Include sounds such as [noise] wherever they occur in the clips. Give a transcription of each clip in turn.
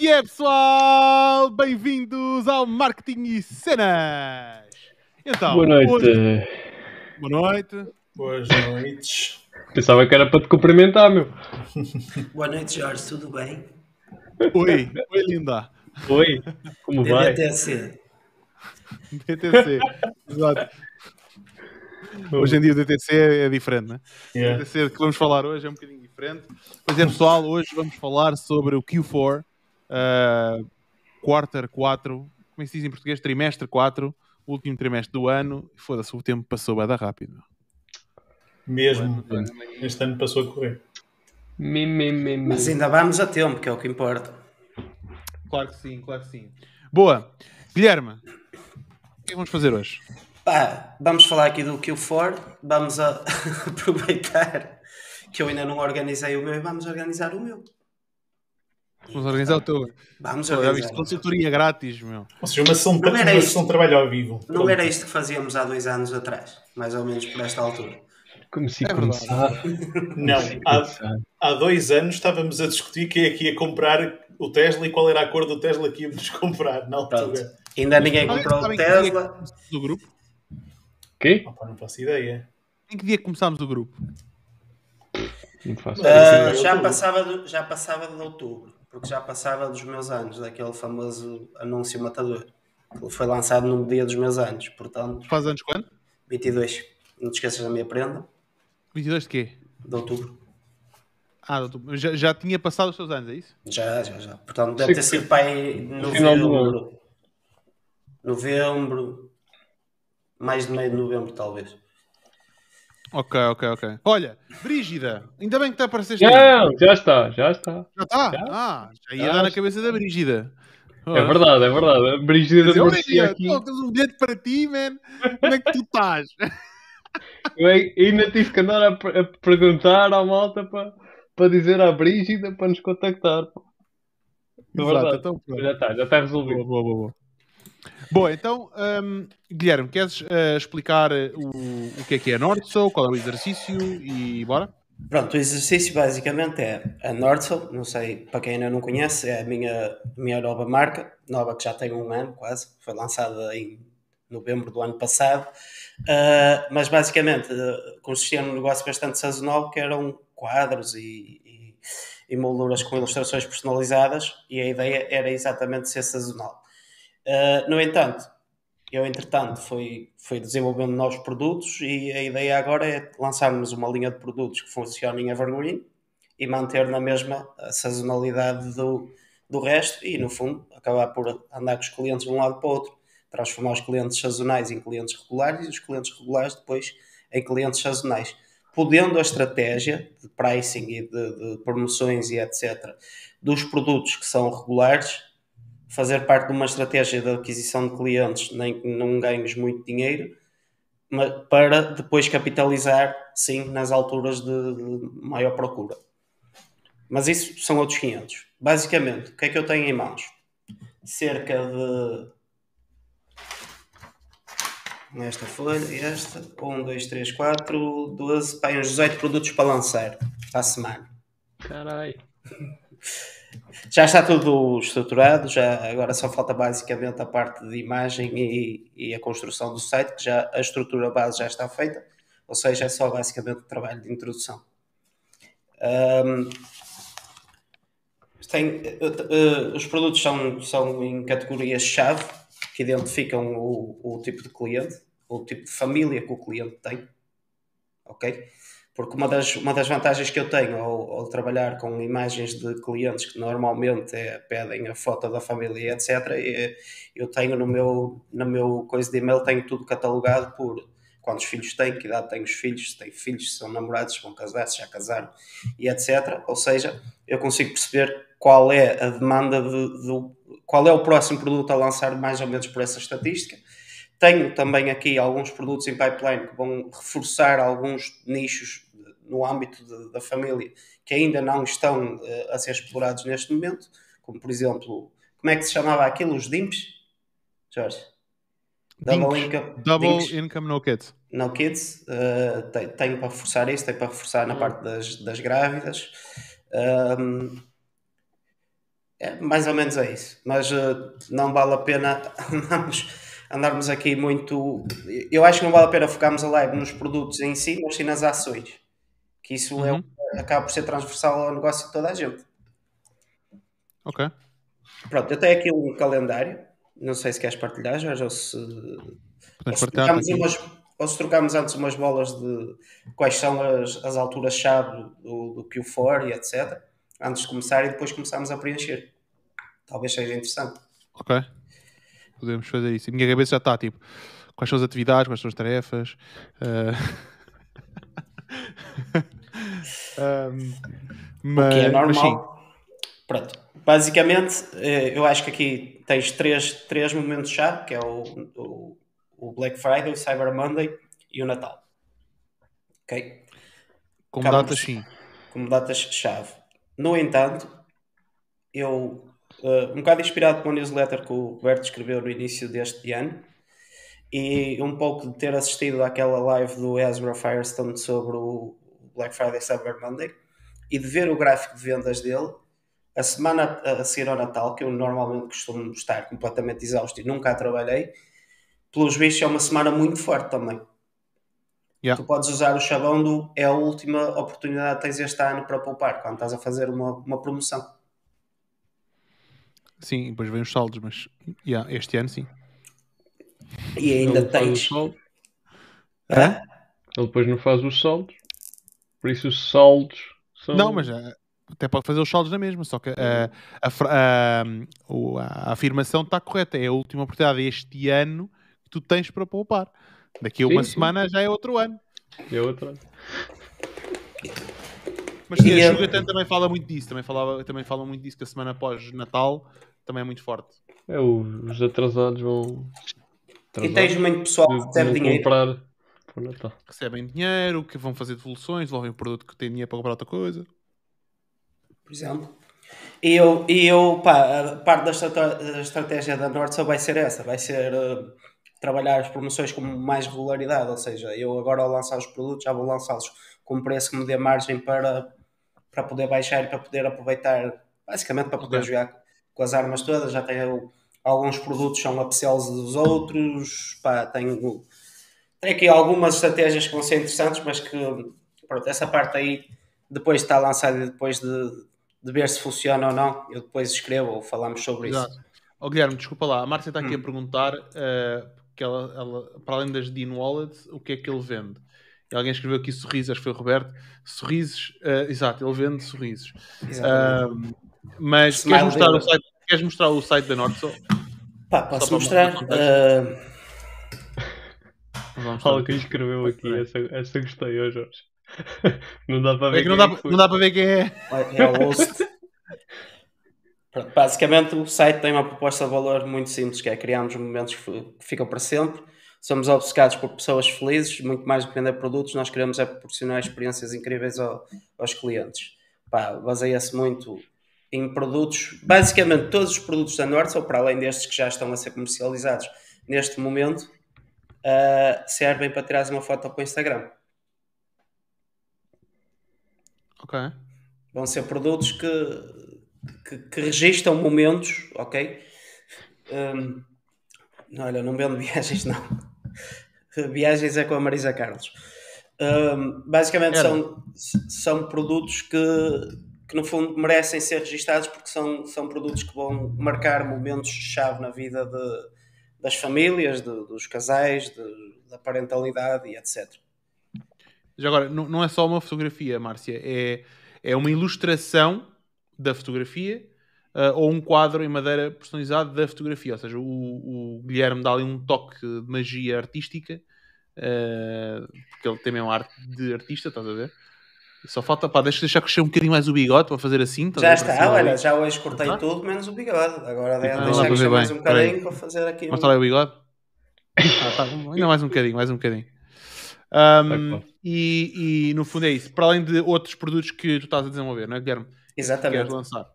É que é, pessoal? Bem-vindos ao Marketing e Cenas. Então, Boa noite. hoje- Boa noite. Boas noites. Pensava que era para te cumprimentar, meu. [laughs] Boa noite, Jorge, tudo bem? Oi, oi, linda. Oi, como vai? DTC. DTC. Exato. Hoje em dia o DTC é, diferente, né? O Yeah. DTC que vamos falar hoje é um bocadinho diferente. Pois é, pessoal, hoje vamos falar sobre o Q4, uh, Quarter 4, como é que se diz em português? Trimestre 4, último trimestre do ano. Foda-se, o tempo passou bem da rápido. Mesmo. Este ano passou a correr. Mi, mi, mi, mi. Mas ainda vamos a tempo, que é o que importa. Claro que sim, claro que sim. Boa. Guilherme, o que é que vamos fazer hoje? Pá, vamos falar aqui do Q4. Vamos a [laughs] aproveitar que eu ainda não organizei o meu e vamos organizar o meu. Vamos organizar o teu. Vamos organizar. consultoria grátis, meu. Ou seja, uma sessão, Não era uma isto. trabalho ao vivo. Não Pronto. era isto que fazíamos há dois anos atrás, mais ou menos por esta altura. Como se É começar. [laughs] Não. Há, há dois anos estávamos a discutir quem é que ia comprar o Tesla e qual era a cor do Tesla que íamos [laughs] comprar na Pronto. altura. Ainda ninguém comprou o é Tesla. começámos o grupo? Quê? Opa, não faço ideia. Em que dia começámos o grupo? Não faço. Sim, já, passava do- já passava de outubro, porque já passava dos meus anos, daquele famoso anúncio matador. Ele foi lançado no dia dos meus anos, portanto, Faz anos quando? 22. Não te esqueças da minha prenda, 22 de quê? de outubro. Ah, doutor, já, já tinha passado os seus anos, é isso? Já, já, já. Portanto, deve ter sido do novembro. Novembro. Mais de meio de novembro, talvez. Ok, ok, ok. Olha, Brígida, ainda bem que te apareceste aí. Não, já está, já está. Já está? Já? Ah, já ia Já dar na está. cabeça da Brígida. É verdade, é verdade. A aparecia aqui. Brígida, temos um bilhete para ti, man. Como é que tu estás? [laughs] Eu ainda tive que andar a, a perguntar à malta para para dizer à Brígida para nos contactar. pô. É Exato, verdade. então. Já está, já está resolvido. boa, boa, boa. Boa, então, hum, Guilherme, queres eh, explicar eh, o, o que é que é a Nordsoul, qual é o exercício e bora? Pronto, o exercício basicamente é a Nordsoul, não sei, para quem ainda não conhece, é a minha, minha nova marca, nova que já tem um ano quase, foi lançada em novembro do ano passado, Ah, mas basicamente consistia num negócio bastante sazonal que eram quadros e, e, e molduras com ilustrações personalizadas e a ideia era exatamente ser sazonal. Ah, no entanto, eu, entretanto, fui, fui desenvolvendo novos produtos e a ideia agora é lançarmos uma linha de produtos que funcione em evergreen e manter na mesma a sazonalidade do, do resto e, no fundo, acabar por andar com os clientes de um lado para o outro, transformar os clientes sazonais em clientes regulares e os clientes regulares depois em clientes sazonais. Podendo a estratégia de pricing e de, de promoções e etc. dos produtos que são regulares fazer parte de uma estratégia de aquisição de clientes nem que não ganhes muito dinheiro, mas para depois capitalizar, sim, nas alturas de, de maior procura. Mas isso são outros 500. Basicamente, o que é que eu tenho em mãos? Cerca de. Esta folha, esta. 1, 2, 3, 4, 12, pá, uns 18 produtos para lançar a semana. Caralho. [laughs] Já está tudo estruturado, já agora só falta basicamente a parte de imagem e, e a construção do site, que já a estrutura base já está feita, ou seja, é só basicamente o trabalho de introdução. Ahm, tem, eh, eh, os produtos são, são em categorias-chave que identificam o, o tipo de cliente, o tipo de família que o cliente tem, ok? Porque uma das, uma das vantagens que eu tenho ao, ao trabalhar com imagens de clientes que normalmente é, pedem a foto da família, etc., eu tenho no meu, no meu coisa de e-mail, tenho tudo catalogado por quantos filhos têm, que idade têm os filhos, se têm filhos, se são namorados, se vão casar, se já casaram, e etc. Ou seja, eu consigo perceber qual é a demanda de, do qual é o próximo produto a lançar mais ou menos por essa estatística. Tenho também aqui alguns produtos em pipeline que vão reforçar alguns nichos no âmbito de, da família que ainda não estão uh, a ser explorados neste momento, como por exemplo, como é que se chamava aquilo? Os DIMPs? Jorge? Double, income, double dinks, income no kids. no kids. Uh, para reforçar isso, tenho para reforçar na parte das, das grávidas. Um, É, mais ou menos é isso. Mas uh, não vale a pena [laughs] andarmos, andarmos aqui muito. Eu acho que não vale a pena focarmos a live nos produtos em si, mas sim nas ações. Que isso é, Uhum. acaba por ser transversal ao negócio de toda a gente. Ok. Pronto, eu tenho aqui um calendário. Não sei se queres partilhar, Jorge, ou se, ou se, trocamos, aqui. umas, ou se trocamos antes umas bolas de quais são as, as alturas-chave do, do Q4 e etc. Antes de começar e depois começamos a preencher. Talvez seja interessante. Ok. Podemos fazer isso. A minha cabeça já está tipo: quais são as atividades, quais são as tarefas. eh. [laughs] Ahm, mas, que é normal. Pronto. Basicamente, eh, eu acho que aqui tens três, três momentos-chave, que é o, o, o Black Friday, o Cyber Monday e o Natal. Ok? como acaba datas, sim. Como datas-chave. No entanto, eu, eh, um bocado inspirado pela newsletter que o Roberto escreveu no início deste ano, e um pouco de ter assistido àquela live do Ezra Firestone sobre o Black Friday Cyber Monday, e de ver o gráfico de vendas dele, a semana a seguir ao Natal, que eu normalmente costumo estar completamente exausto e nunca a trabalhei, pelos vistos é uma semana muito forte também. Yeah. Tu podes usar o chavão do é a última oportunidade que tens este ano para poupar, quando estás a fazer uma, uma promoção. Sim, e depois vem os saldos, mas yeah, este ano sim. E ainda Ele faz os tens. saldos. Hã? Ele depois não faz os saldos. Por isso os saldos são. Não, mas eh, até pode fazer os saldos na mesma, só que eh, a, fra- a- o- a afirmação está correta. É a última oportunidade este ano que tu tens para poupar. Daqui a Sim, uma sim. semana já é outro ano. É outra. Mas sim, E a Sugartan também fala muito disso. Também, falava, também fala muito disso que a semana após Natal também é muito forte. É, o- os atrasados vão. E tens muito pessoal que recebe dinheiro. comprar para o Natal. Recebem dinheiro, que vão fazer devoluções, devolvem o produto que têm dinheiro para comprar outra coisa. por exemplo. E eu, e eu pá, a parte da, estratégia da Norte só vai ser essa, vai ser eh, trabalhar as promoções com mais regularidade, ou seja, eu agora ao lançar os produtos já vou lançá-los com um preço que me dê margem para, para poder baixar e para poder aproveitar, basicamente para poder Ok. jogar com as armas todas, já tenho alguns produtos que são upsells dos outros, pá, tenho, tenho aqui algumas estratégias que vão ser interessantes, mas que pronto, essa parte aí depois de estar lançado e depois de, de ver se funciona ou não, eu depois escrevo ou falamos sobre isso. Exato. Ó Guilherme, desculpa lá, a Márcia está aqui Hum. a perguntar eh, que ela, ela, para além das Dean Wallets, o que é que ele vende? E alguém escreveu aqui sorrisos, acho que foi o Roberto. Sorrisos, eh, exato, ele vende sorrisos. Ah, mas queres mostrar, site, queres mostrar o site da Norte? Só, Pá, só posso para mostrar? Ah, Vamos. Alguém escreveu aqui, essa, essa gostei, ó Jorge. [laughs] não dá para ver. É que não quem dá, é não dá para ver quem é. é o host. Basicamente, o site tem uma proposta de valor muito simples, que é criarmos momentos que ficam para sempre. Somos obcecados por pessoas felizes, muito mais do que vender produtos, nós queremos é proporcionar experiências incríveis ao- aos clientes. Baseia-se muito em produtos, basicamente todos os produtos da Norte, ou para além destes que já estão a ser comercializados neste momento, ah, servem para tirar uma foto para o Instagram. Ok. Vão ser produtos que, que, que registram momentos, ok? Não, olha, não vendo [laughs] viagens, não. Viagens é com a Marisa Carlos. Hum, basicamente Era. são, são produtos que, que, no fundo, merecem ser registados porque são, são produtos que vão marcar momentos-chave na vida de, das famílias, de- dos casais, de- da parentalidade e etc. Já agora, não, não é só uma fotografia, Márcia, é, é uma ilustração da fotografia ah, ou um quadro em madeira personalizado da fotografia. Ou seja, o, o Guilherme dá ali um toque de magia artística, ah, porque ele tem mesmo arte de artista, estás a ver? Só falta, pá, deixa deixar crescer um bocadinho mais o bigode para fazer assim. Já está, olha, já hoje cortei Tá? tudo, menos o bigode. Agora Ah, deixa dá para crescer mais um peraí. bocadinho para fazer aqui um... Mostra lá o bigode. [coughs] Ah, tá, ainda mais um bocadinho, mais um bocadinho. Claro. e, e, no fundo é isso. Para além de outros produtos que tu estás a desenvolver, não é, Guilherme? que queres Exatamente. lançar.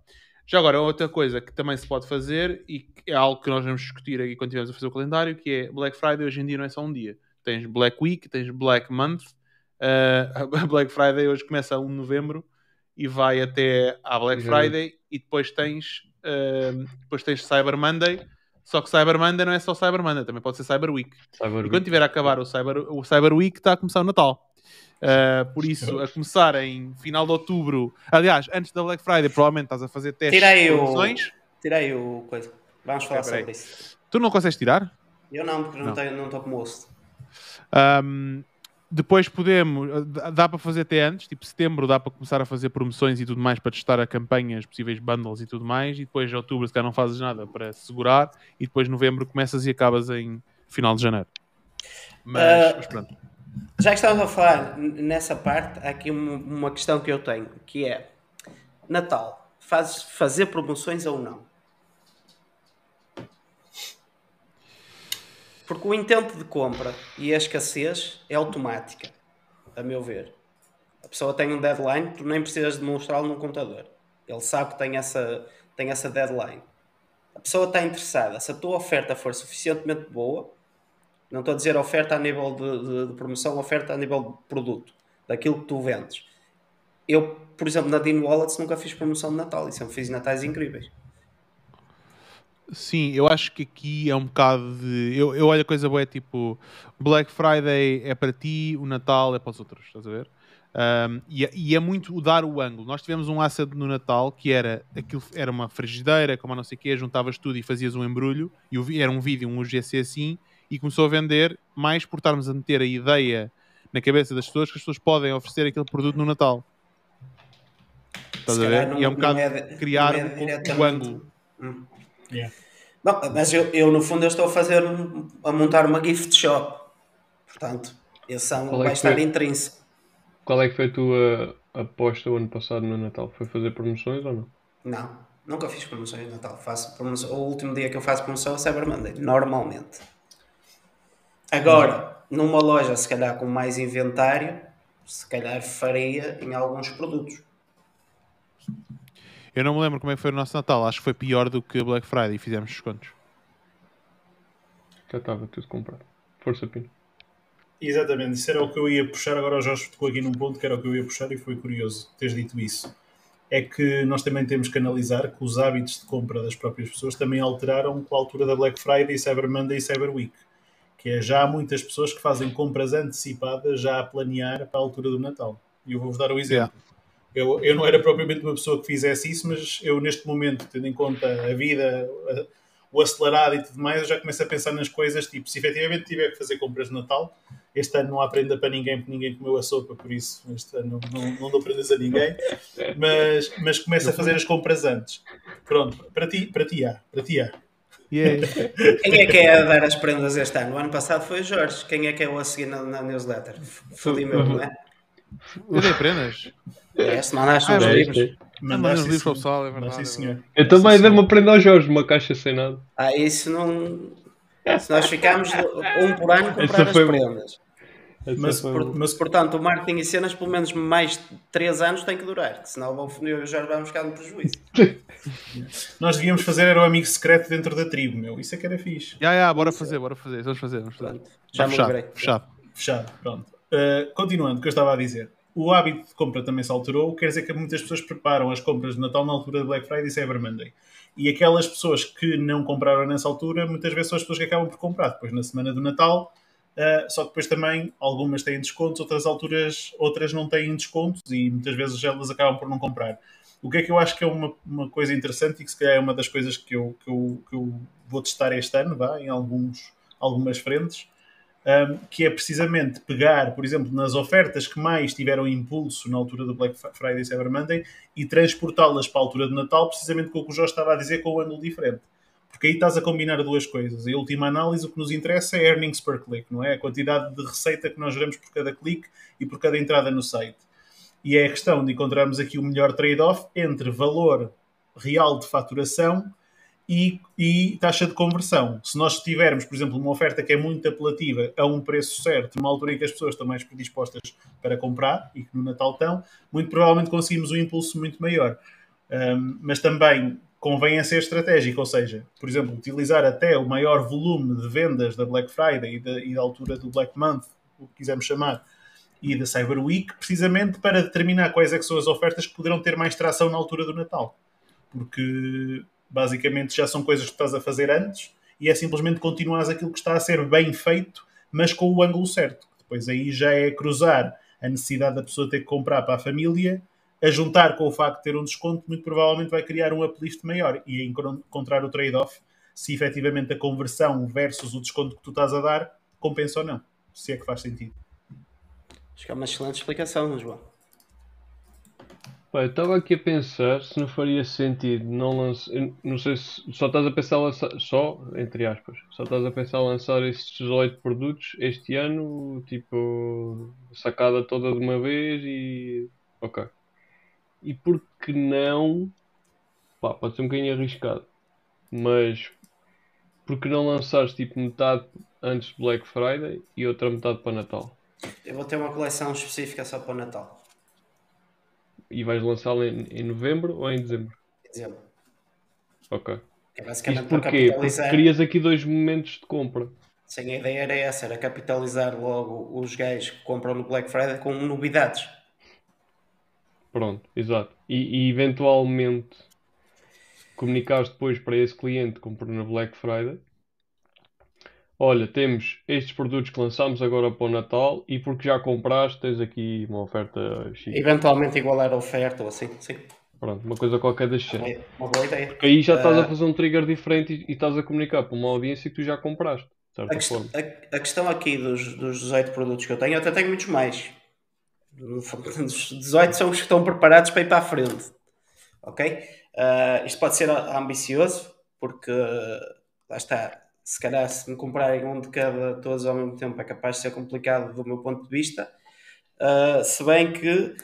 Já agora, outra coisa que também se pode fazer e que é algo que nós vamos discutir aqui quando estivermos a fazer o calendário, que é Black Friday hoje em dia não é só um dia. Tens Black Week, tens Black Month. Uh, [laughs] a Black Friday hoje começa a 1 de novembro e vai até à Black. Friday e depois tens uh, depois tens Cyber Monday, só que Cyber Monday não é só Cyber Monday, também pode ser Cyber Week. Cyber E quando tiver a acabar o Cyber, o Cyber Week, está a começar o Natal. Uh, por isso, a começar em final de outubro, aliás, antes da Black Friday, provavelmente estás a fazer testes Tira aí de o- promoções. Tirei o coisa. Vamos falar sobre isso. Tu não consegues tirar? Eu não, porque não Não. tenho- não estou como osso. Um, depois podemos, dá- dá para fazer até antes, tipo setembro, dá para começar a fazer promoções e tudo mais para testar a campanha, os possíveis bundles e tudo mais. E depois, em outubro, se calhar não fazes nada para segurar. E depois, novembro, começas e acabas em final de janeiro. Mas, Ah, mas pronto. Já que estamos a falar nessa parte, há aqui uma, uma questão que eu tenho, que é Natal, fazes fazer promoções ou não? Porque o intento de compra e a escassez é automática, a meu ver. A pessoa tem um deadline, tu nem precisas demonstrá-lo num computador. Ele sabe que tem essa, tem essa deadline. A pessoa está interessada. Se a tua oferta for suficientemente boa, não estou a dizer oferta a nível de, de- de promoção, oferta a nível de produto, daquilo que tu vendes. Eu, por exemplo, na Dean Wallets nunca fiz promoção de Natal e sempre fiz natais incríveis. Sim, eu acho que aqui é um bocado de. Eu, eu olho a coisa boa, é tipo: Black Friday é para ti, o Natal é para os outros, estás a ver? Um, e, é- e é muito o dar o ângulo. Nós tivemos um asset no Natal que era aquilo era uma frigideira, como a não sei o quê, juntavas tudo e fazias um embrulho, e o era um vídeo, um UGC assim, e começou a vender mais por estarmos a meter a ideia na cabeça das pessoas que as pessoas podem oferecer aquele produto no Natal. Estás Se a ver? não- e é um bocado é criar é o- ângulo. Yeah. Não, mas eu, eu, no fundo eu estou a fazer um- a montar uma gift shop. Portanto, esse ângulo Qual é vai que estar foi? intrínseco. Qual é que foi a tua aposta o ano passado no Natal? Foi fazer promoções ou não? Não, nunca fiz promoções de Natal. Faço promoção, o último dia que eu faço promoção é o Cyber Monday, normalmente. Agora, numa loja, se calhar com mais inventário, se calhar faria em alguns produtos. Eu não me lembro como é que foi o nosso Natal. Acho que foi pior do que a Black Friday e fizemos descontos. Já estava tudo comprado. Força Pino. Exatamente, isso era o que eu ia puxar. Agora o Jorge tocou aqui num ponto que era o que eu ia puxar e foi curioso teres dito isso. É que nós também temos que analisar que os hábitos de compra das próprias pessoas também alteraram com a altura da Black Friday, Cyber Monday e Cyber Week. Que é já há muitas pessoas que fazem compras antecipadas já a planear para a altura do Natal. E eu vou-vos dar o exemplo. Eu, eu não era propriamente uma pessoa que fizesse isso, mas eu neste momento, tendo em conta a vida, a- o acelerado e tudo mais, eu já começo a pensar nas coisas, tipo, se efetivamente tiver que fazer compras de Natal, este ano não há prenda para ninguém, porque ninguém comeu a sopa, por isso este ano não, não, não dou prendas a ninguém, mas, mas começo a fazer as compras antes. Pronto, para ti, para ti há, para ti há. Yeah. Quem é que é a dar as prendas este ano? O ano passado foi o Jorge. Quem é que é o a seguir na, na newsletter? Fodi meu, não é? Eu dei prendas. É, se mandaste Ah, é, livros. Este. Mandei uns livros para o pessoal, é verdade. sim, é senhor. Eu também Sim, dei uma senhor. prenda ao Jorge, uma caixa sem nada. Ah, isso não. Se nós ficarmos um por ano comprar Essa as foi- prendas. Mas, foi por- mas Portanto, o marketing e cenas, pelo menos mais de 3 anos, tem que durar. Senão e o Jorge vamos ficar no prejuízo. [laughs] nós devíamos fazer era o amigo secreto dentro da tribo, meu. Isso é que era fixe. Ya, ya, bora fazer, bora fazer. Vamos fazer, vamos fazer. Pronto, já me fechado, lembrei. fechado. Fechado, pronto. Uh, continuando, o que eu estava a dizer. O hábito de compra também se alterou, quer dizer que muitas pessoas preparam as compras de Natal na altura de Black Friday e Cyber Monday. E aquelas pessoas que não compraram nessa altura, muitas vezes são as pessoas que acabam por comprar depois na semana do Natal. Uh, só que depois também algumas têm descontos, outras alturas, outras não têm descontos e muitas vezes elas acabam por não comprar. O que é que eu acho que é uma, uma coisa interessante e que se calhar é uma das coisas que eu, que eu, que eu vou testar este ano, vá, em alguns, algumas frentes, um, que é precisamente pegar, por exemplo, nas ofertas que mais tiveram impulso na altura do Black Friday e Cyber Monday e transportá-las para a altura do Natal, precisamente com o que o Jorge estava a dizer, com o ângulo diferente. Porque aí estás a combinar duas coisas. Em última análise, o que nos interessa é earnings per click, não é? A quantidade de receita que nós geramos por cada clique e por cada entrada no site. E é a questão de encontrarmos aqui o melhor trade-off entre valor real de faturação e, e, taxa de conversão. Se nós tivermos, por exemplo, uma oferta que é muito apelativa a um preço certo, numa altura em que as pessoas estão mais predispostas para comprar e que no Natal estão, muito provavelmente conseguimos um impulso muito maior. Um, mas também convém a ser estratégico, ou seja, por exemplo, utilizar até o maior volume de vendas da Black Friday e da, e da altura do Black Month, o que quisermos chamar, e da Cyber Week, precisamente para determinar quais é são as ofertas que poderão ter mais tração na altura do Natal. Porque Basicamente já são coisas que estás a fazer antes e é simplesmente continuares aquilo que está a ser bem feito, mas com o ângulo certo. Depois aí já é cruzar a necessidade da pessoa ter que comprar para a família, a juntar com o facto de ter um desconto, muito provavelmente vai criar um uplift maior e encontrar o trade-off se efetivamente a conversão versus o desconto que tu estás a dar compensa ou não. Se é que faz sentido. Acho que é uma excelente explicação, João. Eu estava aqui a pensar se não faria sentido não lançar. Não sei se só estás a pensar lançar. Só, entre aspas, só estás a pensar lançar estes 18 produtos este ano, tipo, sacada toda de uma vez e. Ok. E por que não. Pá, pode ser um bocadinho arriscado. Mas. Por que não lançares tipo metade antes de Black Friday e outra metade para Natal? Eu vou ter uma coleção específica só para o Natal. E vais lançá-la em, em novembro ou em dezembro? Em dezembro. Ok. É Isto basicamente porquê? Porque crias aqui dois momentos de compra. Sim, a ideia era essa, era capitalizar logo os gajos que compram no Black Friday com novidades. Pronto, exato. E, e eventualmente comunicares depois para esse cliente que comprou na Black Friday. Olha, temos estes produtos que lançamos agora para o Natal e porque já compraste tens aqui uma oferta X. Eventualmente igualar a oferta ou assim, sim. Pronto, uma coisa qualquer das cenas. Uma boa ideia. Porque aí já estás Ah. a fazer um trigger diferente e, e estás a comunicar para uma audiência que tu já compraste, A forma. a- a questão aqui dos, dos 18 produtos que eu tenho, eu até tenho muitos mais. [laughs] Os 18 são os que estão preparados para ir para a frente. Ok? Ah, isto pode ser ambicioso, porque lá está. Se calhar, se me comprarem um de cada todos ao mesmo tempo, é capaz de ser complicado do meu ponto de vista. Ah, se bem que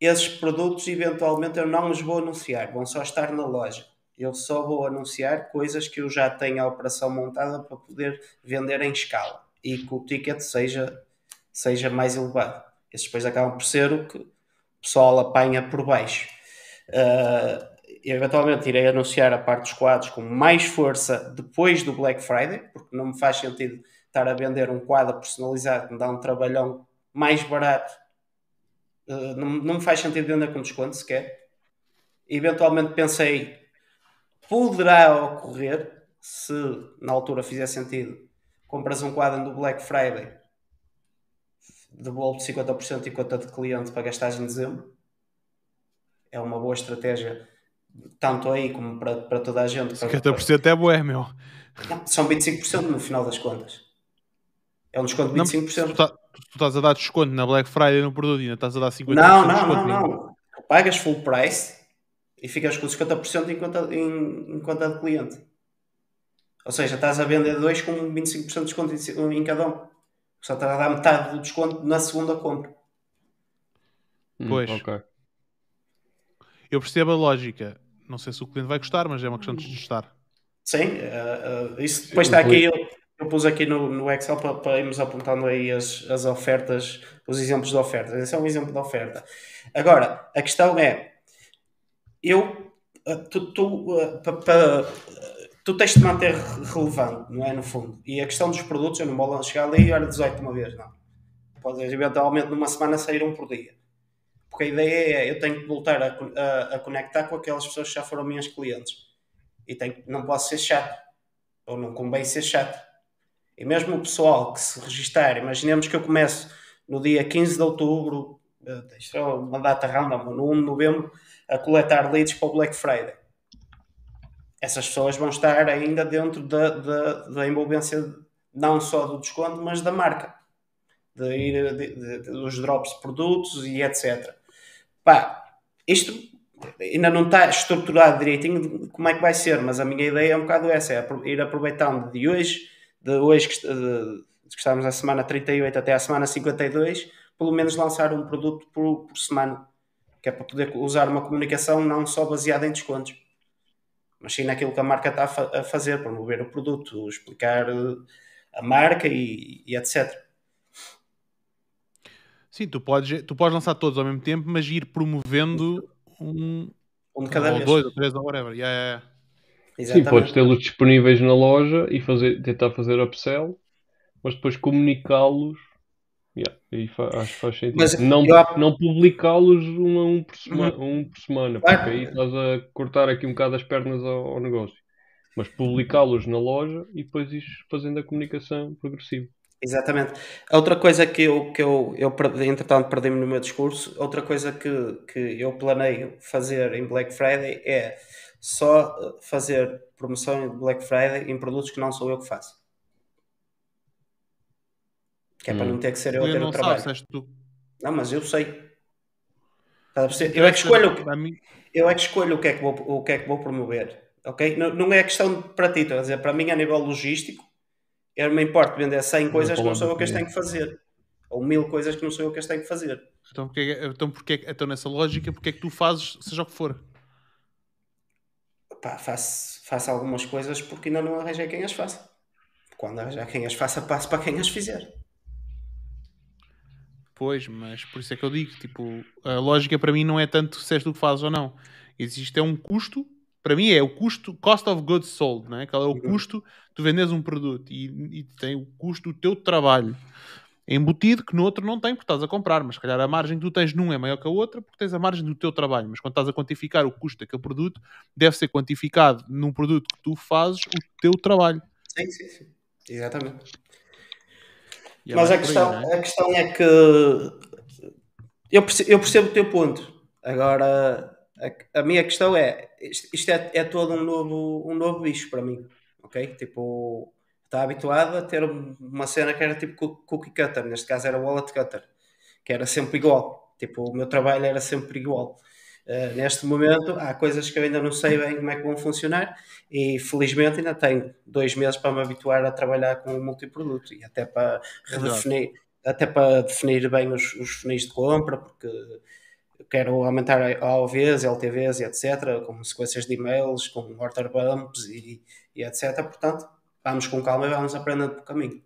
esses produtos, eventualmente, eu não os vou anunciar, vão só estar na loja. Eu só vou anunciar coisas que eu já tenho a operação montada para poder vender em escala e que o ticket seja, seja mais elevado. Esses depois acabam por ser o que o pessoal apanha por baixo. Eu eventualmente irei anunciar a parte dos quadros com mais força depois do Black Friday, porque não me faz sentido estar a vender um quadro personalizado que me dá um trabalhão mais barato. Ah, não, me faz sentido vender com desconto sequer. Eventualmente pensei, poderá ocorrer, se na altura fizer sentido, compras um quadro do Black Friday, devolvo 50% e conta de cliente para gastares em dezembro. É uma boa estratégia, tanto aí como para, para toda a gente. Para- 50% é bué, meu. Não, são 25% no final das contas. É um desconto de Não, se 25%. tu, tá- tu estás a dar desconto na Black Friday no produto e ainda estás a dar 50% Não, de não, desconto. não, não. Tu pagas full price e ficas com 50% em conta, em, em conta de cliente. Ou seja, estás a vender dois com 25% de desconto em, em cada um. Só estás a dar metade do desconto na segunda compra. Hum, Pois. ok. Eu percebo a lógica. Não sei se o cliente vai gostar, mas é uma questão de testar. Sim, eh, eh, isso depois está aqui. Eu, eu pus aqui no, no Excel para, para irmos apontando aí as, as ofertas, os exemplos de ofertas. Esse é um exemplo de oferta. Agora, a questão é: eu, eh, tu, tu, pa- pa- tu tens de te manter relevante, não é? No fundo. E a questão dos produtos, eu não vou chegar ali e olha 18 de uma vez, não. Pode eventualmente numa semana sair um por dia. Porque a ideia é eu tenho que voltar a, a- a conectar com aquelas pessoas que já foram minhas clientes. E tenho, não posso ser chato. Ou não convém ser chato. E mesmo o pessoal que se registar, imaginemos que eu começo no dia 15 de outubro, eh, isto é uma data random, no 1 de novembro, a coletar leads para o Black Friday. Essas pessoas vão estar ainda dentro da, da, da envolvência não só do desconto, mas da marca. De ir, de- de- dos drops de produtos e etc. Pá, isto ainda não está estruturado direitinho como é que vai ser, mas a minha ideia é um bocado essa, é ir aproveitando de hoje, de hoje que, de, que estamos na semana 38 até à semana 52, pelo menos lançar um produto por, por semana, que é para poder usar uma comunicação não só baseada em descontos, mas sim naquilo que a marca está a fazer, promover o produto, explicar eh, a marca e, e etc. Sim, tu podes, tu podes lançar todos ao mesmo tempo, mas ir promovendo um, Um de cada ou vez. dois, ou três, ou whatever. Yeah, yeah, yeah. Sim, podes tê-los disponíveis na loja e fazer, tentar fazer upsell, mas depois comunicá-los Yeah, e fa- acho que faz sentido. Mas não eu- não publicá-los um a um por, sema- Uhum. um por semana, porque aí estás a cortar aqui um bocado as pernas ao, ao negócio. Mas publicá-los na loja e depois ires fazendo a comunicação progressiva. Exatamente. A Outra coisa que eu, que eu, eu perdi- entretanto perdi-me no meu discurso, outra coisa que, que eu planeio fazer em Black Friday é só eh, fazer promoção de Black Friday em produtos que não sou eu que faço. Que é para Hum. não ter que ser eu a Eu ter o não trabalho. sabes, és tu. Não, mas eu sei. A perceber? Eu é que escolho, o que- A mim- eu é que escolho o que é que vou, o que é que vou promover. Ok? Não, não é questão de- para ti, estou a dizer, para mim a nível logístico, eu não me importo vender 100 coisas que não sou eu que as tenho que fazer. Ou mil coisas que não sou eu que as tenho que fazer. Então, porque, então, porque, então, nessa lógica, porque é que tu fazes, seja o que for? Pá, faço, faço algumas coisas porque ainda não arranjei quem as faça. Quando arranjar quem as faça, passo para quem as fizer. Pois, mas por isso é que eu digo, tipo, a lógica para mim não é tanto se és tu que fazes ou não. Existe é um custo, para mim é o custo, cost of goods sold, não é? Qual é o Uhum. custo de tu vendes um produto e, e tem o custo do teu trabalho embutido que no outro não tem porque estás a comprar, mas se calhar a margem que tu tens num é maior que a outra porque tens a margem do teu trabalho, mas quando estás a quantificar o custo daquele produto, deve ser quantificado num produto que tu fazes o teu trabalho. Sim, sim, sim. Exatamente. É Mas a aí, questão, não é? a questão é que eu percebo, eu percebo o teu ponto. Agora, a, a minha questão é: isto, é, é todo um novo, um novo bicho para mim. Ok? Tipo, está habituado a ter uma cena que era tipo coo- cookie cutter, neste caso era wallet cutter, que era sempre igual. Tipo, o meu trabalho era sempre igual. Uh, neste momento há coisas que eu ainda não sei bem como é que vão funcionar e felizmente ainda tenho dois meses para me habituar a trabalhar com o multiproduto e até para redefinir, até para definir bem os, os funis de compra, porque quero aumentar AOVs, LTVs e etc, com sequências de e-mails, com order bumps e, e etc. Portanto, vamos com calma e vamos aprendendo pelo caminho.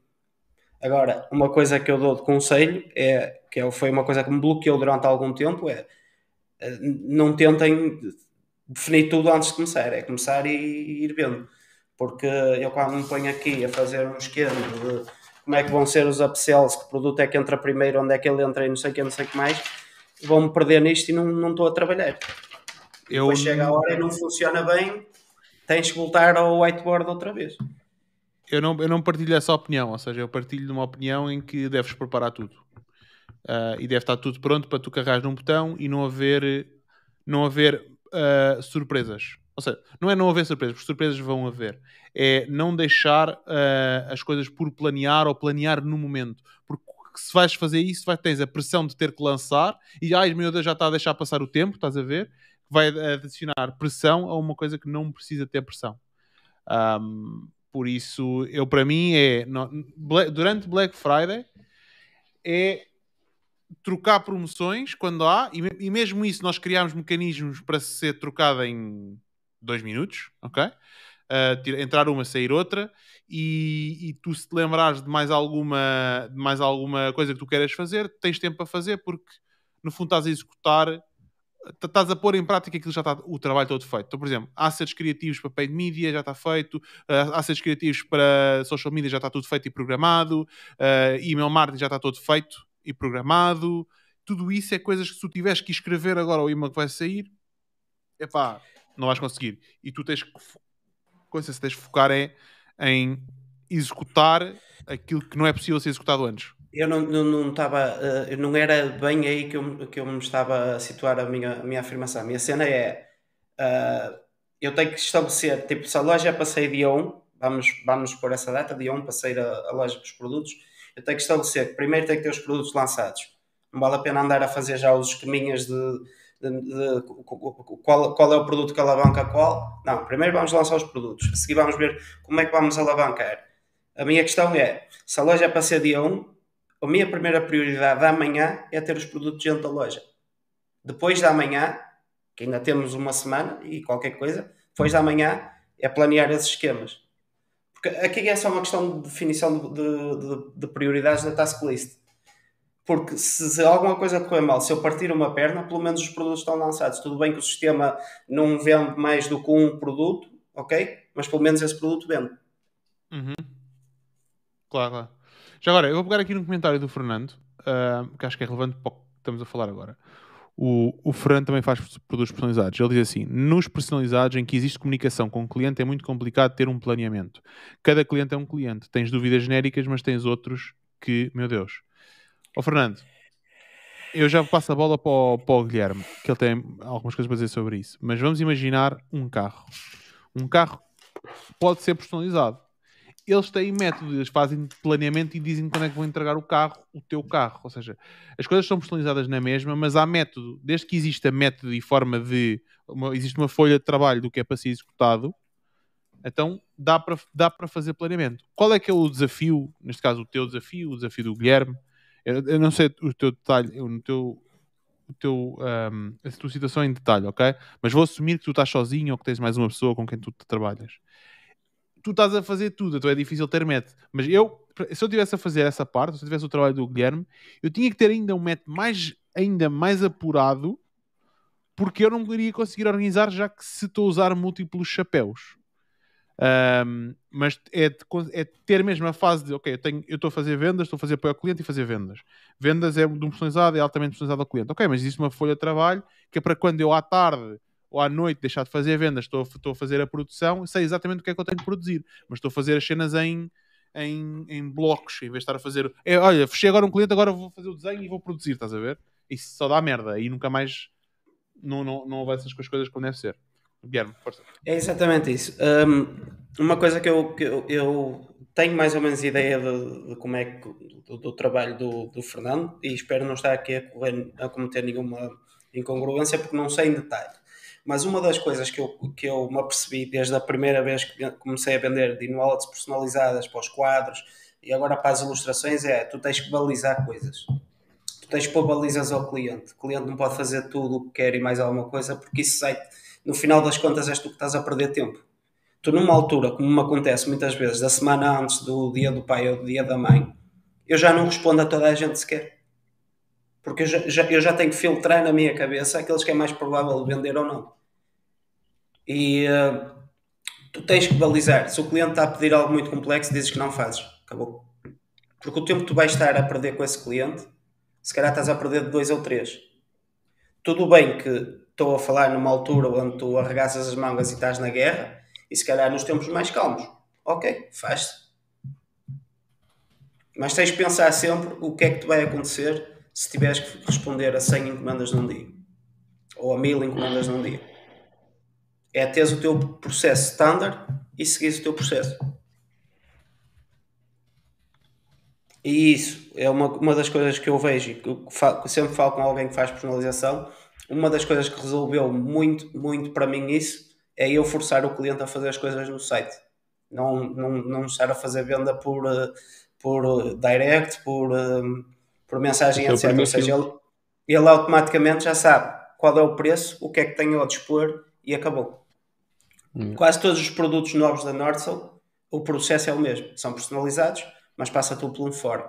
Agora, uma coisa que eu dou de conselho é que é- foi uma coisa que me bloqueou durante algum tempo é eh, não tentem definir tudo antes de começar, é começar e ir vendo. Porque eu quando me ponho aqui a fazer um esquema de como é que vão ser os upsells, que produto é que entra primeiro, onde é que ele entra e não sei o que, não sei o que mais, vou-me perder nisto e não, não estou a trabalhar. Eu, Depois chega a hora e não funciona bem, tens que voltar ao whiteboard outra vez. eu, não, eu não partilho essa opinião, ou seja, eu partilho de uma opinião em que deves preparar tudo. Ah, e deve estar tudo pronto para tu carregares num botão e não haver, não haver ah, surpresas. Ou seja, não é não haver surpresas, porque surpresas vão haver. É não deixar ah, as coisas por planear ou planear no momento. Porque se vais fazer isso, vai, tens a pressão de ter que lançar e, ai meu Deus, já está a deixar passar o tempo, estás a ver? Vai adicionar pressão a uma coisa que não precisa ter pressão. Ahm, por isso, eu para mim é durante Black Friday é trocar promoções quando há, e, e mesmo isso nós criámos mecanismos para ser trocada em dois minutos, ok? Uh, entrar uma, sair outra, e, e tu se te lembrares de mais alguma, de mais alguma coisa que tu queiras fazer, tens tempo para fazer, porque no fundo estás a executar, estás a pôr em prática aquilo que já está o trabalho todo feito. Então, por exemplo, assets criativos para paid media já está feito, uh, assets criativos para social media já está tudo feito e programado, uh, email marketing já está todo feito e programado. Tudo isso é coisas que se tu tiveres que escrever agora o e-mail que vai sair, epá, não vais conseguir. E tu tens que coisa que tens de focar é em executar aquilo que não é possível ser executado antes. Eu não, não, não estava, eh, não era bem aí que eu, que eu me estava a situar a minha, a minha afirmação. A minha cena é, eh, eu tenho que estabelecer, tipo, se a loja sair dia 1, vamos, vamos pôr essa data, dia 1, para sair a, a loja dos produtos, eu tenho que estabelecer que primeiro tem que ter os produtos lançados. Não vale a pena andar a fazer já os esqueminhas de, de- de qual, qual é o produto que alavanca qual. Não, primeiro vamos lançar os produtos, a seguir vamos ver como é que vamos alavancar. A minha questão é, se a loja é para ser dia 1, a minha primeira prioridade da manhã é ter os produtos dentro da loja. Depois da manhã, que ainda temos uma semana e qualquer coisa, depois da manhã é planear esses esquemas. Porque aqui é só uma questão de definição de, de- de prioridades na task list. Porque se, alguma coisa correr mal, se eu partir uma perna, pelo menos os produtos estão lançados. Tudo bem que o sistema não vende mais do que um produto, ok? Mas pelo menos esse produto vende. Claro, claro. Já agora, eu vou pegar aqui no comentário do Fernando. uh, que acho que é relevante para o que estamos a falar agora. O, o Fernando também faz produtos personalizados. Ele diz assim: nos personalizados, em que existe comunicação com o cliente, é muito complicado ter um planeamento. Cada cliente é um cliente. Tens dúvidas genéricas, mas tens outros que, meu Deus. Ó Fernando, eu já passo a bola para o, para o Guilherme, que ele tem algumas coisas para dizer sobre isso. Mas vamos imaginar um carro. Um carro pode ser personalizado. Eles têm métodos, eles fazem planeamento e dizem quando é que vão entregar o carro, o teu carro. Ou seja, as coisas são personalizadas na mesma, mas há método, desde que exista método e forma de. Uma, existe uma folha de trabalho do que é para ser executado, então dá para, dá para fazer planeamento. Qual é que é o desafio, neste caso o teu desafio, o desafio do Guilherme? Eu, eu não sei o teu detalhe, o teu, o teu, um, a tua situação em detalhe, ok? Mas vou assumir que tu estás sozinho ou que tens mais uma pessoa com quem tu trabalhas tu estás a fazer tudo, então é difícil ter método. Mas eu, se eu tivesse a fazer essa parte, se eu tivesse o trabalho do Guilherme, eu tinha que ter ainda um método mais, ainda mais apurado, porque eu não iria conseguir organizar, já que se estou a usar múltiplos chapéus. Um, mas é, é, ter mesmo a fase de, ok, eu estou a fazer vendas, estou a fazer apoio ao cliente e fazer vendas. Vendas é de um personalizado, é altamente personalizado ao cliente. Ok, mas existe uma folha de trabalho que é para quando eu à tarde ou à noite deixar de fazer vendas, estou, estou a fazer a produção, sei exatamente o que é que eu tenho de produzir, mas estou a fazer as cenas em, em, em blocos, em vez de estar a fazer. É, olha, fechei agora um cliente, agora vou fazer o desenho e vou produzir, estás a ver? Isso só dá merda e nunca mais não, não, não avanças com as coisas como deve ser. Guilherme, força. É exatamente isso. Um, uma coisa que, eu, que eu, eu, tenho mais ou menos ideia de, de como é que do, do trabalho do, do, Fernando e espero não estar aqui a, correr, a cometer nenhuma incongruência porque não sei em detalhe. Mas uma das coisas que eu, que eu me apercebi desde a primeira vez que comecei a vender de wallets personalizadas para os quadros e agora para as ilustrações é tu tens que balizar coisas. Tu tens que pôr balizas ao cliente. O cliente não pode fazer tudo o que quer e mais alguma coisa porque isso sai, no final das contas és tu que estás a perder tempo. Tu numa altura, como me acontece muitas vezes, da semana antes do dia do pai ou do dia da mãe, eu já não respondo a toda a gente sequer. Porque eu já, já, eu já tenho que filtrar na minha cabeça aqueles que é mais provável vender ou não. E uh, tu tens que balizar. Se o cliente está a pedir algo muito complexo, dizes que não fazes. Acabou. Porque o tempo que tu vais estar a perder com esse cliente, se calhar estás a perder de dois ou três. Tudo bem que estou a falar numa altura onde tu arregaças as mangas e estás na guerra, e se calhar nos tempos mais calmos. Ok, faz-se. Mas tens de pensar sempre o que é que te vai acontecer se tiveres que responder a 100 encomendas num dia. Ou a 1000 encomendas num dia é teres o teu processo standard e seguires o teu processo. E isso é uma, uma das coisas que eu vejo que eu sempre falo com alguém que faz personalização. Uma das coisas que resolveu muito, muito para mim isso é eu forçar o cliente a fazer as coisas no site. Não, não, não estar a fazer venda por, por direct, por, por mensagem, etc. Ou seja, ele, ele automaticamente já sabe qual é o preço, o que é que tem a dispor e acabou. Hum. Quase todos os produtos novos da Nordcell, o processo é o mesmo. São personalizados, mas passa tudo por um fórum.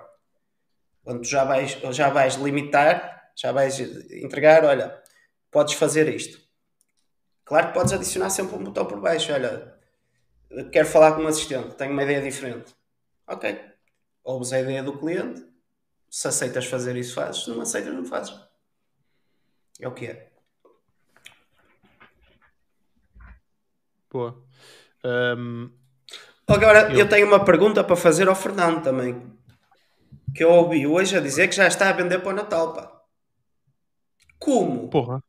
Quando já vais, já vais limitar, já vais entregar, olha, podes fazer isto. Claro que podes adicionar sempre um botão por baixo. Olha, quero falar com um assistente, tenho uma ideia diferente. Ok. Ouves a ideia do cliente. Se aceitas fazer isso, fazes. Se não aceitas, não fazes. É o que é. Boa. Um... Agora, eu... eu... tenho uma pergunta para fazer ao Fernando também. Que eu ouvi hoje a dizer que já está a vender para o Natal, pá. Como? Porra.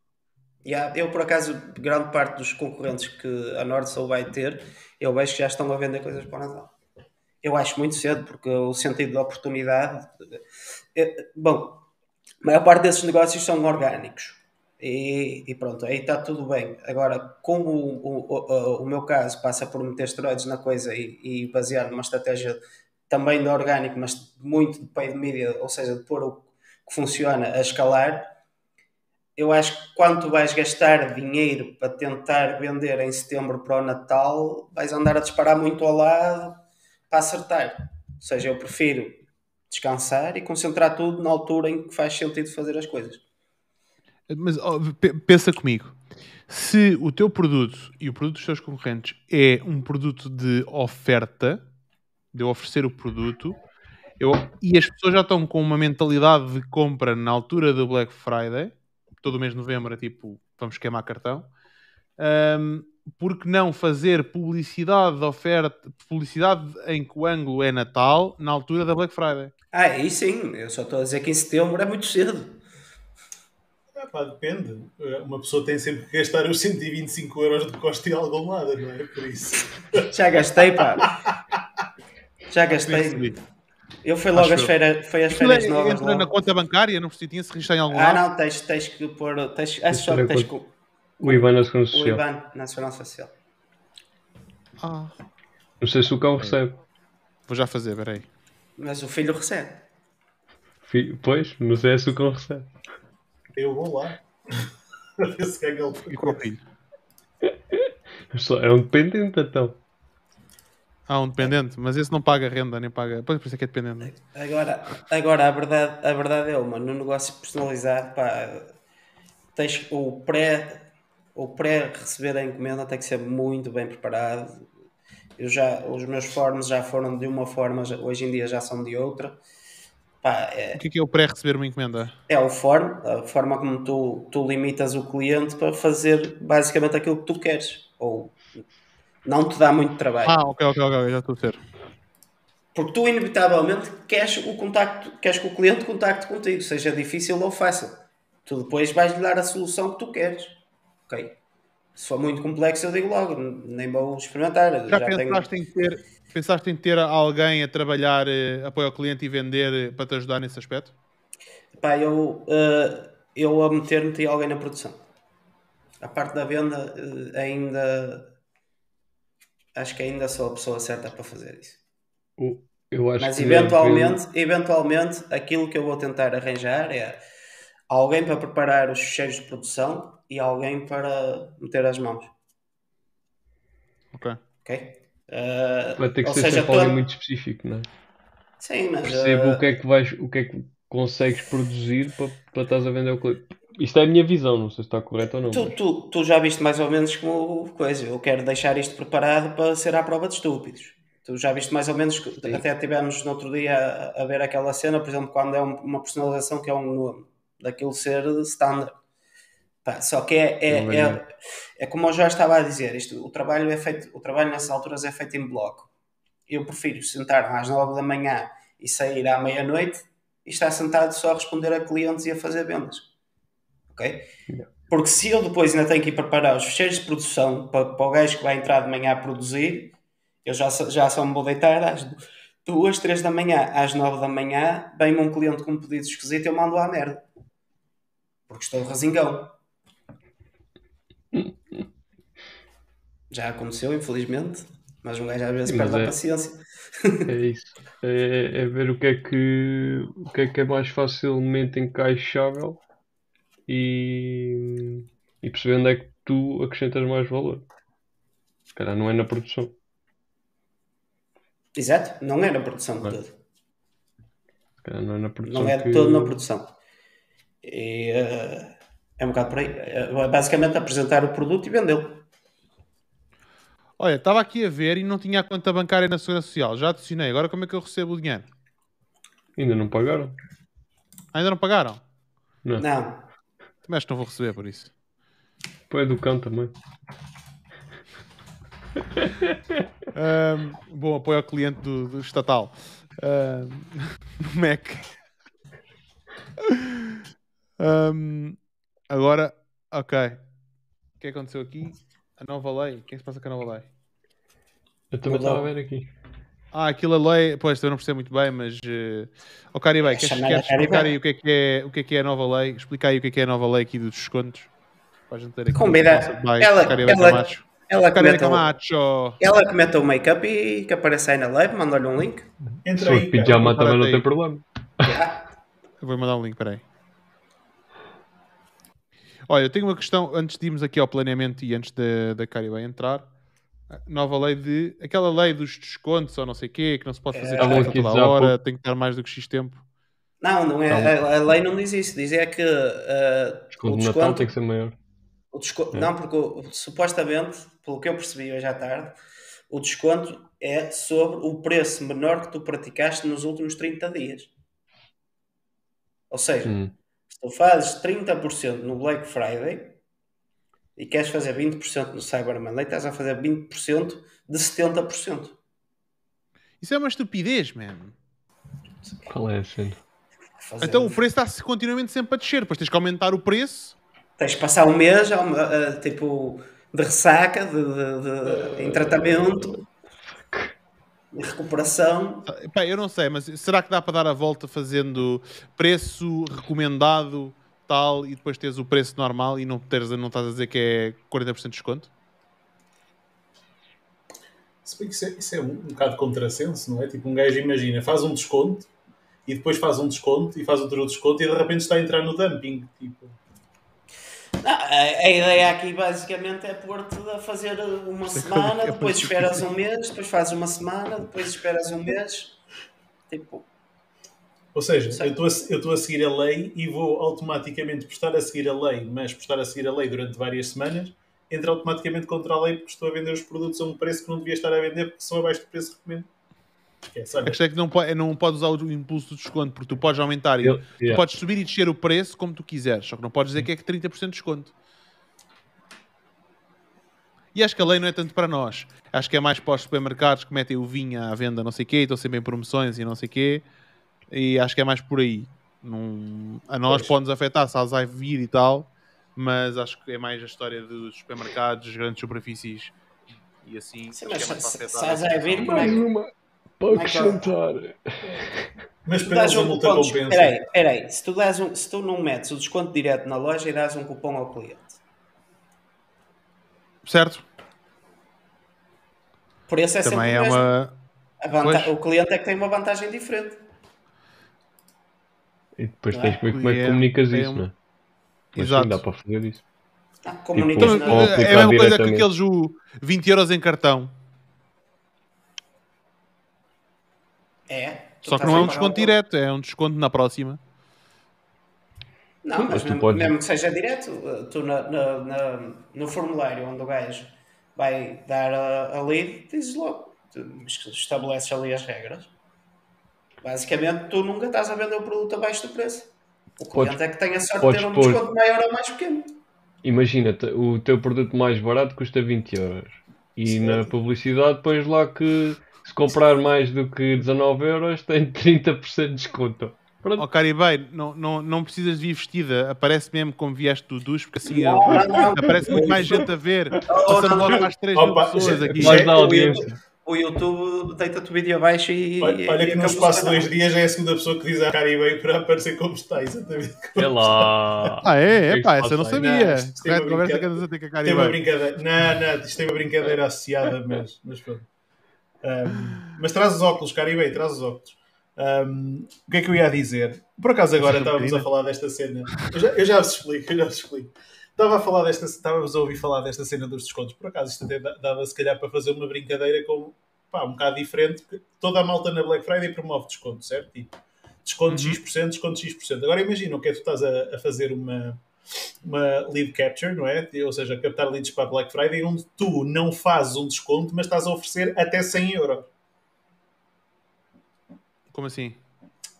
Yeah, eu, por acaso, grande parte dos concorrentes que a Nordsoul vai ter, eu vejo que já estão a vender coisas para o Natal. Eu acho muito cedo, porque o sentido da oportunidade. É, bom, a maior parte desses negócios são orgânicos. E, e, pronto, aí está tudo bem. Agora, como o, o, o, meu caso passa por meter esteroides na coisa e, e basear numa estratégia também de orgânico, mas muito de paid media, ou seja, de pôr o que funciona a escalar, eu acho que quando vais gastar dinheiro para tentar vender em setembro para o Natal, vais andar a disparar muito ao lado para acertar. Ou seja, eu prefiro descansar e concentrar tudo na altura em que faz sentido fazer as coisas. Mas pensa comigo. Se o teu produto e o produto dos teus concorrentes é um produto de oferta, de oferecer o produto, Eu, e as pessoas já estão com uma mentalidade de compra na altura do Black Friday, todo o mês de novembro é tipo, vamos queimar cartão. Um, porque não fazer publicidade de oferta, publicidade em que o ângulo é Natal, na altura da Black Friday? Ah, aí sim, eu só estou a dizer que em setembro é muito cedo. Ah, pá, depende. Uma pessoa tem sempre que gastar os 125 euros de costa em algum lado, não é? Por isso. Já gastei, pá. Já gastei. Eu fui logo às feiras, foi às feiras é- novas. entra logo. na conta bancária, não precisa, tinha se registrar em algum Ah, lado. não, tens, tens que pôr. Tens, acho só que tens com O Ivan na Segurança o Social. IBAN na Segurança Social. Ah, Não sei se o cão recebe. vou já fazer, peraí. Mas o filho recebe. Fi- Pois, não sei se o cão recebe. Eu vou lá. [laughs] A ver se ganha ele. E para o filho? [laughs] Só- É um dependente então. Ah, um dependente, mas esse não paga renda, nem paga. Pois, por isso é que é dependente. é? Agora, agora a, verdade, a verdade é uma, no negócio personalizado, pá, tens o pré, o pré receber a encomenda tem que ser muito bem preparado. Eu já, os meus fornos já foram de uma forma, hoje em dia já são de outra. Pá, é, O que é é o pré-receber uma encomenda? é o forno, a forma como tu, tu limitas o cliente para fazer basicamente aquilo que tu queres. Ou não te dá muito trabalho. Ah, ok, ok, ok, já estou a ser. Porque tu, inevitavelmente, queres, o contacto, queres que o cliente contacte contigo, seja difícil ou fácil. Tu depois vais-lhe dar a solução que tu queres. Ok? Se for muito complexo, eu digo logo, nem vou experimentar. Já, já tenho- pensaste, em ter, pensaste em ter alguém a trabalhar eh, apoio ao cliente e vender eh, para te ajudar nesse aspecto? Pá, eu, eh, eu a meter, meti alguém na produção. A parte da venda, ainda. Acho que ainda sou a pessoa certa para fazer isso. O- Eu acho Mas que eventualmente, eventualmente, aquilo que eu vou tentar arranjar é alguém para preparar os fecheiros de produção e alguém para meter as mãos. Ok. Ok? Uh, vai ter que ou ser seja, sempre alguém todo- muito específico, não é? Sim, mas Percebo uh, o que é que vais, o que é que consegues produzir para, para estás a vender o cliente. Isto é a minha visão, não sei se está correto ou não. tu, mas- tu, tu já viste mais ou menos como coisa. Eu quero deixar isto preparado para ser à prova de estúpidos. Tu já viste mais ou menos, que- Sim. até tivemos no outro dia a, a ver aquela cena, por exemplo, quando é um- uma personalização que é um nome, daquilo ser standard. Pá, só que é, é, é, é é como eu já estava a dizer, isto, o, trabalho é feito, o trabalho nessas alturas é feito em bloco. Eu prefiro sentar-me às nove da manhã e sair à meia-noite e estar sentado só a responder a clientes e a fazer vendas. Ok? Porque se eu depois ainda tenho que ir preparar os fecheiros de produção para, para o gajo que vai entrar de manhã a produzir, eu já, só- já só me vou deitar às duas, três da manhã, às nove da manhã, vem-me um cliente com um pedido esquisito e eu mando à merda. Porque estou rasingão. Já aconteceu, infelizmente, mas um gajo às vezes perde mas a é- paciência. É isso. É, é ver o que é que o que é que é mais facilmente encaixável e, e perceber onde é que tu acrescentas mais valor. Se calhar não é na produção. Exato, não é na produção de Claro. todo. Se calhar não é na produção. Não é de que- todo na produção. E, eh, é um bocado por aí. É basicamente apresentar o produto e vendê-lo. Olha, estava aqui a ver e não tinha a conta bancária na Segurança Social. Já adicionei. Agora como é que eu recebo o dinheiro? Ainda não pagaram. Ainda não pagaram? Não. Não. Mas não vou receber por isso. Põe do cão também. Ahm, bom apoio ao cliente do, do estatal. Ahm, [laughs] no Mac. Ahm, agora, ok. O que aconteceu aqui? A nova lei. O que é que se passa com a nova lei? Eu também estava a ver aqui. Ah, aquilo a lei, pois eu não percebo muito bem, mas uh... oh, Caribé, É queres, queres explicar aí o que, é que é, o que é que é a nova lei? Explica aí o que é que é a nova lei aqui dos descontos. Para a gente ter aqui de baixo, ela- Caribé ela- Camacho. Ela que, meta o, Camacho. ela que meta o make-up e que apareça aí na live, manda-lhe um link. Entra aí, cara. pijama também não tem problema. Já. Eu vou mandar um link, peraí. Olha, eu tenho uma questão, antes de irmos aqui ao planeamento e antes da, da Caribé entrar. A Nova lei de. Aquela lei dos descontos ou não sei o quê, que não se pode fazer É, desconto a toda há hora, tem que dar mais do que X tempo. Não, não é. A, a lei não diz isso. Diz é que uh, Desconto o de Natal desconto. tem que ser maior. o desco- É. Não, porque supostamente, pelo que eu percebi hoje à tarde, O desconto é sobre o preço menor que tu praticaste nos últimos 30 dias. Ou seja, Hum. se tu fazes 30% no Black Friday e queres fazer 20% no Cyber Monday, estás a fazer 20% de 70%. Isso é uma estupidez, man. Qual é a cena? Fazer- Então o preço está continuamente sempre a descer, depois tens que aumentar o preço. Tens que passar um mês tipo de ressaca, de, de- de- em tratamento, em recuperação. Pá, eu não sei, mas será que dá para dar a volta fazendo preço recomendado tal e depois teres o preço normal e não, teres, não estás a dizer que é 40% de desconto? Se bem que isso é, isso é um, um bocado contrassenso, não é? Tipo, um gajo imagina, faz um desconto e depois faz um desconto e faz outro desconto e de repente está a entrar no dumping. Tipo, Não, a, a ideia aqui basicamente é pôr-te a fazer uma [laughs] semana, é depois esperas um mês, depois fazes uma semana, depois esperas um mês. Tipo, ou seja, Sei. eu estou a, seguir a lei e vou automaticamente, por estar a seguir a lei, mas por estar a seguir a lei durante várias semanas, entro automaticamente contra a lei porque estou a vender os produtos a um preço que não devia estar a vender porque são abaixo do preço recomendado. Esquece, A questão é que não, é não podes usar o impulso do desconto, porque tu podes aumentar e Eu- tu yeah. podes subir e descer o preço como tu quiseres, só que não podes dizer que é que 30% de desconto. E acho que a lei não é tanto para nós. Acho que é mais para os supermercados que metem o vinho à venda, não sei o quê, e estão sempre em promoções e não sei o quê. E acho que é mais por aí. Não- a nós pode-nos afetar se a vai vir e tal, mas acho que é mais a história dos supermercados, das grandes superfícies e assim. Sim, mas é mais se- para se- a vir, como é que- uma para é acrescentar. mas um multa cupom compensa. Peraí, peraí, se tu, dás um, se tu não metes o desconto direto na loja e dás um cupom ao cliente. Certo? Por isso é Também sempre é mesmo. uma. A vanta-. O cliente é que tem uma vantagem diferente. E depois tens é? que ver como é que É, comunicas é isso, não é? Mas sim, Exato. dá para fazer isso. Ah, comunicas Tipo, Então, é a mesma coisa que aqueles o 20 euros em cartão. É. Só que não é um desconto direto, é um desconto na próxima. Não, mas, mas tu mesmo, podes- mesmo que seja direto, uh, tu na, na- na- no formulário onde o gajo vai dar a, a lead, dizes logo, tu estabeleces ali as regras. Basicamente, tu nunca estás a vender o produto abaixo do preço. O cliente Podes- é que tem a sorte de podes ter um pôr- desconto maior ou mais pequeno. Imagina, o teu produto mais barato custa 20 euros. E Certo. na publicidade pões lá que se comprar mais do que 19 euros tem [laughs] 30% de desconto. Pronto. Ó Caribei, não, não, não precisas de vir vestida, aparece mesmo como vieste do duche, porque assim Não, não, não. aparece muito mais gente a ver. Oh, não, logo as 3 mil Opa, pessoas aqui. Mais da audiência. O YouTube deita-te o vídeo abaixo e. Olha, olha e que no espaço de dois dias já é a segunda pessoa que diz à Caribei para aparecer como está, exatamente. como É lá. Ah, é? É pá, essa eu não sabia. Não, isto tem Correto, uma conversa que brincadeira. andas a ter com a Tem uma brincadeira. Não, não, isto tem uma brincadeira associada, mas, mas pronto. Um, mas traz os óculos, Caribei, traz os óculos. Um, o que é que eu ia dizer? Por acaso agora estávamos a pequenina. falar desta cena. Eu já, eu já vos explico, eu já vos explico. Estava a falar desta, estávamos a ouvir falar desta cena dos descontos. Por acaso isto até dava se calhar para fazer uma brincadeira com pá, um bocado diferente, porque toda a malta na Black Friday promove desconto, certo? Tipo, desconto Uhum. X%, desconto X%. Agora imagina o que é que tu estás a, a fazer uma, uma lead capture, não é? Ou seja, captar leads para a Black Friday, onde tu não fazes um desconto, mas estás a oferecer até 100 euros. Como assim?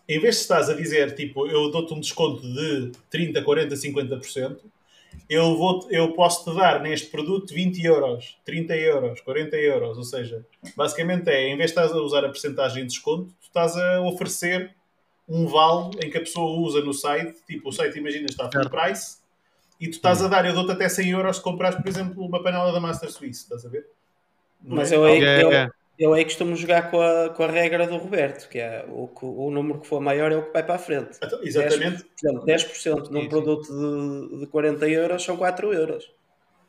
Em vez de estás a dizer, tipo, eu dou-te um desconto de 30, 40, 50%, eu, vou eu posso te dar neste produto 20 euros, 30 euros, 40 euros. Ou seja, basicamente é, em vez de estás a usar a percentagem de desconto, tu estás a oferecer um vale em que a pessoa usa no site. Tipo, o site, imagina, está full Certo. price e tu estás a dar, eu dou-te até 100 euros se comprares, por exemplo, uma panela da Master Suisse. Estás a ver? Mas é? eu aí, eu. Eu aí costumo jogar com a, com a regra do Roberto, que é o, o número que for maior é o que vai para a frente. Então, Exatamente. Por exemplo, 10% num produto de, de 40 euros são 4 euros.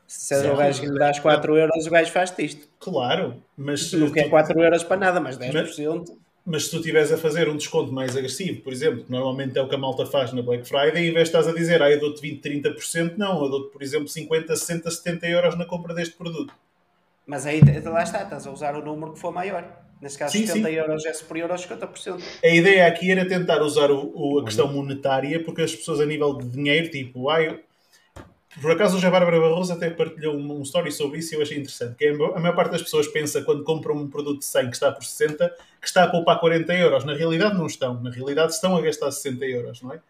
Se Certo. o gajo que lhe dás 4 euros, o gajo faz-te isto. Claro, mas se Não tu- quer 4 euros para nada, mas 10%. Mas se tu estiveres a fazer um desconto mais agressivo, por exemplo, que normalmente é o que a malta faz na Black Friday, em vez de estás a dizer, ah, eu dou-te 20, 30%, não, eu dou-te, por exemplo, 50, 60, 70 euros na compra deste produto. Mas aí lá está, estás a usar o número que for maior. Nesse caso, Sim, 70 sim. euros é superior aos 50%. A ideia aqui era tentar usar o- o- a questão monetária, porque as pessoas a nível de dinheiro, tipo, ah, eu- Por acaso hoje a Bárbara Barroso até partilhou um, um story sobre isso e eu achei interessante. Que é, a maior parte das pessoas pensa quando compram um produto de 100 que está por 60 que está a poupar 40 euros. Na realidade não estão. Na realidade estão a gastar 60 euros, não é?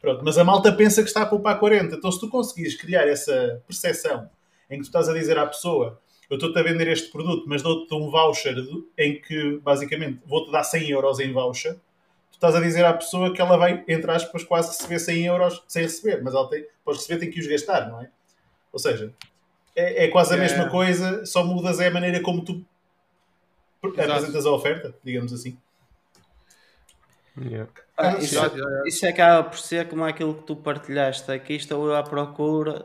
Pronto, mas a malta pensa que está a poupar 40. Então se tu conseguires criar essa percepção em que tu estás a dizer à pessoa eu estou-te a vender este produto, mas dou-te um voucher em que basicamente vou-te dar 100 euros em voucher, tu estás a dizer à pessoa que ela vai, entre aspas, quase receber 100 euros sem receber, mas ela tem, para receber tem que os gastar, não é? Ou seja, é, é quase a É. mesma coisa, só mudas é a maneira como tu Exato. apresentas a oferta, digamos assim. Yeah. Ah, isso, já, já. isso acaba por ser como aquilo que tu partilhaste. Aqui estou eu à procura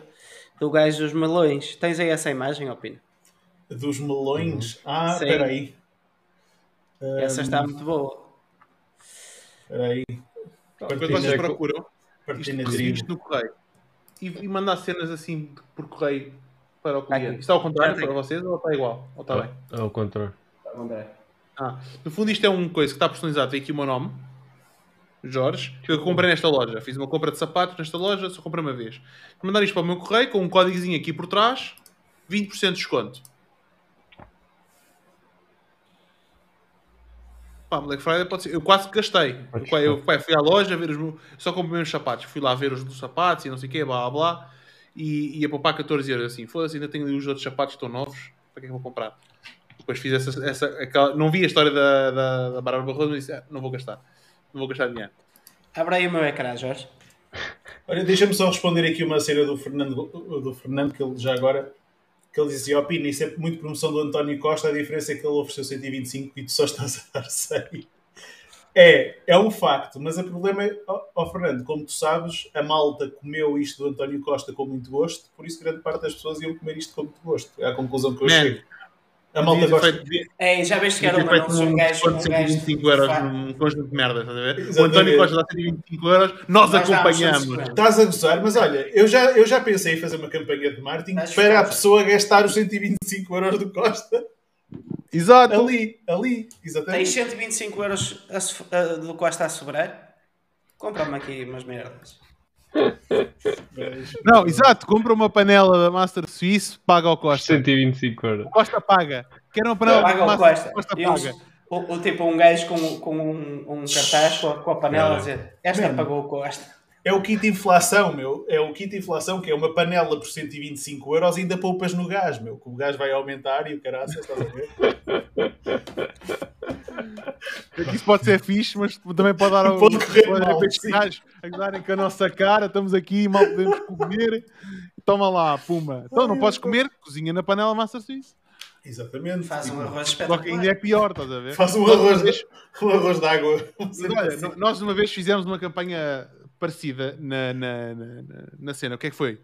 do gajo dos melões. Tens aí essa imagem, Opina? Dos melões. Ah, Sim. espera aí. Essa está muito boa. Espera aí. Quando vocês procuram, isto, isto no correio e, e mandar cenas assim por correio para o Aqui. cliente. Isto está ao contrário para vocês ou está igual? Ou está bem? Ao contrário. Ah, no fundo, isto é um coisa que está personalizado. Tem aqui o meu nome, Jorge, que eu comprei nesta loja. Fiz uma compra de sapatos nesta loja, só comprei uma vez. Vou mandar isto para o meu correio com um códigozinho aqui por trás, 20% de desconto. Pá, Black Friday pode ser. Eu quase que gastei. Eu, eu, pá, fui à loja ver os meus. Só comprei os sapatos. Fui lá ver os dos sapatos e não sei o quê, blá blá blá. E ia poupar 14 euros assim. Foda-se, ainda tenho ali os outros sapatos que estão novos. Para que é que eu vou comprar? Depois fiz essa. essa aquela, não vi a história da, da, da Bárbara Barroso, mas disse: ah, não vou gastar. Não vou gastar dinheiro. Abre aí o meu ecrã, Jorge. Olha, deixa-me só responder aqui uma cena do Fernando, do Fernando que ele já agora que ele dizia, opina, isso é muito promoção do António Costa, a diferença é que ele ofereceu 125 e tu só estás a dar 100. É, é um facto, mas o problema é, ó ó, Fernando, como tu sabes, a malta comeu isto do António Costa com muito gosto, por isso grande parte das pessoas iam comer isto com muito gosto. É a conclusão que eu Man, chego. A malta gosta. feito- Ei, já viste que era um feito um um gajo, um de gajo 125 euros num conjunto de merda, estás a ver? O Exatamente. António Costa dá 125 euros, nós acompanhamos. 150. Estás a gozar, mas olha, eu já, eu já pensei em fazer uma campanha de marketing para a pessoa gastar os 125 euros do Costa Exato. ali, ali, Tens exatamente. 125 euros a a- do Costa a sobrar? Compra-me aqui umas merdas. Não, exato. Compra uma panela da Master Suisse, paga ao Costa. 125 euros. Costa paga. Quer uma panela Paga da o Master Costa. Costa paga. o, o tipo um gajo com, com um, um cartaz com a, com a panela a dizer esta Man. pagou o Costa. É o kit inflação, meu. É o kit inflação, que é uma panela por 125 euros e ainda poupas no gás, meu. Que o gás vai aumentar e o caraças, estás a ver? Isso pode ser fixe, mas também pode dar ao- [laughs] Pode correr pode mal, gajos com a nossa cara, estamos aqui, mal podemos comer. Toma lá, puma. Então não podes comer, cozinha na panela Master Suisse. Exatamente. Faz um arroz Só que espetacular. ainda é pior, estás a ver? Faz um arroz, [laughs] um arroz de água. Olha, nós uma vez fizemos uma campanha parecida na, na, na, na- na cena. O que é que foi?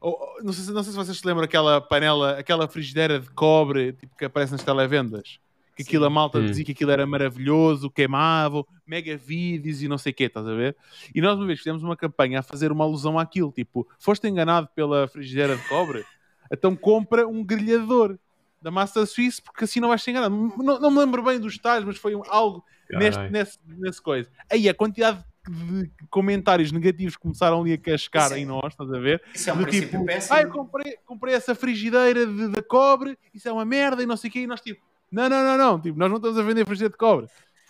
Oh, não, sei, se- não sei se vocês se lembram aquela panela, aquela frigideira de cobre tipo, que aparece nas televendas. Que aquilo a malta Hum. dizia que aquilo era maravilhoso, queimava, mega vídeos e não sei o quê, estás a ver? E nós uma vez fizemos uma campanha a fazer uma alusão àquilo, tipo, foste enganado pela frigideira de cobre? Então compra um grelhador da Master Suisse, porque assim não vais ser enganado. Não, não me lembro bem dos detalhes, mas foi um- algo neste, nesse, nesse coisa. Aí a quantidade de comentários negativos começaram ali a cascar Isso é- em nós, estás a ver? Isso é um Do princípio tipo, péssimo. ah, eu comprei, comprei essa frigideira de, de cobre, isso é uma merda e não sei o quê, e nós tipo, não, não, não, não, tipo, nós não estamos a vender frigideira de cobre.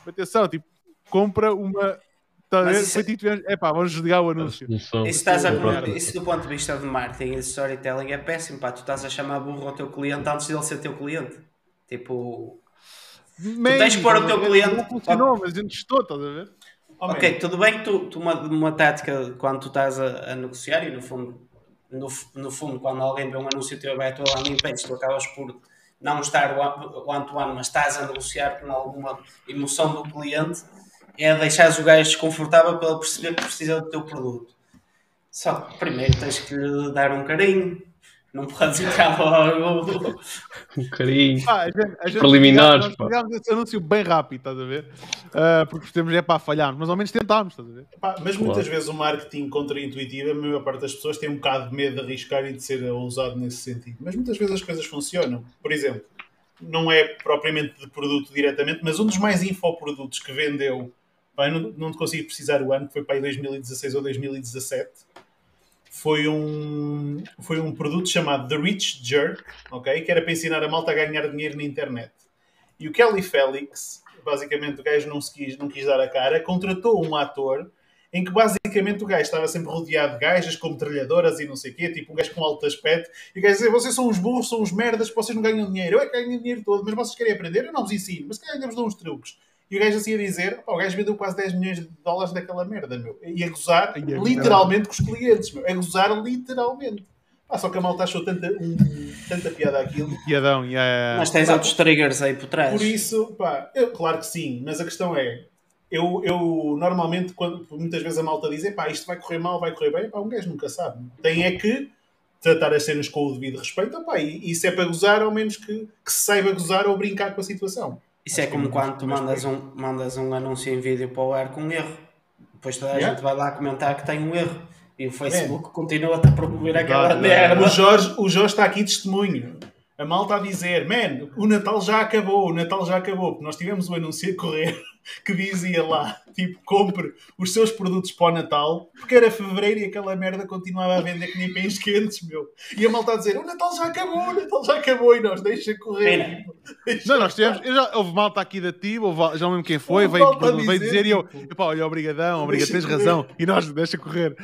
Atenção, tipo, compra uma. Estás a Mas ver? isso Foi tipo, tivemos- epá, vamos desligar o anúncio. Isso, estás a, isso do ponto de vista de marketing e de storytelling é péssimo, pá. Tu estás a chamar burro ao teu cliente antes dele ser teu cliente. Tipo, Maybe, tens que pôr o teu não cliente- funcionou, mas a gente testou, estás a ver? Ok, tudo bem que tu, tu uma, uma tática quando tu estás a, a negociar e no fundo, no, no fundo, quando alguém vê um anúncio teu à tua landing page, tu acabas por não estar one to one, mas estás a negociar com alguma emoção do cliente, é deixares o gajo desconfortável para ele perceber que precisa do teu produto. Só que primeiro tens que lhe dar um carinho, não podes entrar logo. Um carinho. Pá, a gente, a gente Preliminares, nós fizemos esse anúncio bem rápido, estás a ver? Ah, porque temos é para falharmos, mas ao menos tentámos, estás a ver? Pá, mas muitas Claro. vezes o marketing contra-intuitivo, a maior parte das pessoas tem um bocado de medo de arriscar e de ser ousado nesse sentido. Mas muitas vezes as coisas funcionam. Por exemplo, não é propriamente de produto diretamente, mas um dos mais infoprodutos que vendeu, não, não te consigo precisar o ano, que foi para aí 2016 ou 2017, foi um, foi um produto chamado The Rich Jerk, ok? Que era para ensinar a malta a ganhar dinheiro na internet. E o Kelly Felix, basicamente o gajo não, se quis, não quis dar a cara, contratou um ator em que basicamente o gajo estava sempre rodeado de gajas com metralhadoras e não sei o quê, tipo um gajo com alto aspecto, e o gajo dizia, vocês são uns burros, são uns merdas, vocês não ganham dinheiro, eu é que ganho dinheiro todo, mas vocês querem aprender, eu não vos ensino, mas se calhar vos dou uns truques. E o gajo assim a dizer, pá, o gajo vendeu quase 10 milhões de dólares daquela merda, meu. E a gozar Ai, é literalmente com os clientes, meu. A gozar literalmente. Pá, só que a malta achou tanta, um, tanta piada aquilo. Piadão, e é... Mas tens Pá, outros triggers aí por trás. Por isso, pá, eu, claro que sim, mas a questão é, eu, eu normalmente, quando, muitas vezes a malta diz, pá, isto vai correr mal, vai correr bem, pá, um gajo nunca sabe. Tem é que tratar as cenas com o devido respeito, pá, e, e se é para gozar, ao menos que, que se saiba gozar ou brincar com a situação. Isso é Acho que como é quando tu mandas um, mandas um anúncio em vídeo para o ar com um erro. Depois toda a Yeah. gente vai lá comentar que tem um erro. E o Facebook continua-te a promover aquela Exato. merda. O Jorge, o Jorge está aqui testemunho. A malta a dizer, man, o Natal já acabou, o Natal já acabou. Porque nós tivemos o anúncio a correr [laughs] que dizia lá, tipo, compre os seus produtos para o Natal, porque era fevereiro e aquela merda continuava a vender que nem pães quentes, meu. E a malta a dizer, o Natal já acabou, o Natal já acabou, e nós deixa correr. Pena. tipo, deixa Não, nós tivemos, eu já, houve malta aqui da TIB, houve, já não lembro quem foi, Houve veio, veio dizer, dizer e eu, tipo, pá, olha, obrigadão, obrigado, tens correr. [laughs] razão. E nós, deixa correr.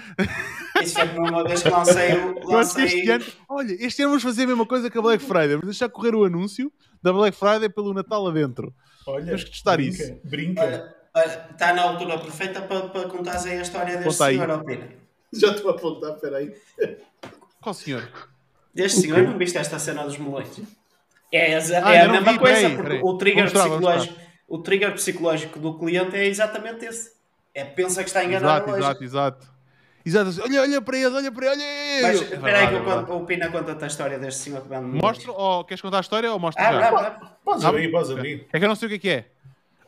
Isso foi uma vez que lancei [laughs] este Lancei, ano, olha, este ano vamos fazer a mesma coisa que a Black Friday, vamos deixar correr o anúncio da Black Friday pelo Natal adentro. Olha, Temos que testar brinca, isso. Brinca. olha, olha, está na altura perfeita para, para contares aí a história deste Conta aí. senhor, Opina. Já estou a apontar, peraí. Qual senhor? Deste senhor, não viste esta cena dos melões? É, exa- Ah, é a mesma vi, coisa, peraí, porque peraí. o trigger, mostrar, psicológico, o trigger psicológico do cliente é exatamente esse. É pensa que está enganado Exato, exato, exato. Exato, assim, olha, olha para ele, olha para ele, olha Mas ele. espera aí que É eu verdade, conto, o Pina conta-te a história deste senhor que melões. Mostra, ou queres contar a história ou mostra Ah, já? Podes Ah, abrir, podes abrir. É que eu não sei o que é que é.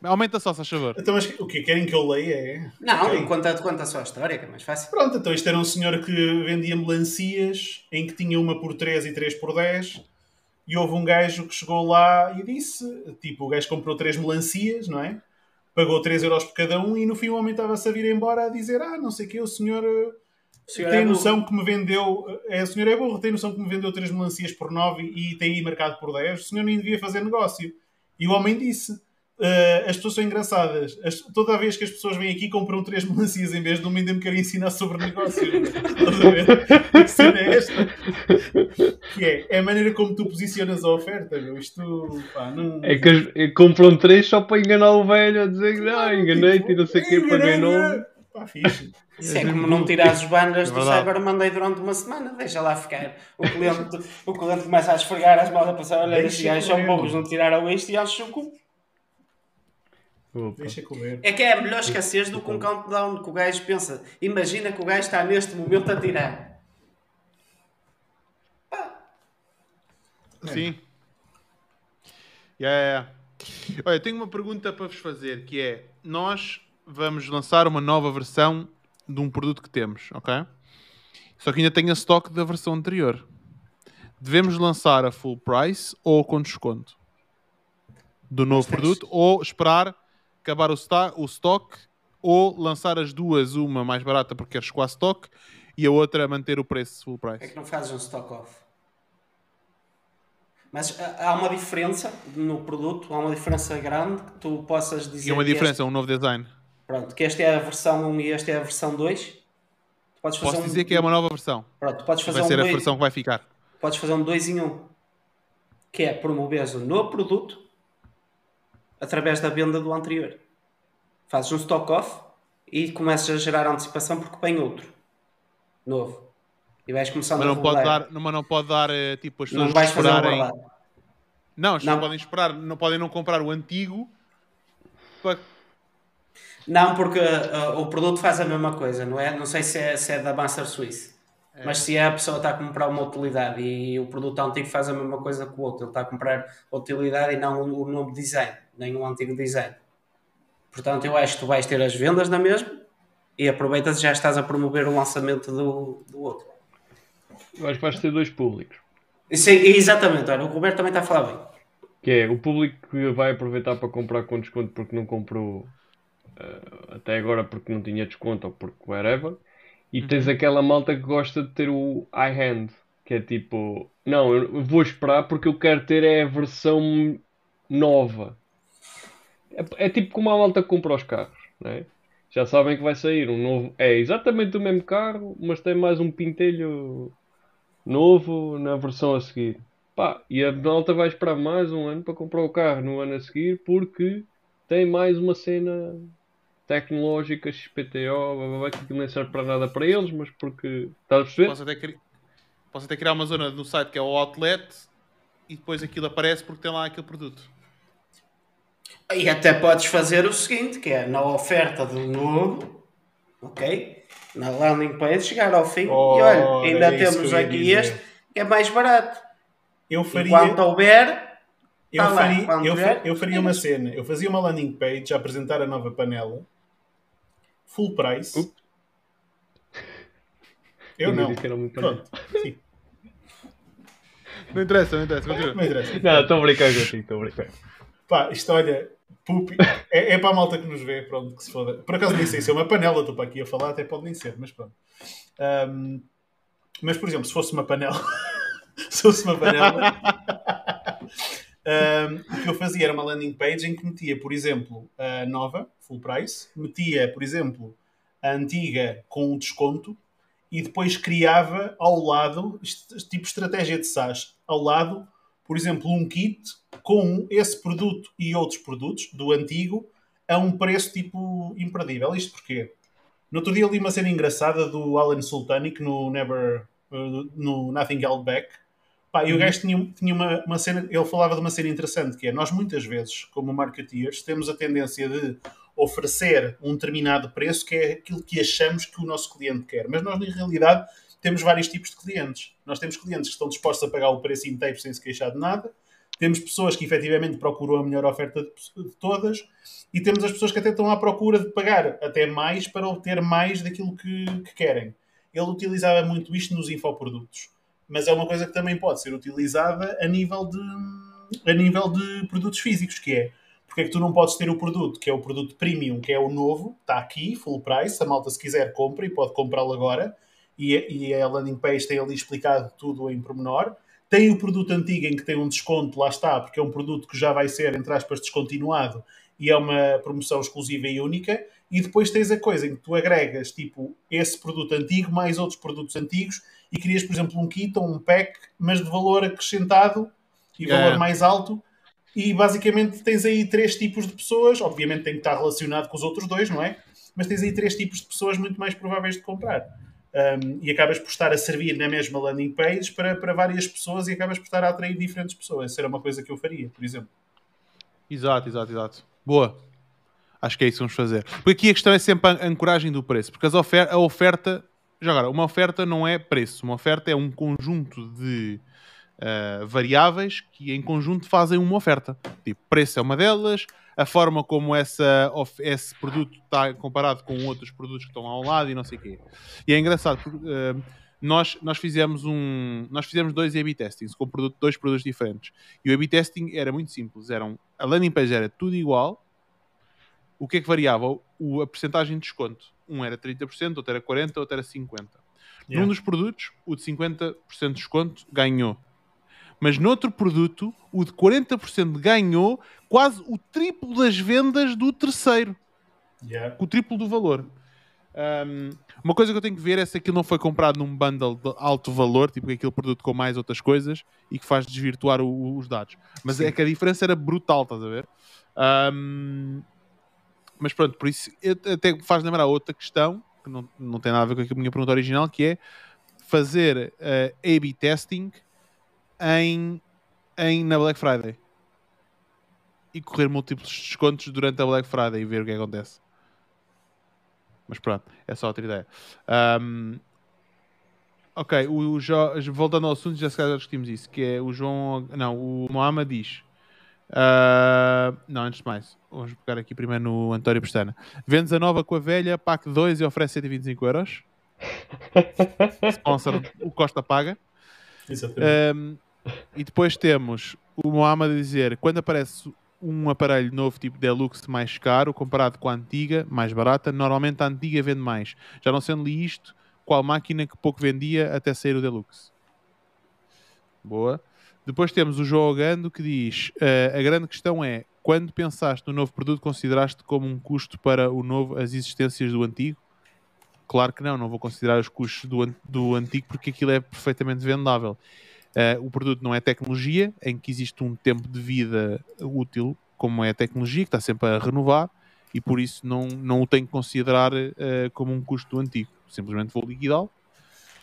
Aumenta só, se favor. Então, mas o que Querem que eu leia? É? Não, Ok. conta, conta só a história, que é mais fácil. Pronto, então isto era um senhor que vendia melancias em que tinha uma por 3 e 3 por 10 e houve um gajo que chegou lá e disse, tipo, o gajo comprou 3 melancias, não é? Pagou 3 euros por cada um e no fim o homem estava-se a vir embora a dizer ah, não sei o que, o senhor, eh, O senhor tem é noção que me vendeu, é, o senhor é burro, tem noção que me vendeu 3 melancias por 9 e tem aí marcado por 10, o senhor nem devia fazer negócio. E o homem disse, "Ah, as pessoas são engraçadas. As- toda vez que as pessoas vêm aqui compram três [laughs] melancias em vez de uma ainda me querem ensinar sobre negócio. [laughs] Estás a ver? A cena é esta. Que é, é a maneira como tu posicionas a oferta, meu. Isto, pá, não... É que as- é que compram três só para enganar o velho a dizer que não, enganei-te e não sei o que, paguei nome. Pá, fixe. Isso é como não tirares os banners É do. Cyber Monday durante uma semana, deixa lá ficar. O cliente, o cliente começa a esfregar as mãos a passar, olha, estes gajos são burros, não tiraram isto e acham o cu. Opa. Deixa comer. É que é melhor esqueceres do que um countdown que o gajo pensa. Imagina que o gajo está neste momento a tirar. Sim. Yeah, yeah. Olha, tenho uma pergunta para vos fazer, que é, nós vamos lançar uma nova versão de um produto que temos, ok? Só que ainda tem a stock da versão anterior. Devemos lançar a full price ou com desconto? Do novo produto ou esperar acabar o, sta- o stock ou lançar as duas, uma mais barata porque queres a stock e a outra manter o preço full É price. que não fazes um stock off. Mas há há uma diferença no produto, há uma diferença grande que tu possas dizer. E é uma que este- diferença, um novo design. pronto, que esta é a versão 1 e esta é a versão 2. Tu podes fazer Posso um- dizer que é uma nova versão. Pronto, podes fazer Vai um ser a dois- versão que vai ficar. podes fazer um 2 em 1, um, que é promoveres o novo produto através da venda do anterior. Fazes um stock off e começas a gerar antecipação porque vem outro novo. E vais começando Mas a não pode rolar. dar, mas não pode dar eh, tipo as Não pessoas fazer um esperarem. overlap. Não, as pessoas Não. podem esperar, não podem não comprar o antigo para Não, porque uh, o produto faz a mesma coisa, não é? Não sei se é, se é da Master Suisse. Mas se é a pessoa está a comprar uma utilidade e o produto antigo faz a mesma coisa que o outro, ele está a comprar a utilidade e não o, o novo design, nem o antigo design. Portanto, eu acho que tu vais ter as vendas na mesma e aproveitas e já estás a promover o lançamento do, do outro. Eu acho que vais ter dois públicos. Isso é- exatamente, olha, o Roberto também está a falar bem. Que é o público que vai aproveitar para comprar com desconto porque não comprou eh, até agora porque não tinha desconto ou porque whatever. E tens aquela malta que gosta de ter o high-hand, que é tipo, não, eu vou esperar porque eu quero ter é a versão nova. É, é tipo como a malta que compra os carros, né? Já sabem que vai sair um novo. É exatamente o mesmo carro, mas tem mais um pintelho novo na versão a seguir. Pá, e a malta vai esperar mais um ano para comprar o carro no ano a seguir porque tem mais uma cena tecnológica, XPTO, que nem serve para nada para eles, mas porque. Estás a perceber? Posso até, cri... Posso até criar uma zona no site que é o outlet e depois aquilo aparece porque tem lá aquele produto. E até podes fazer o seguinte, que é na oferta do novo, ok? Na landing page, chegar ao fim Oh, e olha, ainda isso temos aqui dizer. este que é mais barato. Eu faria, Enquanto houver, eu tá lá, faria, quando eu, eu faria uma cena. Eu fazia uma landing page a apresentar a nova panela. Full price. Eu não. Pronto. Sim. Não interessa, não interessa, continua. Não interessa. Não, estou a brincar contigo, estou a brincar. Pá, isto olha, é, é para a malta que nos vê, pronto, que se foda. Por acaso nem sei se é uma panela, estou para aqui a falar, até pode nem ser, mas pronto. Ahm, mas, por exemplo, se fosse uma panela, [laughs] se fosse uma panela, ahm, o que eu fazia era uma landing page em que metia, por exemplo, a nova, full price, metia, por exemplo, a antiga com um desconto e depois criava ao lado, tipo estratégia de SaaS, ao lado, por exemplo, um kit com esse produto e outros produtos do antigo a um preço tipo imperdível. Isto porquê? No outro dia li uma cena engraçada do Alan Sultanic no Never uh, no Nothing Held Back. Pá, e o gajo tinha, tinha uma, uma cena, ele falava de uma cena interessante que é nós muitas vezes, como marketeers, temos a tendência de oferecer um determinado preço que é aquilo que achamos que o nosso cliente quer. Mas nós, na realidade, temos vários tipos de clientes. Nós temos clientes que estão dispostos a pagar o preço inteiro sem se queixar de nada. Temos pessoas que efetivamente procuram a melhor oferta de, todas. E temos as pessoas que até estão à procura de pagar até mais para obter mais daquilo que, que querem. Ele utilizava muito isto nos infoprodutos. Mas é uma coisa que também pode ser utilizada a nível de, a nível de produtos físicos, que é porque é que tu não podes ter o produto, que é o produto premium, que é o novo, está aqui, full price, a malta se quiser compra e pode comprá-lo agora, e, e a landing page tem ali explicado tudo em pormenor. Tem o produto antigo em que tem um desconto, lá está, porque é um produto que já vai ser, entre aspas, descontinuado e é uma promoção exclusiva e única. E depois tens a coisa em que tu agregas, tipo, esse produto antigo mais outros produtos antigos e crias, por exemplo, um kit ou um pack, mas de valor acrescentado e Yeah. valor mais alto. E basicamente tens aí três tipos de pessoas, obviamente tem que estar relacionado com os outros dois, não é? Mas tens aí três tipos de pessoas muito mais prováveis de comprar. Um, e acabas por estar a servir na mesma landing page para, para várias pessoas e acabas por estar a atrair diferentes pessoas. Isso era uma coisa que eu faria, por exemplo. Exato, exato, exato. Boa. Acho que é isso que vamos fazer. Porque aqui a questão é sempre a ancoragem do preço. Porque as ofer a oferta. Já agora, uma oferta não é preço. Uma oferta é um conjunto de ah, variáveis que em conjunto fazem uma oferta. Tipo, preço é uma delas, a forma como essa, esse produto está comparado com outros produtos que estão lá ao lado e não sei o quê. E é engraçado porque ah, nós, nós fizemos um. Nós fizemos dois A-B testings com produto, dois produtos diferentes. E o A-B testing era muito simples. Eram, a landing page era tudo igual. O que é que variava? O, a percentagem de desconto. Um era 30%, outro era 40%, outro era 50%. Num dos produtos, o de 50% de desconto ganhou. Mas noutro produto, o de 40% ganhou quase o triplo das vendas do terceiro. Yeah. Com o triplo do valor. Um, uma coisa que eu tenho que ver é se aquilo não foi comprado num bundle de alto valor, tipo aquele produto com mais outras coisas, e que faz desvirtuar o- os dados. Mas é que a diferença era brutal, estás a ver? Um, mas pronto, por isso até faz lembrar outra questão, que não, não tem nada a ver com a minha pergunta original, que é fazer uh, A-B testing em, em, na Black Friday. E correr múltiplos descontos durante a Black Friday e ver o que acontece. Mas pronto, é só outra ideia. Um, ok, o, o Jo- voltando ao assunto, já se calhar discutimos isso, que é o João. Não, o Mohamed diz. ah, não, antes de mais, vamos pegar aqui primeiro no António Pestana. Vendes a nova com a velha, pack 2 e oferece 125 euros. [laughs] Sponsor, o Costa paga. Um, e depois temos o Mohamed a dizer quando aparece um aparelho novo tipo Deluxe mais caro comparado com a antiga, mais barata, normalmente a antiga vende mais. Já não sendo li isto, qual máquina que pouco vendia até sair o Deluxe. Boa. Depois temos o João Gando que diz: uh, a grande questão é quando pensaste no novo produto, consideraste como um custo para o novo as existências do antigo? Claro que não, não vou considerar os custos do, do antigo porque aquilo é perfeitamente vendável. Uh, o produto não é tecnologia, em que existe um tempo de vida útil, como é a tecnologia, que está sempre a renovar, e por isso não, não o tenho que considerar uh, como um custo antigo. Simplesmente vou liquidá-lo,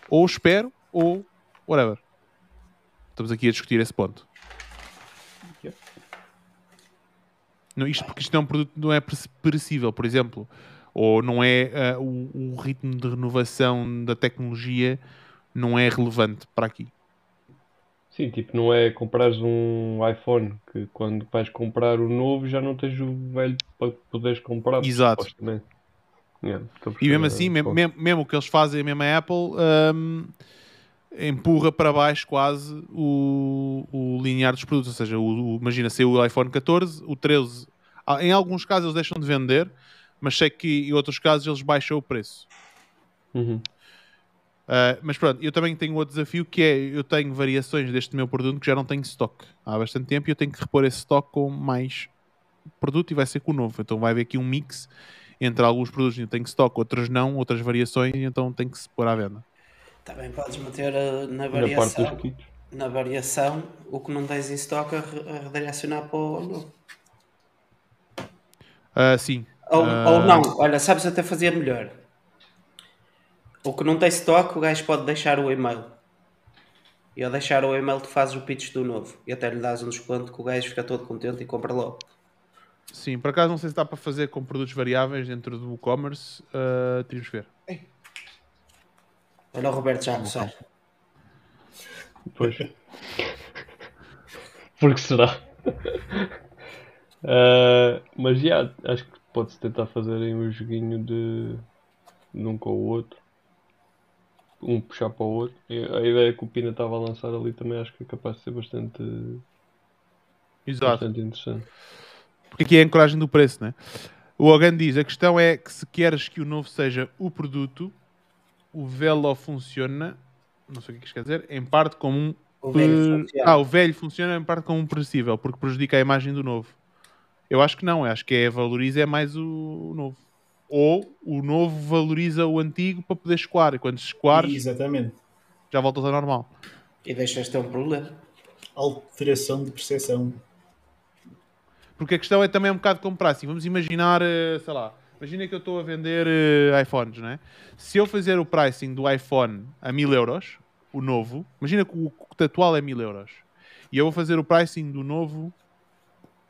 ou espero, ou whatever. Estamos aqui a discutir esse ponto. Não, isto porque isto é um produto não é perecível, por exemplo, ou não é uh, o, o, ritmo de renovação da tecnologia não é relevante para aqui. Sim, tipo, não é comprares um iPhone que quando vais comprar o novo já não tens o velho para poderes comprar. Exato. Yeah, e mesmo assim, mesmo, mesmo, o que eles fazem, mesmo a Apple, um, empurra para baixo quase o, o linear dos produtos. Ou seja, o, o, imagina ser o iPhone 14, o 13, ah, em alguns casos eles deixam de vender, mas sei que em outros casos eles baixam o preço. Uhum. Uh, mas pronto, eu também tenho outro desafio que é eu tenho variações deste meu produto que já não tenho stock há bastante tempo e eu tenho que repor esse stock com mais produto e vai ser com o novo. Então vai haver aqui um mix entre alguns produtos que eu tenho stock, outros não, outras variações, então tem que se pôr à venda. Também podes meter uh, na variação, na, variação o que não tens em stock a, a redirecionar para o novo. Uh, sim. Ou, uh... ou não, olha, sabes até fazer melhor. O que não tem stock, o gajo pode deixar o e-mail. E ao deixar o e-mail, tu fazes o pitch do novo. E até lhe dás um desconto que o gajo fica todo contente e compra logo. Sim, por acaso não sei se dá para fazer com produtos variáveis dentro do e-commerce. Uh, temos que ver. Ei. Olha o Roberto já a Pois. Porque será? Uh, mas já, acho que pode-se tentar fazer aí um joguinho de, de um com o outro. Um puxar para o outro. E a ideia que o Pina estava a lançar ali também acho que é capaz de ser bastante, Exato. bastante interessante. Porque aqui é a encoragem do preço, né? O Hogan diz: a questão é que se queres que o novo seja o produto, o Velo funciona, não sei o que isto quer dizer, em parte como um. O velho ah, o velho funciona em parte como um perecível, porque prejudica a imagem do novo. Eu acho que não, eu acho que é valoriza é mais o novo. Ou o novo valoriza o antigo para poder escoar, e quando escoares, Exatamente. já voltas ao normal. E deixas ter um problema. Alteração de percepção. Porque a questão é também um bocado comprar. Assim, vamos imaginar, eh, sei lá, Imagina que eu estou a vender uh, iPhones, né? Se eu fizer o pricing do iPhone a 1000 euros, o novo, imagina que o, o atual é 1000 euros, e eu vou fazer o pricing do novo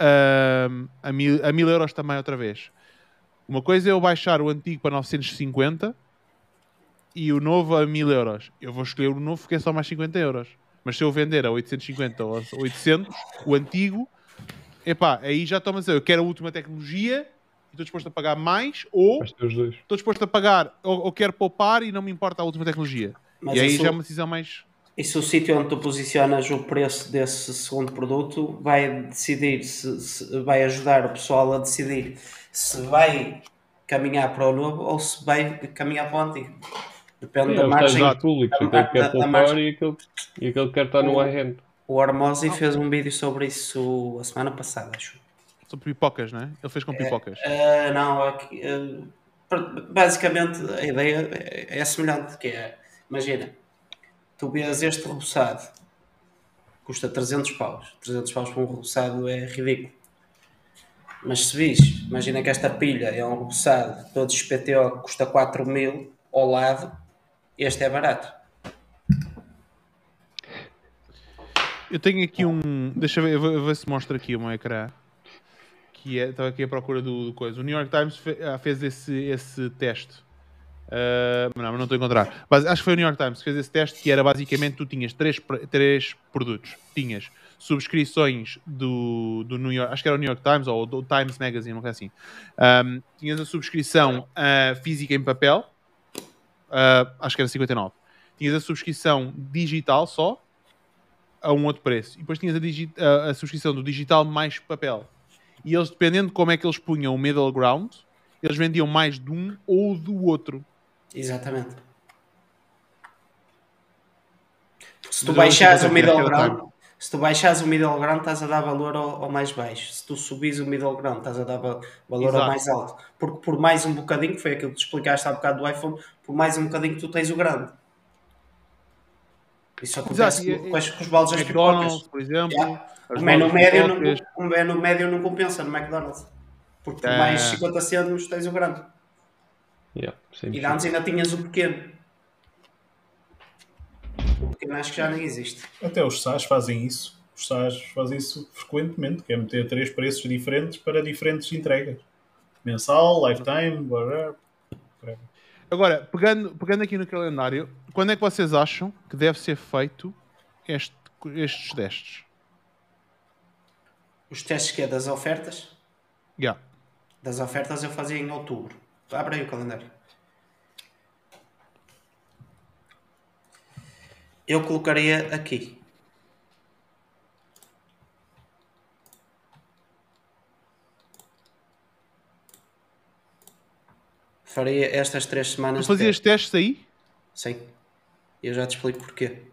uh, a, 1000, a 1000 euros também outra vez. Uma coisa é eu baixar o antigo para 950 e o novo a 1000 euros. Eu vou escolher o novo porque é só mais 50 euros. Mas se eu vender a 850 ou 800, o antigo, epá, aí já estou a dizer, eu quero a última tecnologia estou disposto a pagar mais, ou estou disposto a pagar, ou, ou, quero poupar e não me importa a última tecnologia. Mas e aí isso, já é uma decisão mais. E se o sítio onde tu posicionas o preço desse segundo produto vai decidir, se, se, vai ajudar o pessoal a decidir se vai caminhar para o novo ou se vai caminhar para o antigo. Depende é, da margem. público, aquele que quer poupar margem... e, aquele, e aquele que quer estar no high-end. O Armosi fez um vídeo sobre isso a semana passada, acho. Sobre pipocas, não é? Ele fez com é, pipocas. Uh, não, uh, basicamente a ideia é, é semelhante, que é, imagina, tu vês este reboçado, custa 300 paus. 300 paus para um reboçado é ridículo. Mas se vis, imagina que esta pilha é um reboçado, todos os PTO que custa 4 mil ao lado, este é barato. Eu tenho aqui um. Deixa eu ver, eu vou ver se mostra aqui meu ecrã que é, estava aqui à procura do, do, coisa. O New York Times fe, ah, fez esse, esse teste. Uh, não, não estou a encontrar. Mas acho que foi o New York Times que fez esse teste que era basicamente tu tinhas três, três produtos. Tinhas subscrições do, do New York, acho que era o New York Times ou do Times Magazine, uma coisa assim. Um, tinhas a subscrição uh, física em papel, uh, acho que era 59. Tinhas a subscrição digital só, a um outro preço. E depois tinhas a, a subscrição do digital mais papel e eles, dependendo de como é que eles punham o middle ground, eles vendiam mais de um ou do outro. Exatamente. Se tu Mas eu baixares o é middle é ground, se tu baixares o middle ground, estás a dar valor ao, ao mais baixo. Se tu subis o middle ground, estás a dar va- valor Exato. ao mais alto. Porque por mais um bocadinho, que foi aquilo que tu explicaste há bocado do iPhone, por mais um bocadinho que tu tens o grande. Isso acontece Exato, e- com, as- com os baldes das pipocas. Por exemplo. Yeah. O menu, médio não, o menu médio não compensa no McDonald's. Porque por É. mais 50 cêntimos tens o grande. Yeah, E antes ainda tinhas o pequeno. O pequeno acho que já nem existe. Até os SAS fazem isso. Os SAS fazem isso frequentemente, que é meter três preços diferentes para diferentes entregas. Mensal, lifetime, whatever. whatever. Agora, pegando, pegando aqui no calendário, quando é que vocês acham que deve ser feito este- estes testes? Os testes que é das ofertas? Yeah. Das ofertas eu fazia em outubro. Abre aí o calendário. Eu colocaria aqui. Faria estas três Tu semanas de fazias teste. testes aí? Sim. Eu já te explico porquê.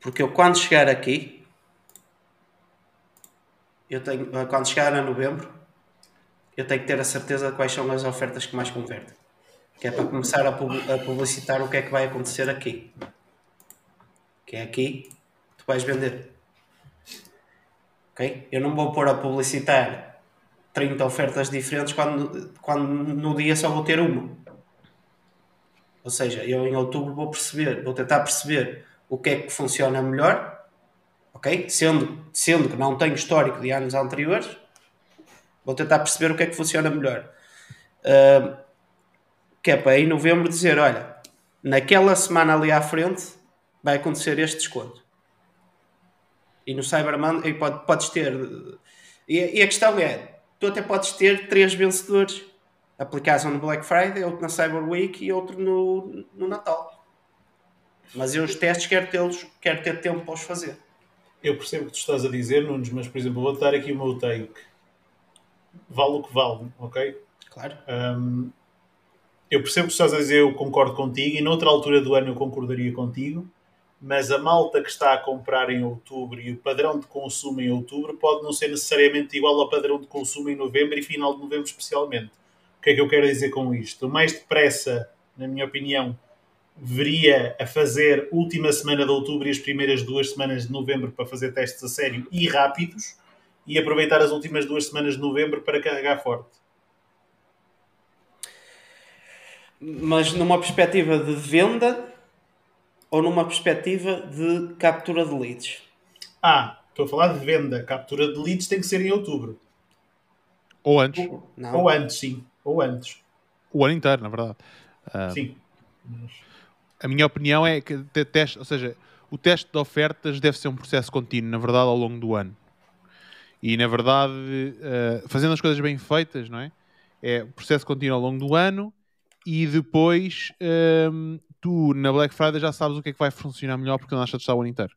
Porque eu quando chegar aqui, eu tenho, quando chegar a novembro, eu tenho que ter a certeza de quais são as ofertas que mais convertem. Que é para começar a, pub- a publicitar o que é que vai acontecer aqui. Que é aqui, tu vais vender. Ok? Eu não vou pôr a publicitar 30 ofertas diferentes quando, quando no dia só vou ter uma. Ou seja, eu em outubro vou perceber, vou tentar perceber o que é que funciona melhor, ok? Sendo, sendo que não tenho histórico de anos anteriores, vou tentar perceber o que é que funciona melhor. Ahm, que é para em novembro dizer, olha, naquela semana ali à frente vai acontecer este desconto. E no Cyber Monday pode, podes ter. E, e a questão é: tu até podes ter três vencedores. Aplicares um no Black Friday, outro na Cyber Week e outro no, no Natal. Mas eu os testes quero tê-los, quero ter tempo para os fazer. Eu percebo o que tu estás a dizer, Nunes, mas por exemplo, vou dar aqui o meu take. Vale o que vale, ok? Claro. Hum, eu percebo o que estás a dizer, eu concordo contigo, e noutra altura do ano eu concordaria contigo, mas a malta que está a comprar em outubro e o padrão de consumo em outubro pode não ser necessariamente igual ao padrão de consumo em novembro e final de novembro especialmente. O que é que eu quero dizer com isto? O mais depressa, na minha opinião, veria a fazer última semana de outubro e as primeiras duas semanas de novembro para fazer testes a sério e rápidos e aproveitar as últimas duas semanas de novembro para carregar forte. Mas numa perspectiva de venda ou numa perspectiva de captura de leads? Ah, estou a falar de venda. Captura de leads tem que ser em outubro. Ou antes. Não. Ou antes, sim. Ou antes. O ano inteiro, na verdade. Ah, Sim. a minha opinião é que te- teste, ou seja, o teste de ofertas deve ser um processo contínuo, na verdade, ao longo do ano. E na verdade, eh, fazendo as coisas bem feitas, não é? É um processo contínuo ao longo do ano e depois ehm, tu na Black Friday já sabes o que é que vai funcionar melhor porque não achas de estar o ano inteiro.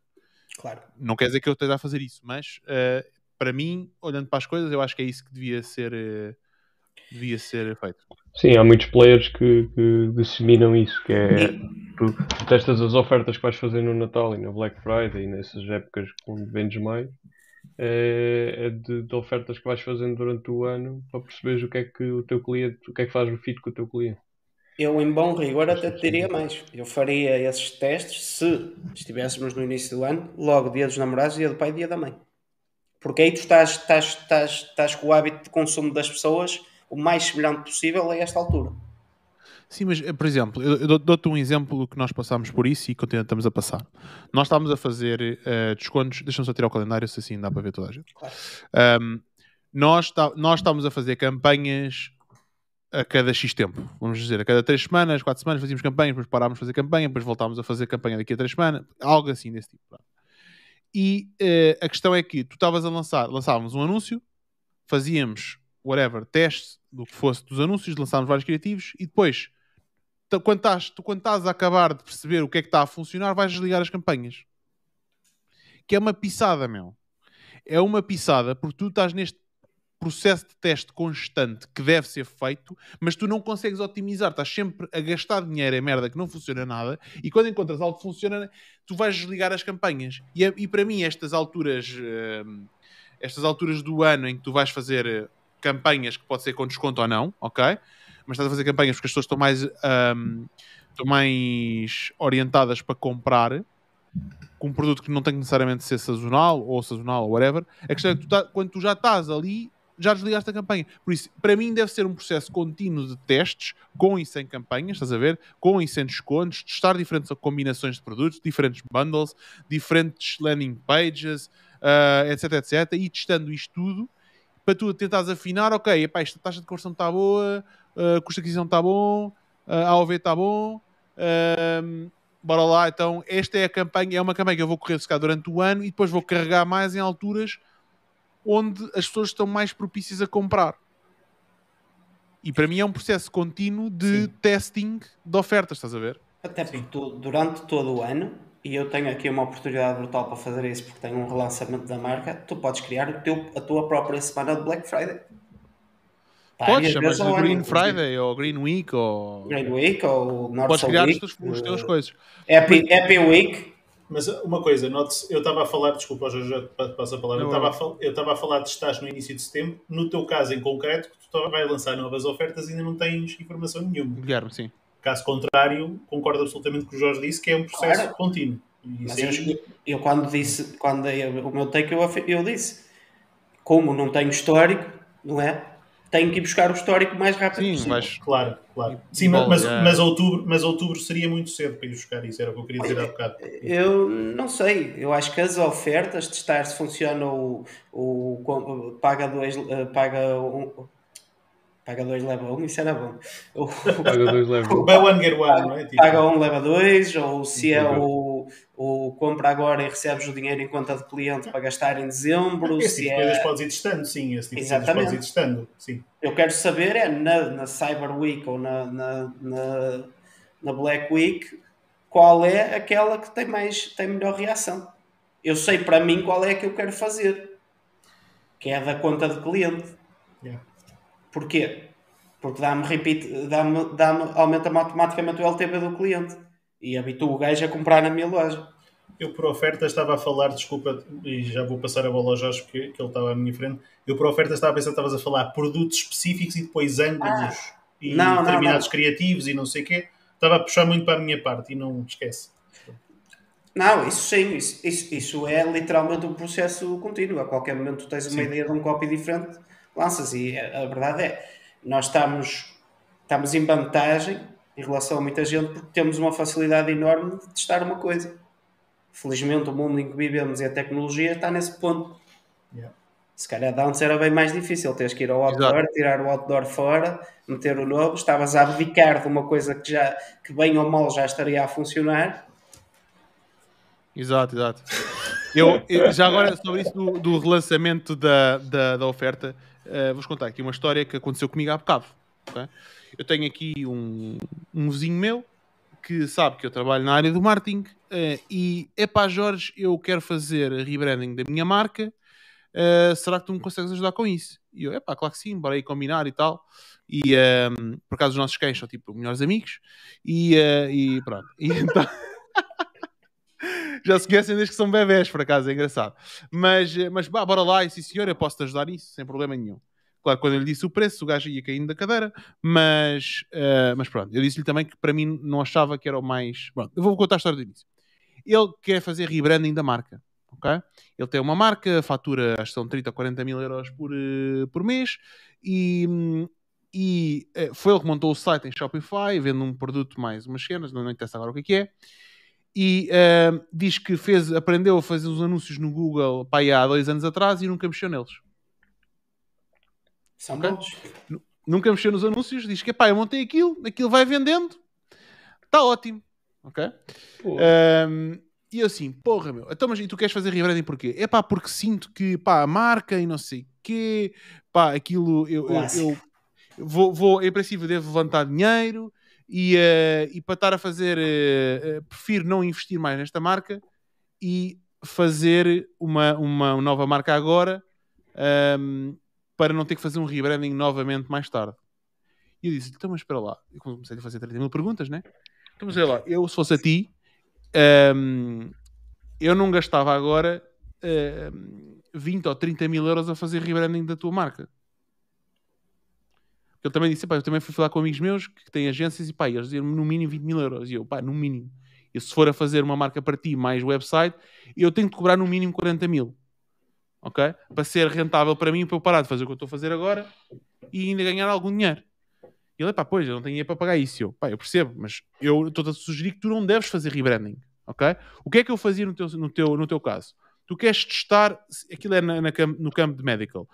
Claro. Não quer dizer que eu esteja a fazer isso, mas eh, para mim, olhando para as coisas, eu acho que é isso que devia ser, eh, devia ser feito. Sim, há muitos players que, que disseminam isso, que é tu, tu testas as ofertas que vais fazer no Natal e no Black Friday e nessas épocas onde vendes mais, é, é de, de ofertas que vais fazendo durante o ano para perceberes o que é que o teu cliente, o que é que faz o fit com o teu cliente. Eu, em bom rigor, até te diria mais. Eu faria esses testes se estivéssemos no início do ano, logo dia dos namorados, dia do pai e dia da mãe. Porque aí tu estás, estás, estás, estás com o hábito de consumo das pessoas o mais semelhante possível a esta altura. Sim, mas, eh, por exemplo, eu, eu dou- dou-te um exemplo que nós passámos por isso e continuamos a passar. Nós estávamos a fazer eh, descontos, deixa-me só tirar o calendário, se assim dá para ver toda a gente. Claro. Ahm, nós, tá, nós estávamos a fazer campanhas a cada X tempo, vamos dizer, a cada 3 semanas, 4 semanas fazíamos campanhas, depois parámos de fazer campanha, depois voltámos a fazer campanha daqui a 3 semanas, algo assim desse tipo. E eh, a questão é que tu estavas a lançar, lançávamos um anúncio, fazíamos whatever, teste do que fosse dos anúncios, lançámos vários criativos e depois, tu, quando, estás, tu, quando estás a acabar de perceber o que é que está a funcionar, vais desligar as campanhas. Que é uma pisada, meu. É uma pisada porque tu estás neste processo de teste constante que deve ser feito, mas tu não consegues otimizar, estás sempre a gastar dinheiro em merda que não funciona nada, e quando encontras algo que funciona, tu vais desligar as campanhas. E, é- e para mim, estas alturas, hum, estas alturas do ano em que tu vais fazer eh, campanhas que pode ser com desconto ou não, ok? Mas estás a fazer campanhas porque as pessoas estão mais, hum, estão mais orientadas para comprar com um produto que não tem que necessariamente ser sazonal ou sazonal ou whatever. A questão é que tu tá- quando tu já estás ali, já desligaste a campanha. Por isso, para mim, deve ser um processo contínuo de testes, com e sem campanhas, estás a ver? Com e sem descontos, testar diferentes combinações de produtos, diferentes bundles, diferentes landing pages, ah, etc, etc. E testando isto tudo para tu tentares afinar, ok, epá, esta taxa de conversão está boa, uh, custo de aquisição está bom, uh, AOV está bom, ahm, bora lá, então esta é a campanha, é uma campanha que eu vou correr se calhar durante o ano e depois vou carregar mais em alturas onde as pessoas estão mais propícias a comprar. E para mim é um processo contínuo de Sim. testing de ofertas, estás a ver? Até porque tu, durante todo o ano, e eu tenho aqui uma oportunidade brutal para fazer isso porque tenho um relançamento da marca, tu podes criar o teu, a tua própria semana de Black Friday. Podes, vezes de Green inclusive. Friday ou Green Week ou... Green Week ou North Podes criar os Week, teus, os eh, teus coisas. Happy, Happy Week. Mas uma coisa, note eu estava a falar, desculpa, Jorge, já te passo a palavra. Não, eu estava a, eu estava a falar de estás no início de setembro. No teu caso em concreto, que tu vais lançar novas ofertas e ainda não tens informação nenhuma. Guilherme, sim. Caso contrário, concordo absolutamente com o que o Jorge disse, que é um processo Claro. contínuo. Mas aí- eu, eu quando disse, quando dei o meu take, eu, eu disse, como não tenho histórico, não é? Tenho que ir buscar o histórico o mais rápido Sim, possível. vais... Claro, claro. Sim, mas, mas, Bom, mas outubro, mas outubro seria muito cedo para ir buscar isso, era o que eu queria dizer há bocado. Eu não sei, eu acho que as ofertas, testar se funciona o, o, paga dois, eh, paga um, paga dois, leva um, isso era bom. O, Paga dois levels. Buy one, get one, não é? Tipo, paga um, leva dois, ou se é Exato. O, o compra agora e recebes o dinheiro em conta de cliente para gastar em dezembro, esse tipo de coisas é... podes ir testando, sim. Esse tipo de coisas Exatamente. podes ir testando, sim. Eu quero saber é na, na Cyber Week ou na, na, na, na Black Week qual é aquela que tem mais tem melhor reação. Eu sei para mim qual é a que eu quero fazer, que é a da conta de cliente. Yeah. Porquê? Porque dá-me repeat, dá-me, dá-me, aumenta-me automaticamente o LTV do cliente e habitua o gajo a comprar na minha loja. Eu, por oferta, estava a falar, desculpa, e já vou passar a bola ao Jorge, que, que ele estava à minha frente. Eu, por oferta, estava a pensar que estavas a falar produtos específicos e depois ângulos e Não, não, determinados não. criativos e não sei o quê. Estava a puxar muito para a minha parte e não esquece. Não, isso sim, isso, isso, isso é literalmente um processo contínuo. A qualquer momento tu tens uma Sim. ideia de um copy diferente, lanças. E a, a verdade é, nós estamos, estamos em vantagem em relação a muita gente porque temos uma facilidade enorme de testar uma coisa. Felizmente o mundo em que vivemos e a tecnologia está nesse ponto. Yeah. Se calhar antes era bem mais difícil, tens que ir ao outdoor, tirar o outdoor fora, meter o novo, estavas a abdicar de uma coisa que já, que bem ou mal já estaria a funcionar. Exato, exato. Eu, eu- já agora, sobre isso do, do relançamento da, da, da oferta, eh, vou-vos contar aqui uma história que aconteceu comigo há bocado. ok? Eu tenho aqui um, um vizinho meu que sabe que eu trabalho na área do marketing eh, e, epá, Jorge, eu quero fazer rebranding da minha marca. eh, será que tu me consegues ajudar com isso? E eu, epá, claro que sim, bora aí combinar e tal. E ehm, por acaso os nossos cães são tipo melhores amigos. E, eh, e pronto. E então [laughs] já se conhecem desde que são bebés, por acaso, é engraçado. Mas, mas bah, bora lá, e sim senhor, eu posso te ajudar nisso, sem problema nenhum. Claro, quando eu lhe disse o preço, o gajo ia caindo da cadeira, mas, eh, mas pronto, eu disse-lhe também que para mim não achava que era o mais. Pronto, eu vou contar a história do início. Ele quer fazer rebranding da marca, ok? Ele tem uma marca, fatura, acho que são 30 ou 40 mil euros por, eh, por mês, e, e eh, foi ele que montou o site em Shopify, vendo um produto mais umas cenas, não, não interessa agora o que é é e eh, diz que fez, aprendeu a fazer os anúncios no Google pá, há dois anos atrás e nunca mexeu neles. São Ok. bons. Nunca mexeu nos anúncios, diz que pá, eu montei aquilo, aquilo vai vendendo, está ótimo. Ok? Ahm, e eu assim, porra, meu, então, mas e tu queres fazer rebranding porquê? É pá, porque sinto que pá, a marca e não sei quê, pá, aquilo eu, eu, Clássico. eu vou, vou, em princípio, devo levantar dinheiro e, eh, e para estar a fazer, eh, eh, prefiro não investir mais nesta marca e fazer uma, uma nova marca agora ahm, para não ter que fazer um rebranding novamente mais tarde. E eu disse, então, mas espera lá. Eu comecei a fazer 30 mil perguntas, né? Então, mas olha lá, eu se fosse a ti, hum, eu não gastava agora hum, 20 ou 30 mil euros a fazer rebranding da tua marca. Ele também disse, pá, eu também fui falar com amigos meus que têm agências e pá, eles diziam no mínimo 20 mil euros. E eu, pá, no mínimo. E se for a fazer uma marca para ti mais website, eu tenho de cobrar no mínimo 40 mil. Ok? Para ser rentável para mim, para eu parar de fazer o que eu estou a fazer agora e ainda ganhar algum dinheiro. E ele, pá, pois, eu não tenho dinheiro para pagar isso. Eu, pá, eu percebo, mas eu estou a sugerir que tu não deves fazer rebranding. Ok? O que é que eu fazia no teu, no teu, no teu caso? Tu queres testar, aquilo é na, na, no campo de medical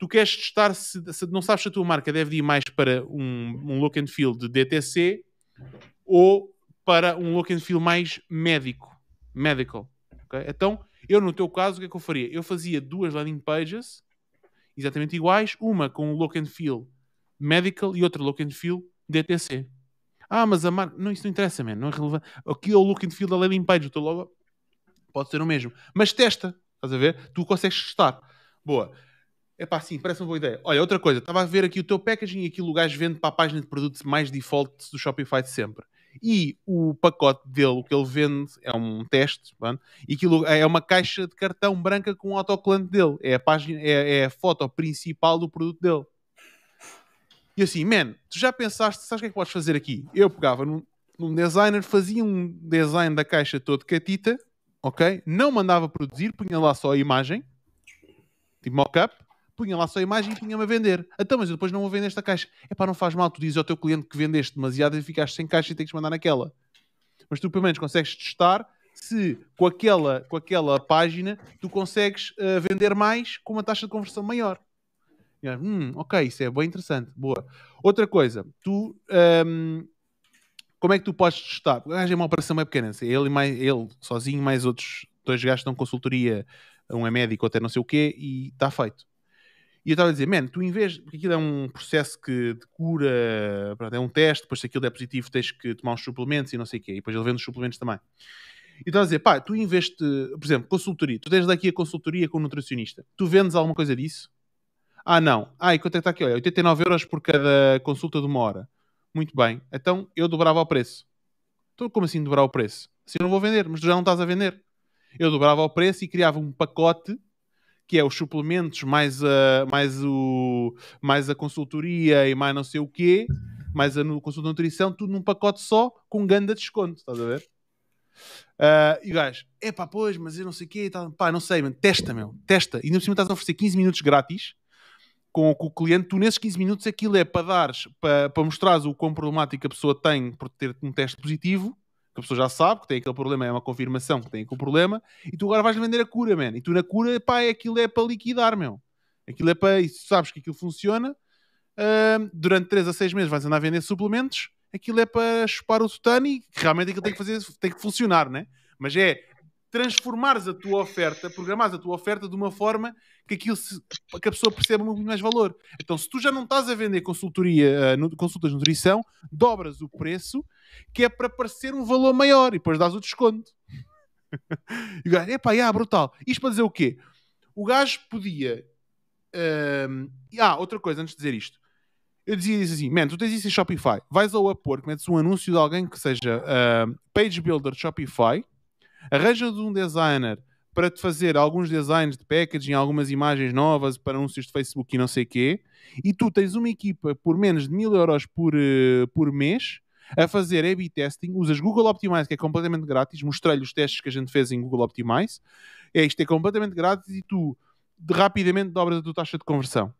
tu queres testar se, se, não sabes se a tua marca deve ir mais para um, um look and feel de DTC ou para um look and feel mais médico, medical. Okay? Então, eu no teu caso, o que é que eu faria? Eu fazia duas landing pages exatamente iguais, uma com um look and feel medical e outra look and feel DTC. Ah, mas a marca. Não, isso não interessa, man. Não é relevante. Aqui é o look and feel da landing page, o teu logo pode ser o mesmo. Mas testa, estás a ver? Tu consegues testar. Boa. É pá, sim, parece uma boa ideia. Olha, outra coisa, estava a ver aqui o teu packaging e aquilo o gajo vende para a página de produtos mais default do Shopify de sempre. E o pacote dele, o que ele vende, é um teste, mano, e aquilo é uma caixa de cartão branca com o autocolante dele. É a, página, é, é a foto principal do produto dele. E assim, man, tu já pensaste, sabes o que é que podes fazer aqui? Eu pegava num, num designer, fazia um design da caixa todo catita, ok? Não mandava produzir, punha lá só a imagem, tipo mock-up, punha lá só a imagem e punha-me a vender. Então, mas eu depois não vou vender esta caixa. É pá, não faz mal, tu dizes ao teu cliente que vendeste demasiado e ficaste sem caixa e tens que mandar naquela. Mas tu pelo menos consegues testar se com aquela, com aquela página tu consegues uh, vender mais com uma taxa de conversão maior. Hum, ok, isso é bem interessante. Boa. Outra coisa, tu. Um, como é que tu podes testar? O gajo é uma operação bem pequena. Ele, mais, ele sozinho, mais outros dois gajos dão consultoria, um é médico, até não sei o quê, e está feito. E eu estava a dizer, man, tu em vez, porque aquilo é um processo que de cura, pronto, é um teste, depois se aquilo é positivo tens que tomar uns suplementos e não sei o quê, e depois ele vende os suplementos também. E estava a dizer, pá, tu investe, por exemplo, consultoria, tu tens daqui a consultoria com um nutricionista, tu vendes alguma coisa disso? Ah, não. Ah, e quanto é que está aqui? Olha, 89 euros por cada consulta de uma hora. Muito bem. Então eu dobrava o preço. Então como assim dobrar o preço? Assim eu não vou vender, mas tu já não estás a vender. Eu dobrava o preço e criava um pacote que é os suplementos, mais a, mais o, mais a consultoria e mais não sei o quê, mais a consulta de nutrição, tudo num pacote só, com ganda desconto, estás a ver? Uh, e o gajo, é pá, pois, mas eu não sei o quê, tá, pá, não sei, mano, testa, meu, testa. E ainda por cima estás a oferecer 15 minutos grátis com, com, o cliente, tu nesses 15 minutos aquilo é para dares, para, para mostrares o quão problemático a pessoa tem por ter um teste positivo que a pessoa já sabe que tem aquele problema, é uma confirmação que tem aquele problema, e tu agora vais vender a cura, man. E tu na cura, pá, é aquilo é para liquidar, meu. Aquilo é para. E sabes que aquilo funciona, uh, durante 3 a 6 meses vais andar a vender suplementos, aquilo é para chupar o tutano e realmente aquilo tem que fazer, tem que funcionar, né? Mas é transformares a tua oferta, programares a tua oferta de uma forma que aquilo se, que a pessoa perceba muito mais valor. Então, se tu já não estás a vender consultoria, uh, consultas de nutrição, dobras o preço, que é para parecer um valor maior e depois dás o desconto. e o gajo, epá, yeah, brutal. Isto para dizer o quê? O gajo podia. Uh, ah, outra coisa antes de dizer isto. Eu dizia isso assim, man, tu tens isso em Shopify, vais ao Upwork, metes um anúncio de alguém que seja uh, page builder de Shopify, arranjas um designer para te fazer alguns designs de packaging, algumas imagens novas para anúncios de Facebook e não sei quê, e tu tens uma equipa por menos de mil euros por, uh, por mês a fazer A-B testing, usas Google Optimize, que é completamente grátis, mostrei-lhe os testes que a gente fez em Google Optimize, é isto é completamente grátis e tu rapidamente dobras a tua taxa de conversão.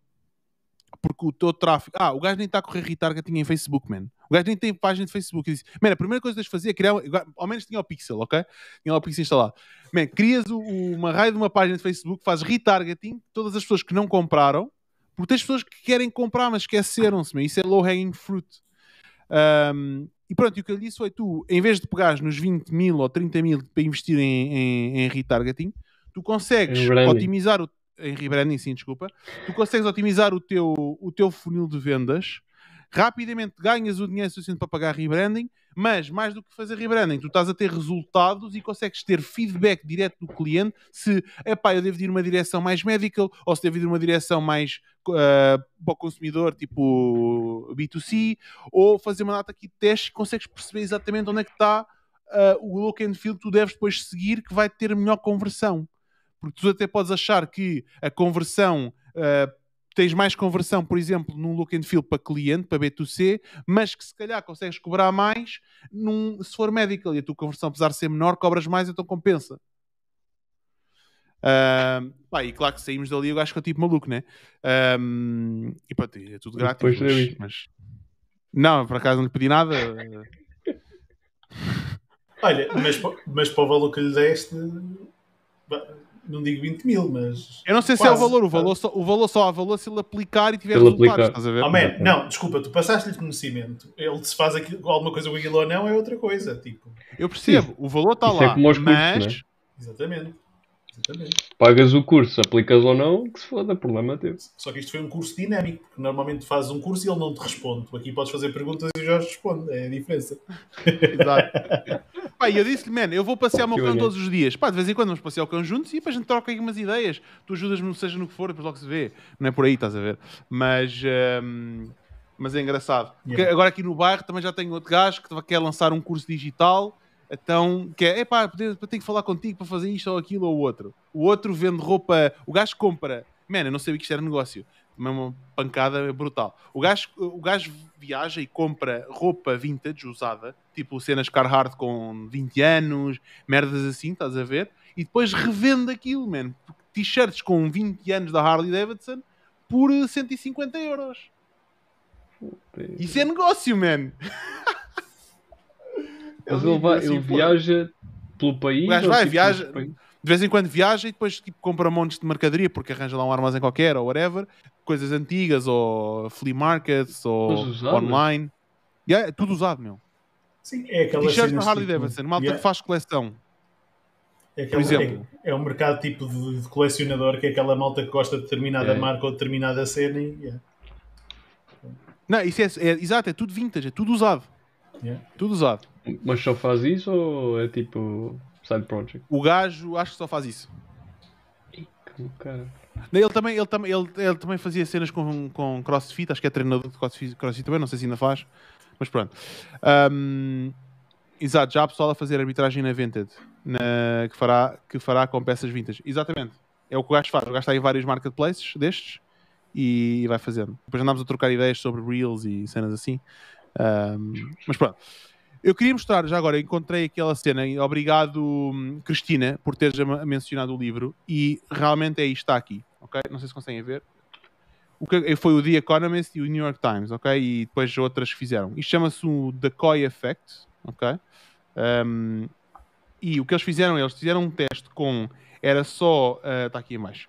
Porque o teu tráfego. Ah, o gajo nem está a correr retargeting em Facebook, man. O gajo nem tem página de Facebook. E disse, a primeira coisa que tens de fazer é criar. Ao menos tinha o Pixel, ok? Tinha o Pixel instalado. Man, crias uma raio de uma página de Facebook, fazes retargeting, todas as pessoas que não compraram, porque tens pessoas que querem comprar, mas esqueceram-se. Isso é low hanging fruit. Um, e pronto, e o que ele disse foi: tu, em vez de pegares nos 20 mil ou 30 mil para investir em, em, em retargeting, tu consegues otimizar o. Em rebranding, sim, desculpa. Tu consegues otimizar o teu, o teu funil de vendas, rapidamente ganhas o dinheiro suficiente para pagar rebranding, Mas, mais do que fazer rebranding, tu estás a ter resultados e consegues ter feedback direto do cliente se, epá, eu devo ir uma direção mais medical ou se devo ir uma direção mais uh, para o consumidor, tipo B2C, ou fazer uma data aqui de teste e consegues perceber exatamente onde é que está uh, o look and feel que tu deves depois seguir que vai ter melhor conversão. Porque tu até podes achar que a conversão uh, tens mais conversão, por exemplo, num look and feel para cliente, para B2C, mas que se calhar consegues cobrar mais num, se for medical e a tua conversão, apesar de ser menor, cobras mais, então compensa. Uh, pá, e claro que saímos dali, eu acho que é tipo maluco, né? Um, e pronto, é tudo grátis. Mas, mas, Não, por acaso não lhe pedi nada. Olha, mas, mas para o valor que lhe deste, não digo 20 mil, mas. Eu não sei quase. se é o valor, o valor, só, o valor só há valor se ele aplicar e tiver ele resultados. Aplicar. Estás a ver? Oh, man, não, desculpa, tu passaste-lhe conhecimento. Ele se faz aquilo, alguma coisa com aquilo ou não é outra coisa. Tipo. Eu percebo, Sim. o valor está lá. É mas. Cursos, é? Exatamente. Exatamente. Pagas o curso, aplicas ou não, que se foda, problema teu. Só que isto foi um curso dinâmico, porque normalmente fazes um curso e ele não te responde. Tu aqui podes fazer perguntas e já responde, é a diferença. [laughs] Exato. Pá, eu disse-lhe, man, eu vou passear o meu cão todos os dias. Pá, de vez em quando vamos passear o cão juntos e depois a gente troca aí umas ideias. Tu ajudas-me, seja no que for, depois logo se vê. Não é por aí, estás a ver? Mas. Um, mas é engraçado. Yeah. Agora aqui no bairro também já tenho outro gajo que quer lançar um curso digital então, que é, epá, tenho que falar contigo para fazer isto ou aquilo ou outro. O outro vende roupa, o gajo compra. Man, eu não sabia que isto era negócio. Também uma pancada brutal. O gajo, o gajo viaja e compra roupa vintage usada, tipo cenas Carhartt com 20 anos, merdas assim, estás a ver? E depois revende aquilo, man. T-shirts com 20 anos da Harley Davidson por 150 euros. Isso é negócio, man. [laughs] Mas ele, vai, assim, ele viaja pelo país? O vai, tipo, viaja. De vez em quando viaja e depois tipo, compra montes de mercadoria porque arranja lá um armazém qualquer ou whatever, coisas antigas ou flea markets ou online. Yeah, é tudo usado, meu. Sim, é aquela T-shirts na Harley tipo, Davidson, malta yeah. que faz coleção. É, aquela, Por exemplo, é, é um mercado tipo de, de, colecionador que é aquela malta que gosta de determinada é. marca ou determinada cena e. Yeah. Não, isso é, é, exato, é tudo vintage, é tudo usado. Yeah. Tudo usado. Mas só faz isso ou é tipo side project? O gajo acho que só faz isso. cara. Ele também, ele, também, ele, ele também fazia cenas com, com crossfit, acho que é treinador de crossfit, crossfit também, não sei se ainda faz, mas pronto. Um, exato, já há pessoal a fazer arbitragem na Vinted, na, que, fará, que fará com peças vintage. Exatamente, é o que o gajo faz. O gajo está em vários marketplaces destes e vai fazendo. Depois andamos a trocar ideias sobre Reels e cenas assim. Um, mas pronto. Eu queria mostrar, já agora, encontrei aquela cena, obrigado hum, Cristina por teres mencionado o livro, e realmente é isto está aqui, ok? Não sei se conseguem ver. O que foi o The Economist e o New York Times, ok? E depois outras que fizeram. Isto chama-se o Decoy Effect, ok? Um, e o que eles fizeram, eles fizeram um teste com, era só, uh, está aqui embaixo,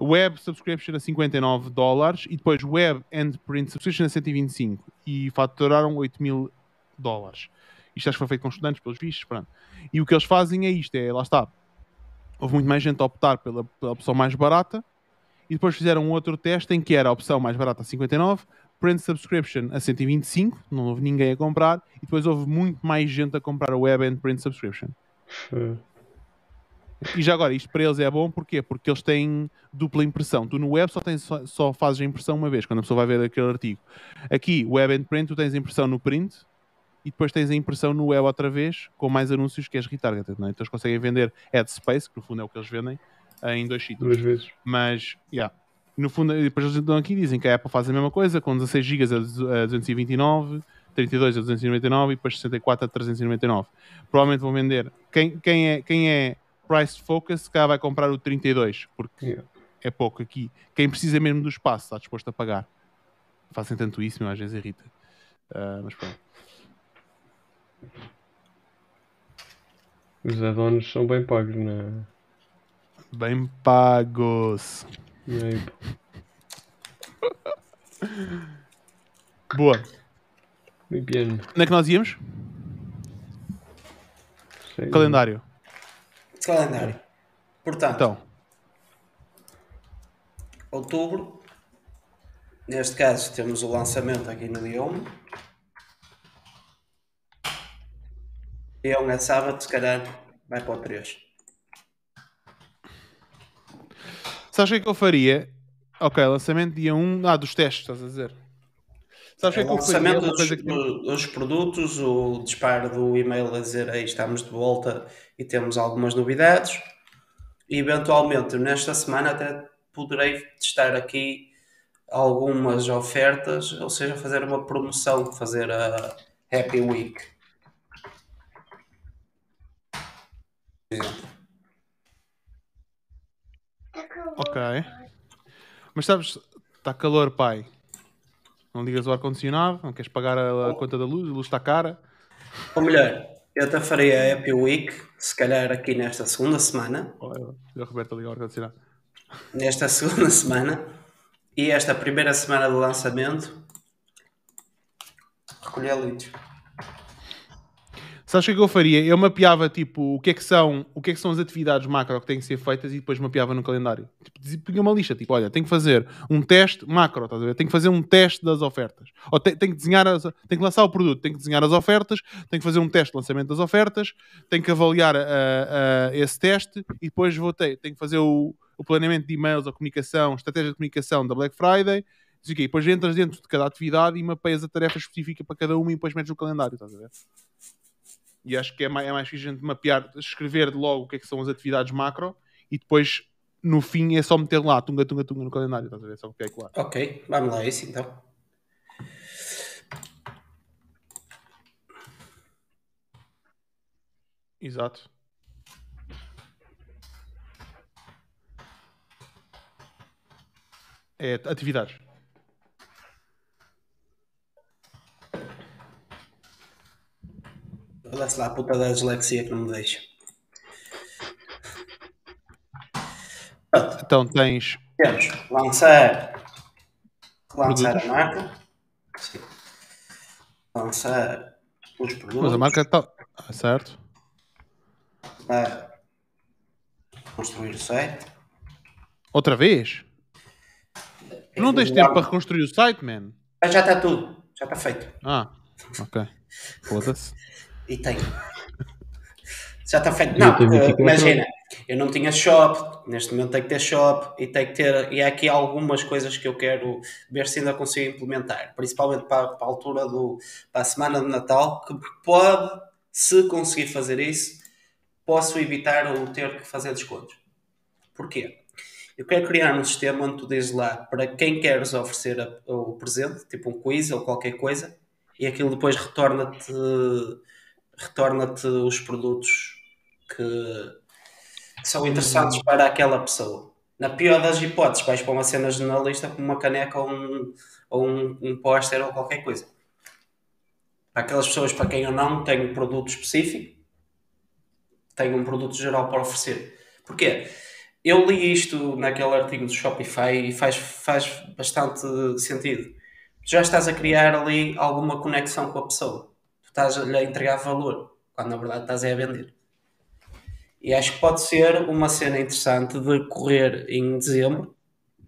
Web Subscription a 59 dólares e depois Web and Print Subscription a 125 e faturaram 8 mil dólares. Isto acho que foi feito com estudantes, pelos vistos, pronto. E o que eles fazem é isto, é, lá está. Houve muito mais gente a optar pela, pela opção mais barata e depois fizeram um outro teste em que era a opção mais barata a 59, Print Subscription a 125, não houve ninguém a comprar, e depois houve muito mais gente a comprar a Web and Print Subscription. E já agora, isto para eles é bom, porquê? Porque eles têm dupla impressão. Tu no web só, tens, só, só fazes a impressão uma vez, quando a pessoa vai ver aquele artigo. Aqui, web and print, tu tens a impressão no print e depois tens a impressão no web outra vez, com mais anúncios que és retargeted, não é? Então eles conseguem vender ad space, que no fundo é o que eles vendem, em dois sítios. Duas vezes. Mas, yeah. No fundo, depois eles dão aqui dizem que a Apple faz a mesma coisa, com 16 GB a 229, 32 a 299 e depois 64 a 399. Provavelmente vão vender. Quem, quem, é, quem é price focus, cá vai comprar o 32, porque yeah. é pouco aqui. Quem precisa mesmo do espaço está disposto a pagar. Fazem tanto isso, meu, às vezes irrita. Uh, mas pronto. Os add-ons são bem pagos, não é? Bem pagos. Boa. Muito bem. Onde é que nós íamos? Sei Calendário. Calendário. Portanto, então. outubro. Neste caso temos o lançamento aqui no dia 1. 1 é sábado, se calhar vai para o 3. Sabes o que é que eu faria? Ok, lançamento dia 1. Ah, dos testes, estás a dizer. Sabes o que é que eu faria? lançamento dos produtos, o disparo do e-mail a dizer aí estamos de volta e temos algumas novidades. E eventualmente nesta semana até poderei testar aqui algumas ofertas, ou seja, fazer uma promoção, fazer a Happy Week. Por exemplo. Ok. Mas sabes, está calor, pai. Não ligas o ar-condicionado, não queres pagar a, a conta da luz, a luz está cara. Ou melhor, eu até faria a Happy Week, se calhar aqui nesta segunda semana, Olha, o Roberto a ligar o ar-condicionado. nesta [laughs] segunda semana e esta primeira semana de lançamento recolher lixo. Sabes o que é que eu faria? Eu mapeava tipo o que é que são, o que é que são as atividades macro que têm que ser feitas e depois mapeava no calendário. Tipo, punha uma lista, tipo, olha, tenho que fazer um teste macro, estás a ver? Tenho que fazer um teste das ofertas. Ou te- tenho que desenhar as, tenho que lançar o produto, tenho que desenhar as ofertas, tenho que fazer um teste de lançamento das ofertas, tenho que avaliar a- a esse teste e depois vou ter, tenho que fazer o, o planeamento de e-mails, a comunicação, estratégia de comunicação da Black Friday. E depois entras dentro de cada atividade e mapeias a tarefa específica para cada uma e depois metes no calendário, estás a ver? E acho que é mais, é mais fixe a gente mapear, escrever logo o que é que são as atividades macro e depois no fim é só meter lá, tunga, tunga, tunga no calendário, estás a ver? Só copiar e colar. Ok, vamos lá, isso então. Exato. É atividades. Olha-se lá a puta da dislexia que não me deixa. Pronto, Então tens. temos lançar, lançar Produtos. a marca, Sim. lançar os produtos, Mas a marca está. Ah, certo. para construir o site. Outra vez? Tu não tens tempo para reconstruir o site, man? Já está tudo, já está feito. Ah, ok. Foda-se. E tenho. Já está feito. Não, 24 imagina, eu não tinha shop, neste momento tenho que ter shop e tenho que ter. E há aqui algumas coisas que eu quero ver se ainda consigo implementar, principalmente para, para a altura do. para a semana de Natal, que pode, se conseguir fazer isso, posso evitar o ter que fazer descontos. Porquê? Eu quero criar um sistema onde tu dizes lá para quem queres oferecer a- o presente, tipo um quiz ou qualquer coisa, e aquilo depois retorna-te retorna-te os produtos que, que são interessantes para aquela pessoa. Na pior das hipóteses, vais para uma cena jornalista com uma caneca ou um, ou um, um póster ou qualquer coisa. Para aquelas pessoas para quem eu não tenho produto específico, tenho um produto geral para oferecer. Porquê? Eu li isto naquele artigo do Shopify e faz, faz bastante sentido. Tu já estás a criar ali alguma conexão com a pessoa. Tu estás a entregar valor, quando na verdade estás a vender. E acho que pode ser uma cena interessante de correr em dezembro,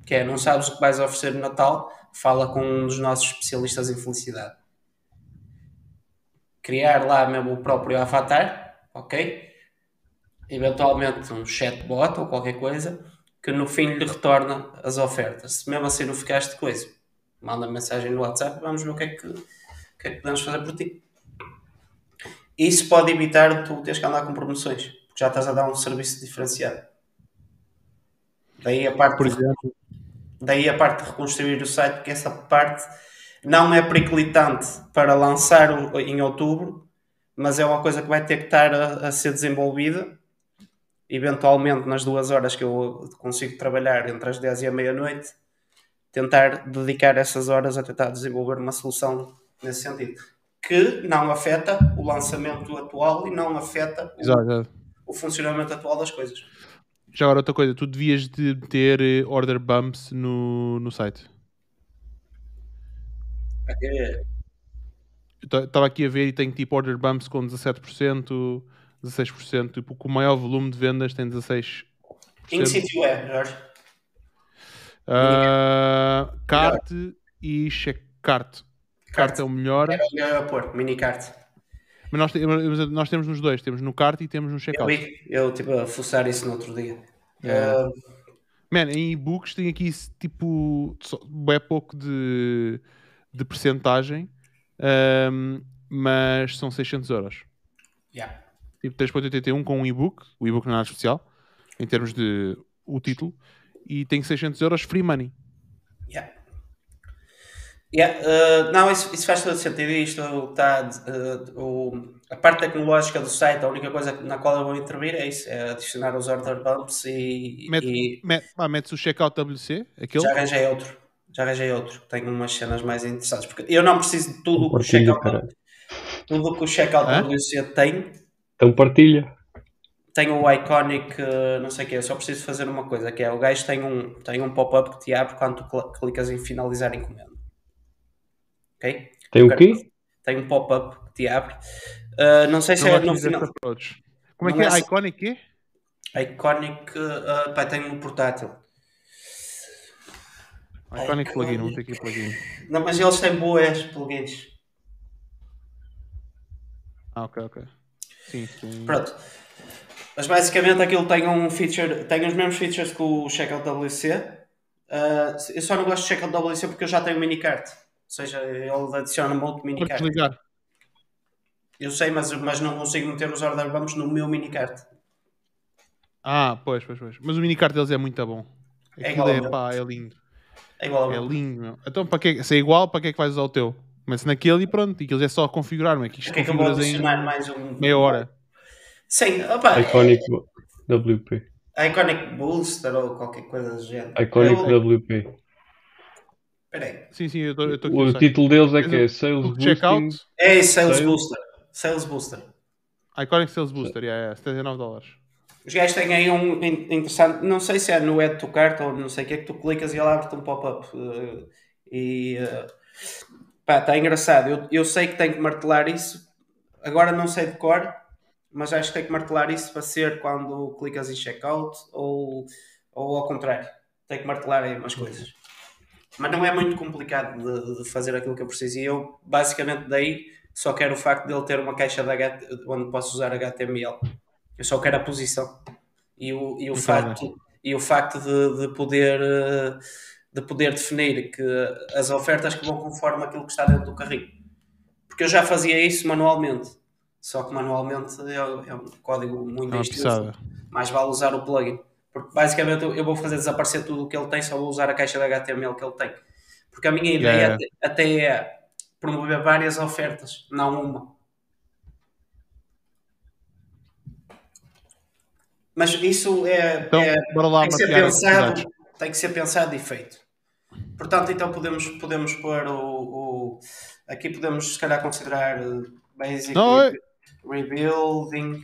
que é, não sabes o que vais oferecer no Natal, fala com um dos nossos especialistas em felicidade. Criar lá mesmo o próprio avatar, ok? Eventualmente um chatbot ou qualquer coisa, que no fim lhe retorna as ofertas. Se mesmo assim não ficaste coisa, manda mensagem no WhatsApp, vamos ver o que é que, o que, é que podemos fazer por ti. Isso pode evitar tu teres que andar com promoções, porque já estás a dar um serviço diferenciado. Daí a parte, Por exemplo. daí a parte de reconstruir o site, porque essa parte não é periclitante para lançar em outubro, mas é uma coisa que vai ter que estar a, a ser desenvolvida. Eventualmente, nas duas horas que eu consigo trabalhar, entre as 10 e a meia-noite, tentar dedicar essas horas a tentar desenvolver uma solução nesse sentido. Que não afeta o lançamento atual e não afeta o, o funcionamento atual das coisas. Já agora outra coisa, tu devias de ter eh, order bumps no, no site. É, Estava aqui a ver e tem tipo order bumps com 17%, 16%, tipo, com o maior volume de vendas tem 16%. Em que sítio é, Jorge? Ah, cart e checkcart. Cart é o melhor. Era o melhor a pôr, minicart. Mas nós, mas nós temos nos dois, temos no kart e temos no Eu checkout. vi, eu estive a fuçar isso no outro dia. É. Ah, Man, em e-books tem aqui tipo é pouco de, de percentagem, ahm, mas são 600 euros. yeah. Tipo 3.81 com um e-book, o e-book não é nada especial, em termos de o título, e tem 600 euros free money. Yeah. Yeah, uh, não, isso, isso faz todo sentido. Isto está. uh, o, a parte tecnológica do site, a única coisa na qual eu vou intervir é isso: é adicionar os order bumps e, Mete, e met- ah, metes o checkout WC, aquele, já arranjei outro. Já arranjei outro. Tenho umas cenas mais interessantes. Porque eu não preciso de tudo o que o checkout, tudo o que o checkout Hã? WC tem. Então partilha. Tenho o iconic, uh, não sei o que, eu só preciso fazer uma coisa: que é o gajo tem um, tem um pop-up que te abre quando tu cl- clicas em finalizar encomenda. Ok? Tem o quê? tem um pop-up que te abre. Uh, não sei se não é gosto no final. Como é Não que é? é- Iconic quê? Iconic, uh, pá, tem um portátil. Iconic plugin, Iconic. vamos ter aqui plugin. Não, mas eles têm boas plugins. Ah, ok, ok. Sim, sim. Pronto. Mas basicamente aquilo tem um feature, tem os mesmos features que o Checkout WC. Uh, eu só não gosto de Checkout WC porque eu já tenho o minicart. Ou seja, ele adiciona-me outro Pode minicart. Eu sei, mas, mas não consigo meter os order bumps no meu minicart. Ah, pois, pois, pois. Mas o minicart deles é muito bom. É Aquilo igual ao é, pá, é lindo. É igual ao É meu. lindo, meu. Então, para que, se é igual, para que é que vais usar o teu? Começa naquele e pronto. E aquilo é só configurar, não é? Que isto é que eu vou configuras em adicionar mais um... meia hora. Sim, opa, Iconic WP. Iconic Booster ou qualquer coisa do género. Iconic Eu- WP. Peraí. Sim, sim, eu estou aqui. O título deles é que é Sales Boosting. checkout, É Sales Sales. Booster. Sales Booster. Iconic Sales Booster, yeah, yeah, 79 dólares. Os gajos têm aí um in- interessante, não sei se é no Add to Cart ou não sei o que é que tu clicas e ele abre-te um pop-up. eh, e eh, pá, está engraçado. Eu, eu sei que tenho que martelar isso, agora não sei de cor, mas acho que tenho que martelar isso para ser quando clicas em checkout ou, ou ao contrário. Tenho que martelar aí umas coisas. Mas não é muito complicado de, de fazer aquilo que eu preciso. E eu basicamente daí só quero o facto de ele ter uma caixa de onde posso usar HTML. Eu só quero a posição. E o, e o, Muito facto, e o facto de, de poder eh, de poder definir que as ofertas que vão conforme aquilo que está dentro do carrinho. Porque eu já fazia isso manualmente. Só que manualmente é, é um código muito pisada. Mais vale usar o plugin. Porque basicamente eu vou fazer desaparecer tudo o que ele tem, só vou usar a caixa de HTML que ele tem. Porque a minha ideia Yeah. até, até é promover várias ofertas, não uma. Mas isso é, Então, é- lá tem que ser pensado, tem que ser pensado e feito. Portanto, então podemos, podemos pôr o, o- aqui podemos se calhar considerar eh, basic Não, é- rebuilding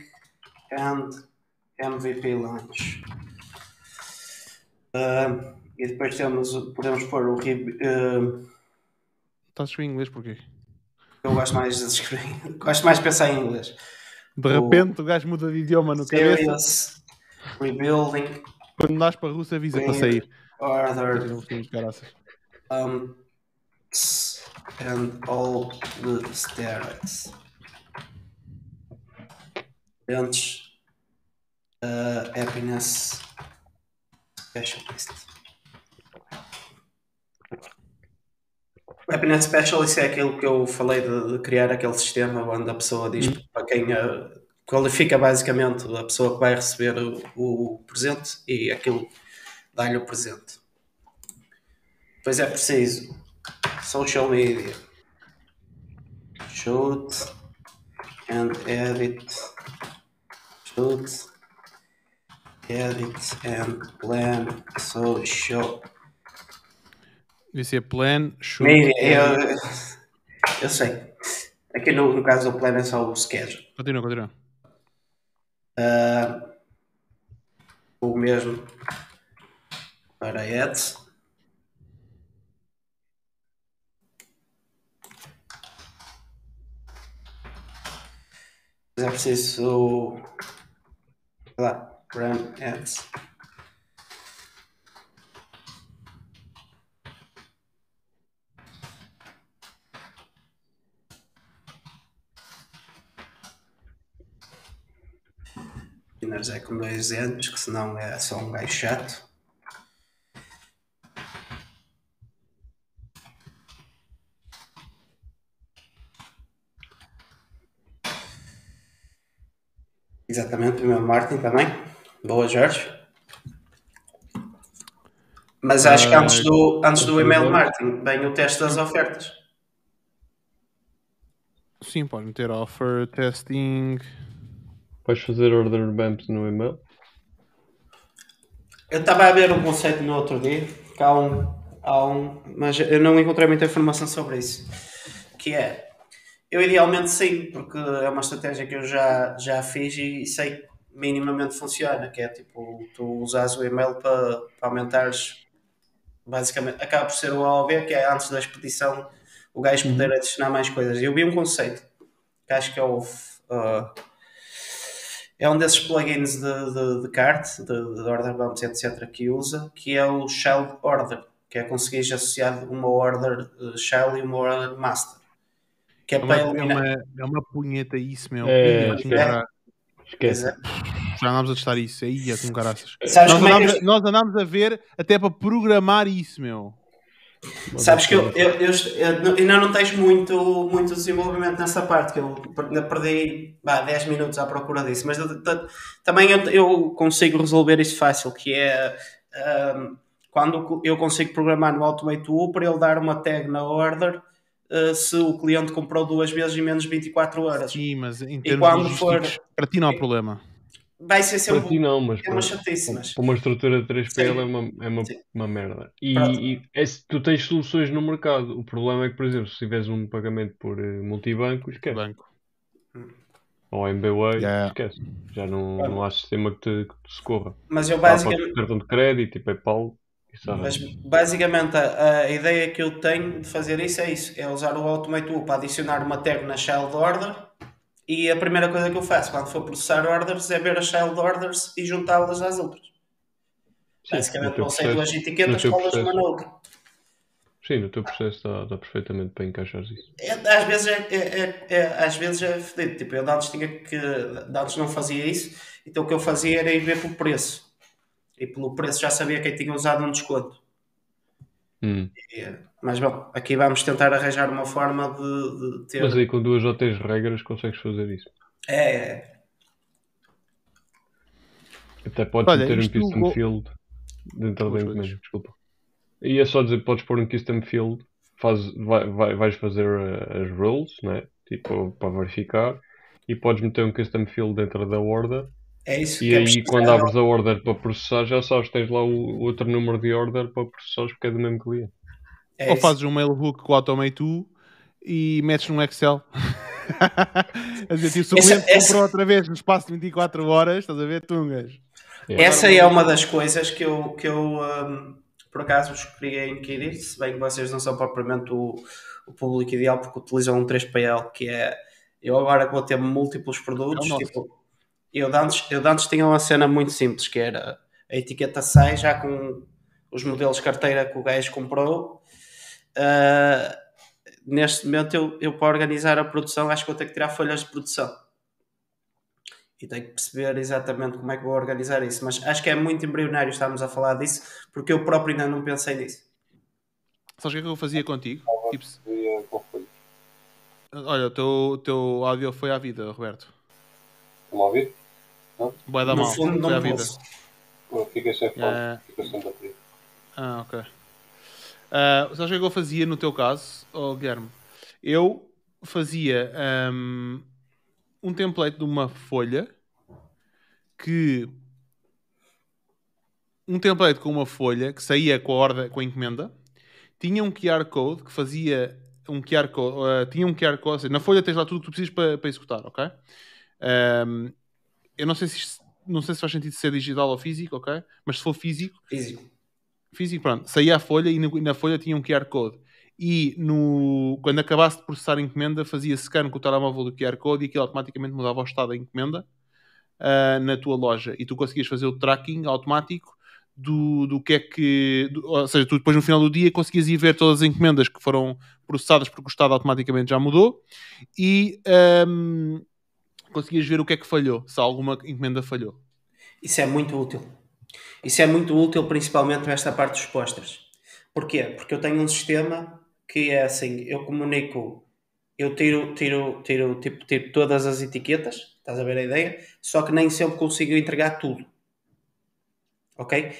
and MVP launch. Ah, e depois temos, o- podemos pôr o rebu- ah, Estás a escrever em inglês porquê? eu gosto mais de escrever, [laughs] gosto mais de pensar em inglês. De O- repente o gajo muda de idioma no cabeça. Serious rebuilding Quando dás para a Rússia avisa para sair. order um, and all the steroids. Antes, uh, happiness specialist. Happiness specialist é aquilo que eu falei de, de criar aquele sistema onde a pessoa diz para quem uh, qualifica basicamente a pessoa que vai receber o, o presente e aquilo dá-lhe o presente. Depois é preciso social media, shoot and edit, shoot, edit and plan social Devia ser plan, media. Eu, eu sei. Aqui no, no caso do plan é só o schedule. Continua, continua. Ah, o mesmo para ads. Mas é preciso sei lá, run ads. beginners é com dois N's, que senão é só um gajo chato. Exatamente, o meu Martin também. Boa, Jorge. Mas acho que antes do, antes do e-mail Martin vem o teste das ofertas. Sim, pode meter offer, testing. Vais fazer order bumps no e-mail? Eu estava a ver um conceito no outro dia, que há um, há um, mas eu não encontrei muita informação sobre isso. Que é, eu idealmente sim, porque é uma estratégia que eu já, já fiz e sei que minimamente funciona, que é tipo, tu usas o e-mail para, para aumentares, basicamente, acaba por ser o AOV, que é antes da expedição o gajo poder adicionar mais coisas. Eu vi um conceito, que acho que é o... uh, é um desses plugins de, de, de cart, de, de order bumps, etc., que usa, que é o shell order, que é conseguir associar uma order uh, shell e uma order master. Que é, É uma, para é uma, é uma punheta isso, meu. É, é. Esquece. Já andámos a testar isso. Aí, é com caraças. Sabes Nós como é que andámos, nós andámos a ver até para programar isso, meu. Sabes que eu, eu, eu, eu ainda não tens muito, muito desenvolvimento nessa parte, que eu ainda perdi bah, 10 minutos à procura disso, mas também eu, eu consigo resolver isso fácil, que é ahm, quando eu consigo programar no Automate U para ele dar uma tag na order ah, se o cliente comprou duas vezes em menos de 24 horas. Sim, mas em termos quando logísticos, for- para ti não há problema. Vai ser Para ti sempre não, mas é uma para, chatice, mas para uma estrutura de 3PL Sim. é uma, é uma, uma merda. E, e é tu tens soluções no mercado. O problema é que, por exemplo, se tiveres um pagamento por eh, multibanco, esquece. Banco. Ou MBWay, Yeah. esquece. Já não, não há sistema que te, que te socorra. mas eu basicamente cartão de crédito e PayPal. Mas basicamente a, a ideia que eu tenho de fazer isso é isso: é usar o Automate U para adicionar uma tag na shell de order. E a primeira coisa que eu faço quando for processar orders é ver as shell de orders e juntá-las às outras. Sim, Basicamente, no teu conceito as processo- etiquetas, colas uma na outra. Sim, no teu processo está, está perfeitamente para encaixar isso. É, às vezes é, é, é- é- às vezes é fedido. Tipo, eu de antes tinha que. de antes não fazia isso, então o que eu fazia era ir ver pelo preço. E pelo preço já sabia quem tinha usado um desconto. Hum. E, mas bom, aqui vamos tentar arranjar uma forma de, de ter. Mas aí com duas ou três regras consegues fazer isso. É, é. Até podes Olha, meter um custom vou- field dentro da coisas. desculpa. E é só dizer, podes pôr um custom field, faz, vai, vai- vais fazer uh, as rules, né? tipo, para verificar, e podes meter um custom field dentro da order, É isso e que é aí preciso. quando abres a order para processar, já sabes, tens lá o outro número de order para processar porque é do mesmo cliente. É Ou isso. fazes um mail hook com o Automate e metes num Excel. [laughs] a dizer, tipo, se o Essa- cliente essa- comprou outra vez no espaço de 24 horas, estás a ver, tungas. Essa é uma das coisas que eu, que eu hum, por acaso vos queria inquirir, se bem que vocês não são propriamente o, o público ideal porque utilizam um 3PL, que é eu agora vou ter múltiplos produtos, É tipo, eu de, antes, eu de antes tinha uma cena muito simples, que era a etiqueta sai já com os modelos carteira que o gajo comprou. Ah, neste momento eu, eu para organizar a produção acho que vou ter que tirar folhas de produção e tenho que perceber exatamente como é que vou organizar isso. Mas acho que é muito embrionário estarmos a falar disso, porque eu próprio ainda não pensei nisso. Sabes o que é que eu fazia contigo? Tipo, olha, o teu, o teu áudio foi à vida, Roberto. Estão a ouvir? Vai dar no mal. fundo, não vida. posso. Não, Fica sem fome, É. fica sem bateria. Ah, ok. Ah, sabes o que é que eu fazia no teu caso, oh, Guilherme? Eu fazia ahm, um template de uma folha que um template com uma folha que saía com a ordem, com a encomenda, tinha um QR Code que fazia um QR Code, ah, tinha um QR Code, ou seja, na folha tens lá tudo o que tu precisas para, para executar, ok? Ahm, eu não sei se isto- não sei se faz sentido ser digital ou físico, ok? Mas se for físico, Físico. físico, pronto, saía a folha e na folha tinha um QR Code. E no, quando acabasse de processar a encomenda, fazia scan com o telemóvel do QR Code e aquilo automaticamente mudava o estado da encomenda ah, na tua loja. E tu conseguias fazer o tracking automático do, do que é que. do- ou seja, tu depois no final do dia conseguias ir ver todas as encomendas que foram processadas porque o estado automaticamente já mudou e ahm, conseguias ver o que é que falhou, se alguma encomenda falhou. Isso é muito útil. Isso é muito útil, principalmente nesta parte dos posters. Porquê? Porque eu tenho um sistema que é assim, eu comunico, eu tiro, tiro, tiro, tipo, tiro todas as etiquetas, estás a ver a ideia? Só que nem sempre consigo entregar tudo. Ok?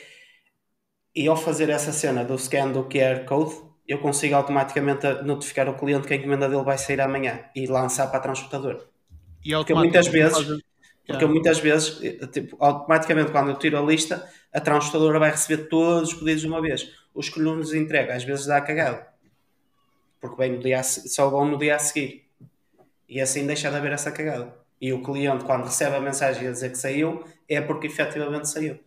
E ao fazer essa cena do scan do QR Code, eu consigo automaticamente notificar o cliente que a encomenda dele vai sair amanhã e lançar para a transportadora. E Porque muitas vezes, porque Yeah. muitas vezes, eh, tipo, automaticamente quando eu tiro a lista, a transportadora vai receber todos os pedidos de uma vez. Os que não nos entrega, às vezes dá cagado. Porque vem no dia só vão no dia a seguir. E assim deixa de haver essa cagada. E o cliente, quando recebe a mensagem a dizer que saiu, é porque efetivamente saiu.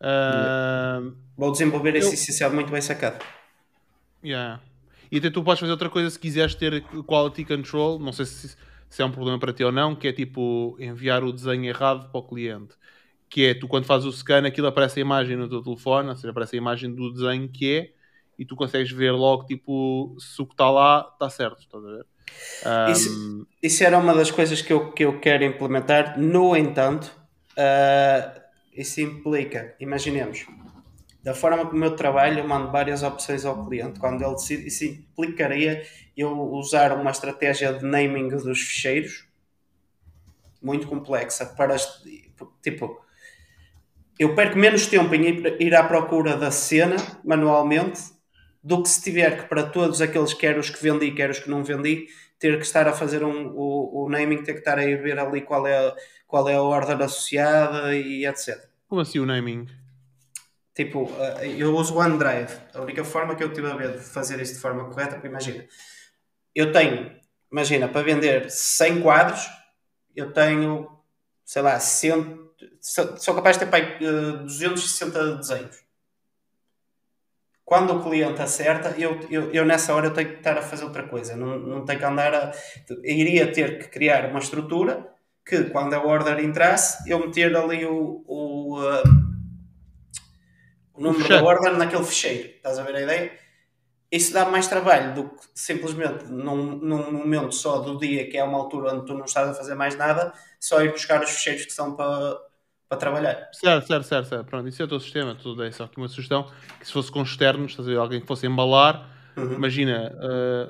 Ah, Vou desenvolver Eu- esse essencial muito bem sacado. Yeah. E até tu podes fazer outra coisa se quiseres ter quality control, não sei se, se é um problema para ti ou não, que é tipo enviar o desenho errado para o cliente. Que é, tu quando fazes o scan, aquilo aparece a imagem no teu telefone, ou seja, aparece a imagem do desenho que é, e tu consegues ver logo, tipo, se o que está lá está certo, estás a ver? Um, Isso- Isso era uma das coisas que eu, que eu quero implementar. No entanto, ah, isso implica, imaginemos, da forma como eu trabalho, eu mando várias opções ao cliente. Quando ele decide, isso implicaria eu usar uma estratégia de naming dos ficheiros muito complexa para tipo eu perco menos tempo em ir, ir à procura da cena manualmente do que se tiver que para todos aqueles quer os que vendi, quer os que não vendi, ter que estar a fazer um, o, o naming, ter que estar a ir ver ali qual é, qual é a ordem associada e etc. como assim o naming? Tipo, eh, eu uso o OneDrive. A única forma que eu tive a ver de fazer isso de forma correta, porque imagina, eu tenho, imagina, para vender 100 quadros, eu tenho, sei lá, 100, sou capaz de ter pai, eh, 260 desenhos. Quando o cliente acerta, eu, eu, eu nessa hora eu tenho que estar a fazer outra coisa. Não, não tenho que andar a. Iria ter que criar uma estrutura que, quando a order entrasse, eu meter ali o, o, eh, o número da order naquele fecheiro. Estás a ver a ideia? Isso dá mais trabalho do que simplesmente num, num momento só do dia, que é uma altura onde tu não estás a fazer mais nada, só ir buscar os fecheiros que são para, para trabalhar. Certo, certo, certo, certo. Pronto, isso é o teu sistema. Tu dei só aqui uma sugestão que se fosse com externos, estás a ver, alguém que fosse embalar, Uhum. imagina,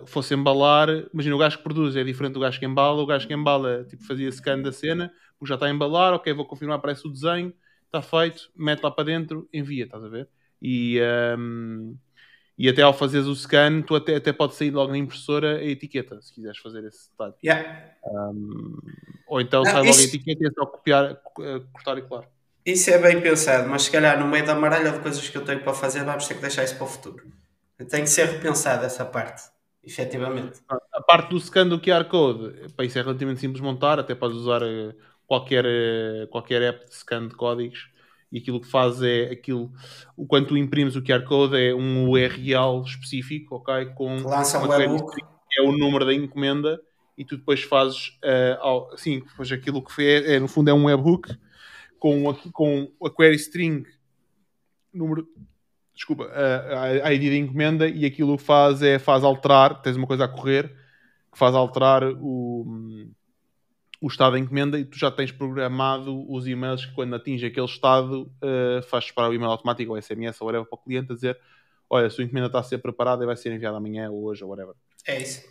uh, fosse embalar, imagina o gajo que produz é diferente do gajo que embala, o gajo que embala tipo, fazia scan da cena, porque já está a embalar, ok, vou confirmar, aparece o desenho, está feito, mete lá para dentro, envia, estás a ver? E, um, e até ao fazeres o scan, tu até, até pode sair logo na impressora a etiqueta, se quiseres fazer esse detalhe. Yeah. Ou então Não, sai logo isso- a etiqueta e é só copiar, uh, cortar e colar. Isso é bem pensado, mas se calhar no meio da maralha de coisas que eu tenho para fazer, vamos ter que deixar isso para o futuro. Tem que ser repensada essa parte, efetivamente. A parte do scan do QR Code, pá, isso é relativamente simples de montar, até podes usar eh, qualquer, eh, qualquer app de scan de códigos e aquilo que faz é aquilo, o quando tu imprimes o QR Code é um URL específico, ok? Com Lança um que é o número da encomenda e tu depois fazes eh, ao- sim, depois aquilo que é, é, no fundo é um webhook com, a- com a query string número desculpa, a, a ID da encomenda e aquilo que faz é faz alterar, tens uma coisa a correr que faz alterar o, o estado da encomenda e tu já tens programado os e-mails que quando atinge aquele estado uh, faz disparar o e-mail automático ou SMS ou whatever para o cliente a dizer olha, a sua encomenda está a ser preparada e vai ser enviada amanhã ou hoje ou whatever. É isso.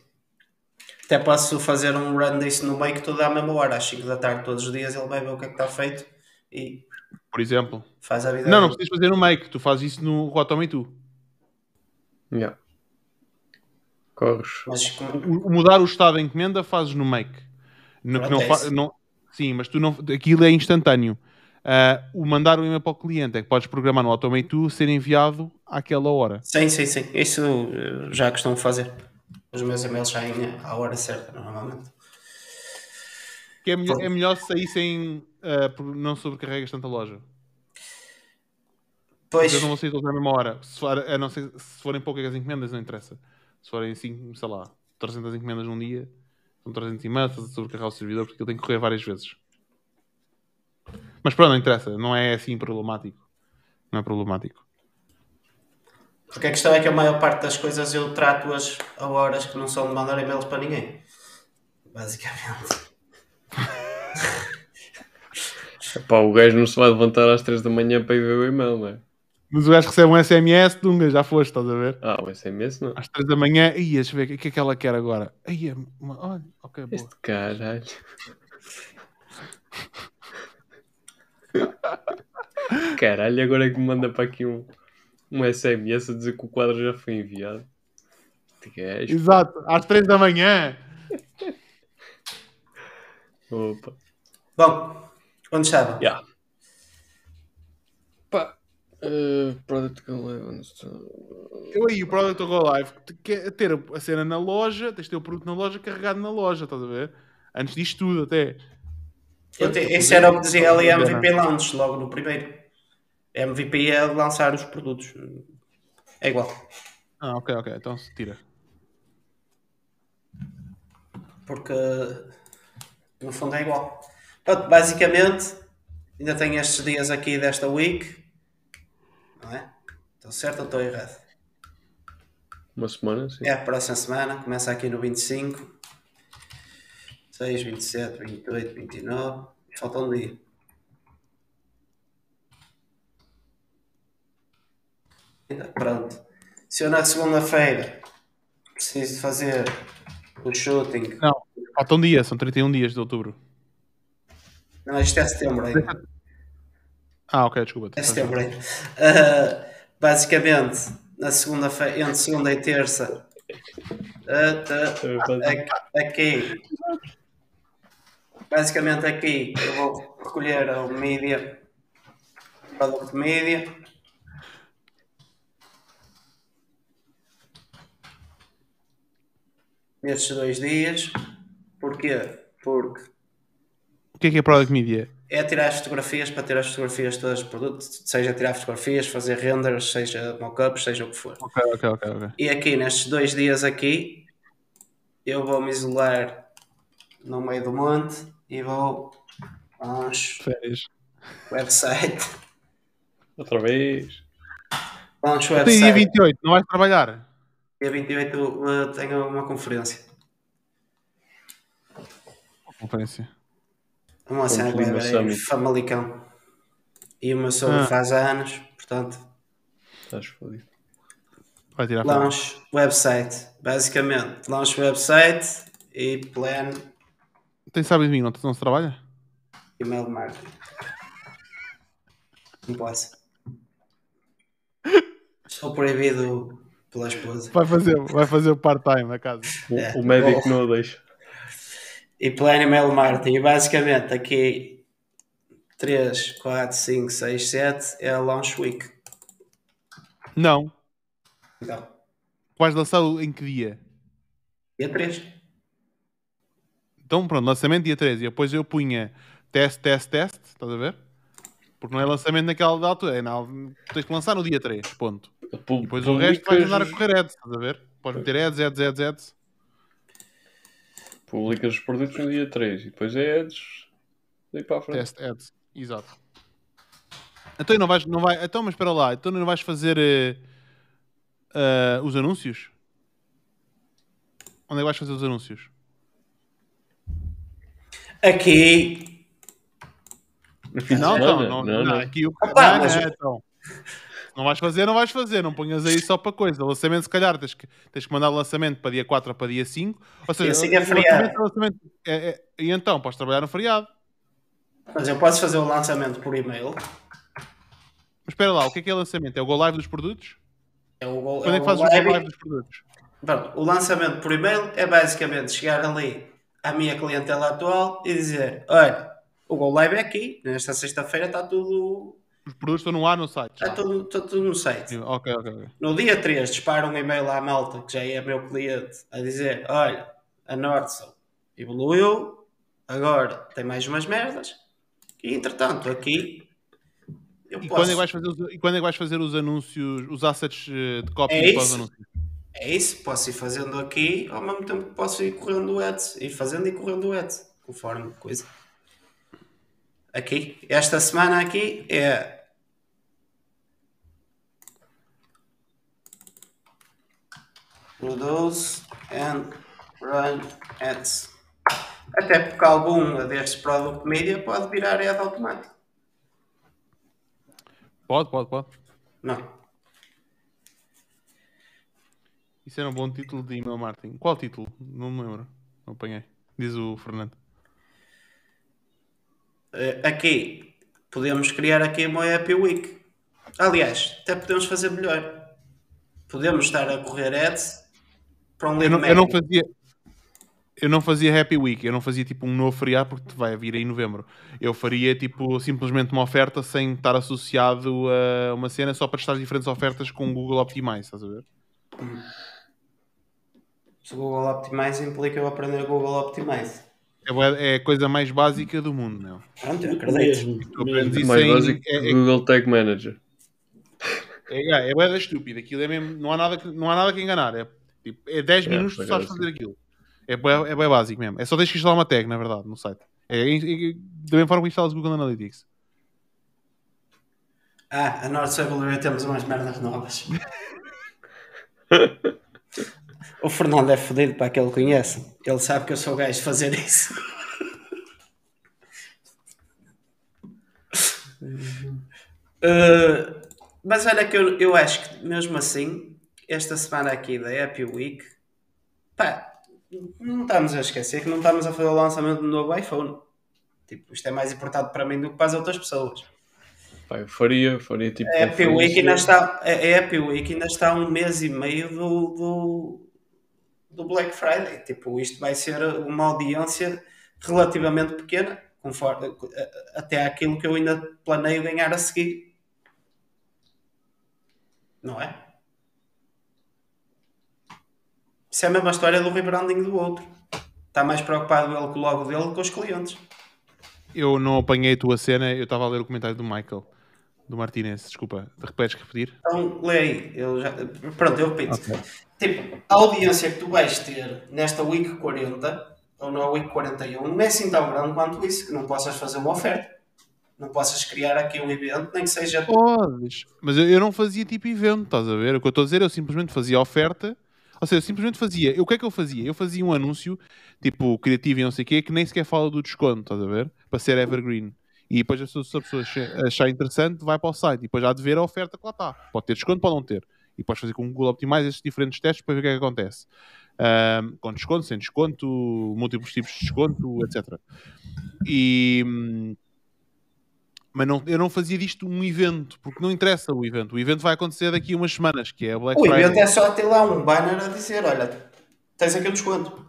Até posso fazer um run disso no meio que tudo à mesma hora, às 5 da tarde, todos os dias, ele vai ver o que é que está feito e Por exemplo. faz a vida. Não, não precisas fazer no make, tu fazes isso no Automate tu. Yeah. Corres. Mas como- mudar o estado da encomenda fazes no make. No, que não não- sim, mas tu não, aquilo é instantâneo. Ah, o mandar o e-mail para o cliente é que podes programar no Automate 2 ser enviado àquela hora. Sim, sim, sim. Isso eh, já costumo fazer. Os meus e-mails saem à hora certa, normalmente. Que é, melhor, é melhor se saíssem, ah, porque não sobrecarregas tanta loja. Pois, Eles não vão sair todos à mesma hora. Se, for, a não ser, se forem poucas as encomendas, não interessa. Se forem, assim, sei lá, 300 encomendas num dia, são 300 e-mails, estás a sobrecarregar o servidor porque ele tem que correr várias vezes. Mas pronto, não interessa. Não é assim problemático. Não é problemático. porque a questão é que a maior parte das coisas eu trato-as a horas que não são de mandar e-mails para ninguém. Basicamente. [laughs] Pá, o gajo não se vai levantar às 3 da manhã para ir ver o e-mail, não é? Mas o gajo recebe um SMS, Dunga, já foste, estás a ver? Ah, o SMS não. Às 3 da manhã, ia, deixa eu ver o que é que ela quer agora. Ia, uma- olha, ok, boa. Este caralho. [laughs] Caralho, agora é que me manda para aqui um, um SMS a dizer que o quadro já foi enviado. Gajo. Exato, às 3 da manhã. Opa. Bom, onde estava? Yeah. Uh, product Eleven. Eu aí, o Product Go Live, te- quer ter a cena na loja, tens de ter o produto na loja carregado na loja, estás a ver? Antes disto tudo, até. Eu te, isso era o que dizia ali a MVP Launch, logo no primeiro. MVP é lançar os produtos. É igual. Ah, ok, ok, então se tira. Porque no fundo é igual. Pronto, basicamente, ainda tenho estes dias aqui desta week. Não é? Estou certo ou estou errado? Uma semana, sim. É a próxima semana, começa aqui no 25, 6, 27, 28, 29. Falta um dia. Pronto. Se eu na segunda-feira preciso fazer o shooting. Não, falta um dia, são 31 dias de outubro. Não, isto é setembro ainda. Ah, ok, desculpa. É setembro ainda. Ah, basicamente, na segunda-feira, entre segunda e terça, tá, aqui- basicamente aqui, eu vou recolher o media, product media. Nestes dois dias. Porquê? Porque O que é que é Product Media? É tirar as fotografias para ter as fotografias todas do produto, seja tirar fotografias, fazer renders, seja mockups, seja o que for. Ok, ok, ok, ok. E aqui nestes dois dias aqui eu vou me isolar no meio do monte e vou aos Férias. website. Outra vez. Vamos dia website. 28, não vais trabalhar? Dia 28 uh, tenho uma conferência. Conferência. Uma cena que Summit. Famalicão. E o meu sogro Ah. faz há anos, portanto, Estás fodido. Vai tirar launch website. Basicamente, launch website e plan Tem sábado e domingo, não, não se trabalha? email marketing. Não posso. Sou proibido pela esposa. Vai fazer, vai fazer o part-time a casa. O, É. o médico não o deixa. E plan email marketing. E basicamente aqui 3, 4, 5, 6, 7 é a launch week. Não. Então, Vais lançar em que dia? dia 3. Então, pronto, lançamento dia 13. E depois eu punha teste, teste, teste. Estás a ver? Porque não é lançamento naquela data. É na, tens que lançar no dia 3. Ponto. E depois o resto vais andar a correr ads. Estás a ver? Podes meter ads, ads, ads, ads. Publicas os produtos no dia 3 e depois é ads daí para a frente. Teste ads. Exato. Então não vais, não vai, então mas espera lá, então não vais fazer eh, eh, os anúncios? Onde é que vais fazer os anúncios? Aqui. No fim de Não, então, não, não, não. aqui o Opa, não, mas- não, então. Não vais fazer, não vais fazer, não ponhas aí só para coisa. O lançamento, se calhar, tens que, tens que mandar o lançamento para dia 4 ou para dia 5. Ou seja, é o feriado. lançamento- o é- é- e então, podes trabalhar no feriado. Mas eu posso fazer o lançamento por e-mail. Mas espera lá, o que é que é lançamento? É o go live dos produtos? É o, go- Quando é é que o fazes o live. go live dos produtos? Pronto, o lançamento por e-mail é basicamente chegar ali à minha clientela atual e dizer: olha, o Go Live é aqui, nesta sexta-feira está tudo, Os produtos estão no ar no site. está tudo, está tudo no site. Ok, ok. No dia 3 disparo um e-mail à malta, que já é meu cliente, a dizer: olha, a Nordson evoluiu, agora tem mais umas merdas, e entretanto aqui eu E posso. quando, é vais fazer os, e quando é que vais fazer os anúncios, os assets eh, de copy É para os anúncios? É isso, posso ir fazendo aqui ao mesmo tempo que posso ir correndo o ads, ir fazendo e correndo o ads, conforme coisa. Aqui, esta semana aqui é Produce and Run Ads. Até porque algum destes Product Media pode virar ad automático. Pode, pode, pode. Não. Isso era um bom título de email marketing. Qual título? Não me lembro. Não apanhei. Diz o Fernando. Eh, aqui, podemos criar aqui uma Happy Week. Aliás, até podemos fazer melhor. Podemos estar a correr ads para um Eu não, eu não magnet. fazia. Eu não fazia Happy Week, eu não fazia tipo um novo feriado porque vai vir em novembro. Eu faria tipo simplesmente uma oferta sem estar associado a uma cena só para testar diferentes ofertas com o Google Optimize, estás a ver? Se o Google Optimize implica eu aprender o Google Optimize. É, é a coisa mais básica do mundo, não? Pronto, eu acredito. Mesmo. Tu aprendes isso Mais em- básico, é- é- Google Tag Manager. É, é, é bué da estúpida, aquilo é mesmo, não há nada que, não há nada que enganar. É, tipo, é 10 É, minutos que tu sabes acaso, fazer aquilo. É bué, é bué básico mesmo. É só tens que instalar uma tag, na verdade, no site. É, é, é da mesma forma que instalas o Google Analytics. Ah, a North Saber temos umas merdas novas. [laughs] o Fernando é fodido para que ele conhece. Ele sabe que eu sou o gajo de fazer isso. Uh, [laughs] mas olha que eu, eu acho que mesmo assim, esta semana aqui da Happy Week, pá, não estamos a esquecer que não estamos a fazer o lançamento do novo iPhone. Tipo, isto é mais importante para mim do que para as outras pessoas. Eu faria, faria tipo. A Happy Week ainda está, a Happy Week ainda está um mês e meio do, do, do Black Friday. Tipo, isto vai ser uma audiência relativamente pequena, conforme, até aquilo que eu ainda planeio ganhar a seguir. Não é? Isso é a mesma história do rebranding do outro. Está mais preocupado ele com o logo dele que com os clientes. Eu não apanhei a tua cena, eu estava a ler o comentário do Michael, do Martinez, desculpa. Repetes repetir? Então, lê aí. Eu já... Pronto, eu repito. Tipo, a audiência que tu vais ter nesta Week 40 ou na Week 41 não é assim tão grande quanto isso, que não possas fazer uma oferta. Não possas criar aqui um evento, nem que seja. Podes. Mas eu, eu não fazia tipo evento, estás a ver? O que eu estou a dizer, eu simplesmente fazia oferta. Ou seja, eu simplesmente fazia. Eu, o que é que eu fazia? Eu fazia um anúncio, tipo, criativo e não sei o quê, que nem sequer fala do desconto, estás a ver? Para ser evergreen. E depois se a pessoa acha- achar interessante, vai para o site. E depois há de ver a oferta que lá está. Pode ter desconto, pode não ter. E podes fazer com o Google Optimize esses diferentes testes para ver o que é que acontece. Ahm, com desconto, sem desconto, múltiplos tipos de desconto, etc. E... Mas não, eu não fazia disto um evento, porque não interessa o evento. O evento vai acontecer daqui a umas semanas, que é a Black O Friday. evento é só ter lá um banner a dizer: olha, tens aqui o desconto.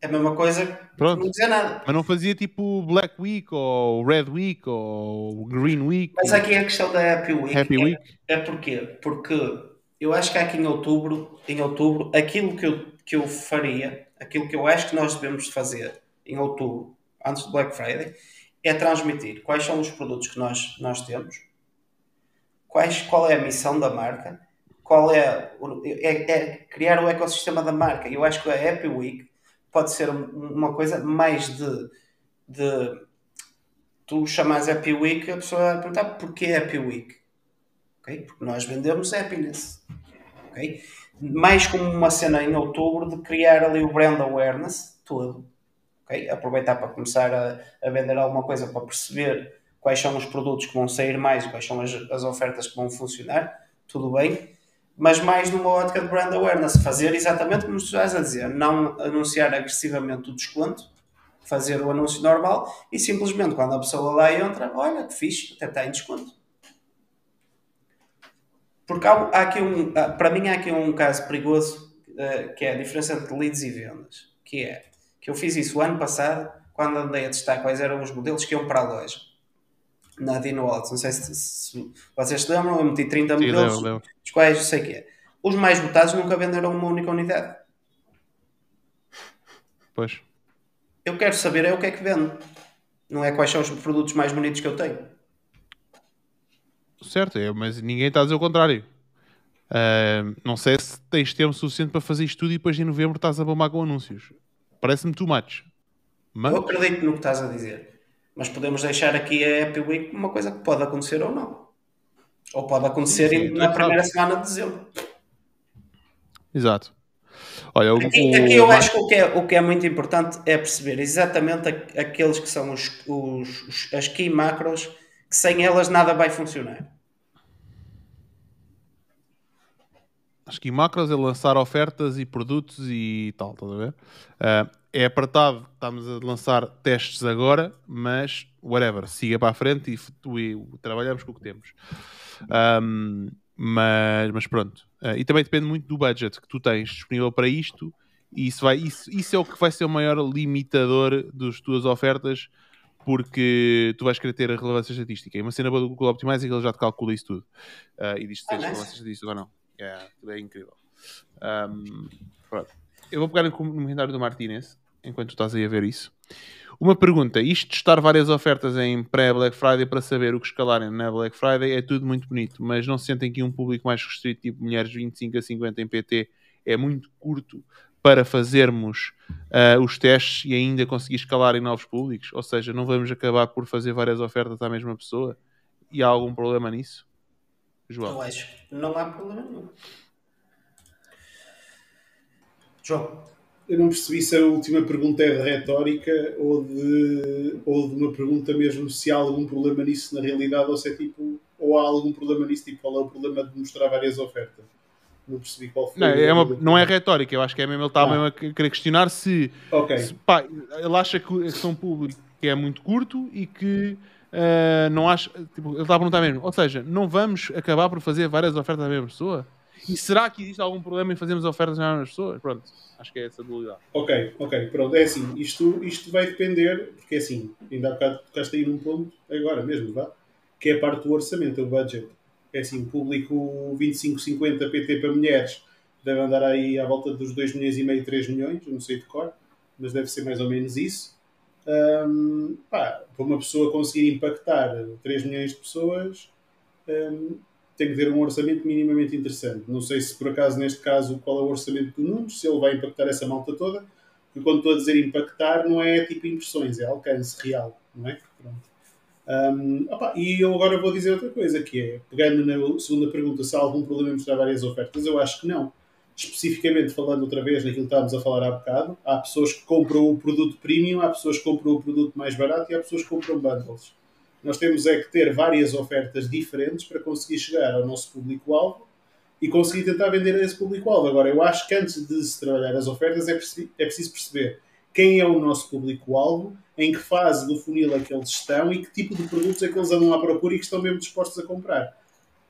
É a mesma coisa que Pronto. não dizer nada. Mas não fazia tipo Black Week ou Red Week ou Green Week. Mas aqui a questão da Happy Week, Happy é, Week. é porquê? Porque eu acho que aqui em outubro, em outubro, aquilo que eu, que eu faria, aquilo que eu acho que nós devemos de fazer em outubro, antes do Black Friday, é transmitir quais são os produtos que nós, nós temos, quais, qual é a missão da marca, qual é, é, é criar o ecossistema da marca. Eu acho que a Happy Week pode ser um- uma coisa mais de, de tu chamas Happy Week, a pessoa vai perguntar porquê Happy Week? Ok? Porque nós vendemos happiness. Ok? Mais como uma cena em outubro de criar ali o brand awareness todo. Ok? Aproveitar para começar a, a vender alguma coisa para perceber quais são os produtos que vão sair mais, quais são as, as ofertas que vão funcionar, tudo bem. Mas mais numa ótica de brand awareness, fazer exatamente como tu estás a dizer, não anunciar agressivamente o desconto, fazer o anúncio normal e simplesmente quando a pessoa lá entra, olha que fixe, até está em desconto. Porque há, há aqui um, para mim há aqui um caso perigoso eh, que é a diferença entre leads e vendas, que é que eu fiz isso o ano passado quando andei a testar quais eram os modelos que iam para a loja na Dino Wallet. Não sei se, se vocês se lembram, eu meti 30 Sim, modelos, lembro, lembro. os quais eu sei que é. Os mais votados nunca venderam uma única unidade. Pois. Eu quero saber é o que é que vendo. Não é quais são os produtos mais bonitos que eu tenho. Certo, é, mas ninguém está a dizer o contrário. Ah, não sei se tens tempo suficiente para fazer isto tudo e depois em novembro estás a bombar com anúncios. Parece-me too much. Mas, Eu acredito no que estás a dizer. Mas podemos deixar aqui a Happy Week uma coisa que pode acontecer ou não. Ou pode acontecer Sim, sim, na tu primeira sabes. semana de dezembro. Exato. Olha, o, Aqui, o- aqui eu acho que o que, é, o que é muito importante é perceber exatamente aqueles que são os, os- os- as key macros que sem elas nada vai funcionar. Acho que em macros é lançar ofertas e produtos e tal, estás a ver? Ah, é apertado, estamos a lançar testes agora, mas whatever, siga para a frente e, e trabalhamos com o que temos. Ahm, mas, mas pronto. Ah, e também depende muito do budget que tu tens disponível para isto. E isso, vai, isso, isso é o que vai ser o maior limitador das tuas ofertas, porque tu vais querer ter a relevância estatística. E uma cena boa do Google Optimize é que ele já te calcula isso tudo. Ah, e diz se tens relevância estatística ou não. Aquilo é incrível. Pronto. Eu vou pegar no comentário do Martinez, enquanto estás aí a ver isso. Uma pergunta: isto de testar várias ofertas em pré-Black Friday para saber o que escalarem na Black Friday é tudo muito bonito, mas não se sentem que um público mais restrito, tipo mulheres 25 a 50 em PT, é muito curto para fazermos ah, os testes e ainda conseguir escalar em novos públicos? Ou seja, não vamos acabar por fazer várias ofertas à mesma pessoa? E há algum problema nisso? João? Eu acho que não há problema nenhum. João, Eu não percebi se a última pergunta é de retórica ou de, ou de uma pergunta mesmo se há algum problema nisso na realidade ou se é tipo, ou há algum problema nisso, tipo, qual é o problema de mostrar várias ofertas? Não percebi qual foi. Não, é uma- não é retórica, eu acho que é mesmo ele está Ah. mesmo a que- querer questionar se, Ok, se, pá, ele acha que são público que é muito curto e que ah, não acha. Tipo, ele está a perguntar mesmo. Ou seja, não vamos acabar por fazer várias ofertas à mesma pessoa? E será que existe algum problema em fazermos ofertas às mesmas pessoas? Pronto, acho que é essa a dualidade. ok, ok, pronto, é assim, isto, isto vai depender, porque é assim, ainda há bocado tocaste aí num ponto, agora mesmo, vá, que é a parte do orçamento, o budget. É assim, público 25-50 PT para mulheres deve andar aí à volta dos 2 milhões e meio, 3 milhões, não sei de cor, mas deve ser mais ou menos isso. Hum, pá, para uma pessoa conseguir impactar 3 milhões de pessoas, hum, tem que ter um orçamento minimamente interessante. Não sei se por acaso, neste caso, qual é o orçamento do Nunes, se ele vai impactar essa malta toda, porque quando estou a dizer impactar, não é tipo impressões, é alcance real, não é? Pronto. Hum, opá, e eu agora vou dizer outra coisa, que é, pegando na segunda pergunta, se há algum problema em mostrar várias ofertas, eu acho que não. Especificamente falando outra vez naquilo que estávamos a falar há bocado, há pessoas que compram o produto premium, há pessoas que compram o produto mais barato e há pessoas que compram bundles. Nós temos é que ter várias ofertas diferentes para conseguir chegar ao nosso público-alvo e conseguir tentar vender a esse público-alvo. Agora, eu acho que antes de se trabalhar as ofertas é é preciso perceber quem é o nosso público-alvo, em que fase do funil é que eles estão e que tipo de produtos é que eles andam à procura e que estão mesmo dispostos a comprar.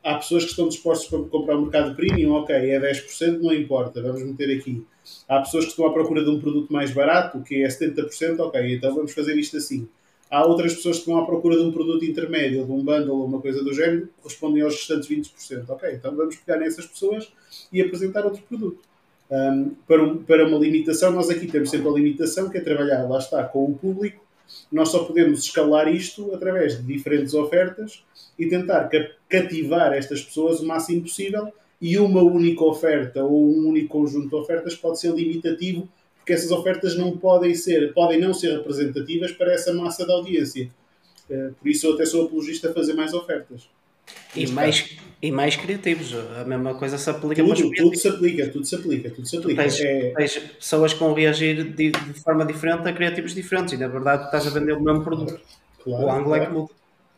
Há pessoas que estão dispostas a comprar o mercado premium, ok, é 10%, não importa, vamos meter aqui. Há pessoas que estão à procura de um produto mais barato, que é 70%, ok, então vamos fazer isto assim. Há outras pessoas que estão à procura de um produto intermédio, de um bundle ou uma coisa do género, que respondem aos restantes 20%. Ok, então vamos pegar nessas pessoas e apresentar outro produto. Um, para, um- para uma limitação, nós aqui temos sempre a limitação, que é trabalhar, lá está, com o público. Nós só podemos escalar isto através de diferentes ofertas e tentar ca- cativar estas pessoas o máximo possível. E uma única oferta ou um único conjunto de ofertas pode ser limitativo, porque essas ofertas não podem ser, podem não ser representativas para essa massa de audiência. Eh, Por isso eu até sou apologista a fazer mais ofertas. E mais, e mais criativos. A mesma coisa se aplica Tudo, tudo criativos. se aplica, tudo se aplica, tudo se aplica. Tens, É, tens pessoas que vão reagir de, de forma diferente a criativos diferentes e na verdade estás a vender o mesmo produto. claro, o ângulo é que claro. muda.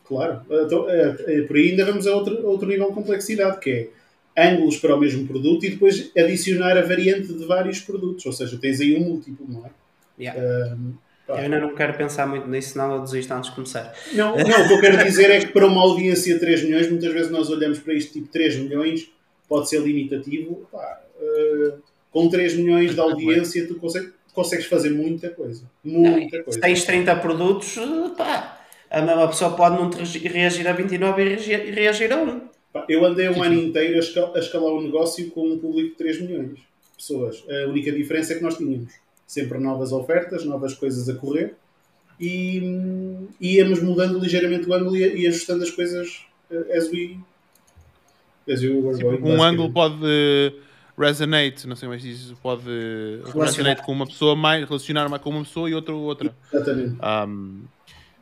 Claro. Então, é, é, por aí ainda vamos a outro, outro nível de complexidade, que é ângulos para o mesmo produto e depois adicionar a variante de vários produtos. Ou seja, tens aí um múltiplo, não é? Yeah. Um, Eu ainda não quero pensar muito nisso, senão eu desisto antes de começar. não, não, o que eu quero dizer é que para uma audiência de 3 milhões, muitas vezes nós olhamos para isto tipo 3 milhões, pode ser limitativo. Pá, eh, com 3 milhões de audiência, tu consegues, consegues fazer muita coisa. Muita Se coisa. tens 30 produtos, pá, a mesma pessoa pode não reagir a 29 e reagir, reagir a 1. Pá, Eu andei um ano inteiro a escal- a escalar um negócio com um público de 3 milhões de pessoas. A única diferença é que nós tínhamos sempre novas ofertas, novas coisas a correr e íamos mudando ligeiramente o ângulo e, e ajustando as coisas eh, as we, as we were going. um ângulo pode eh, resonate, não sei mais diz, pode resonate com uma pessoa, mais, relacionar mais com uma pessoa e outra outra. Exatamente. Um,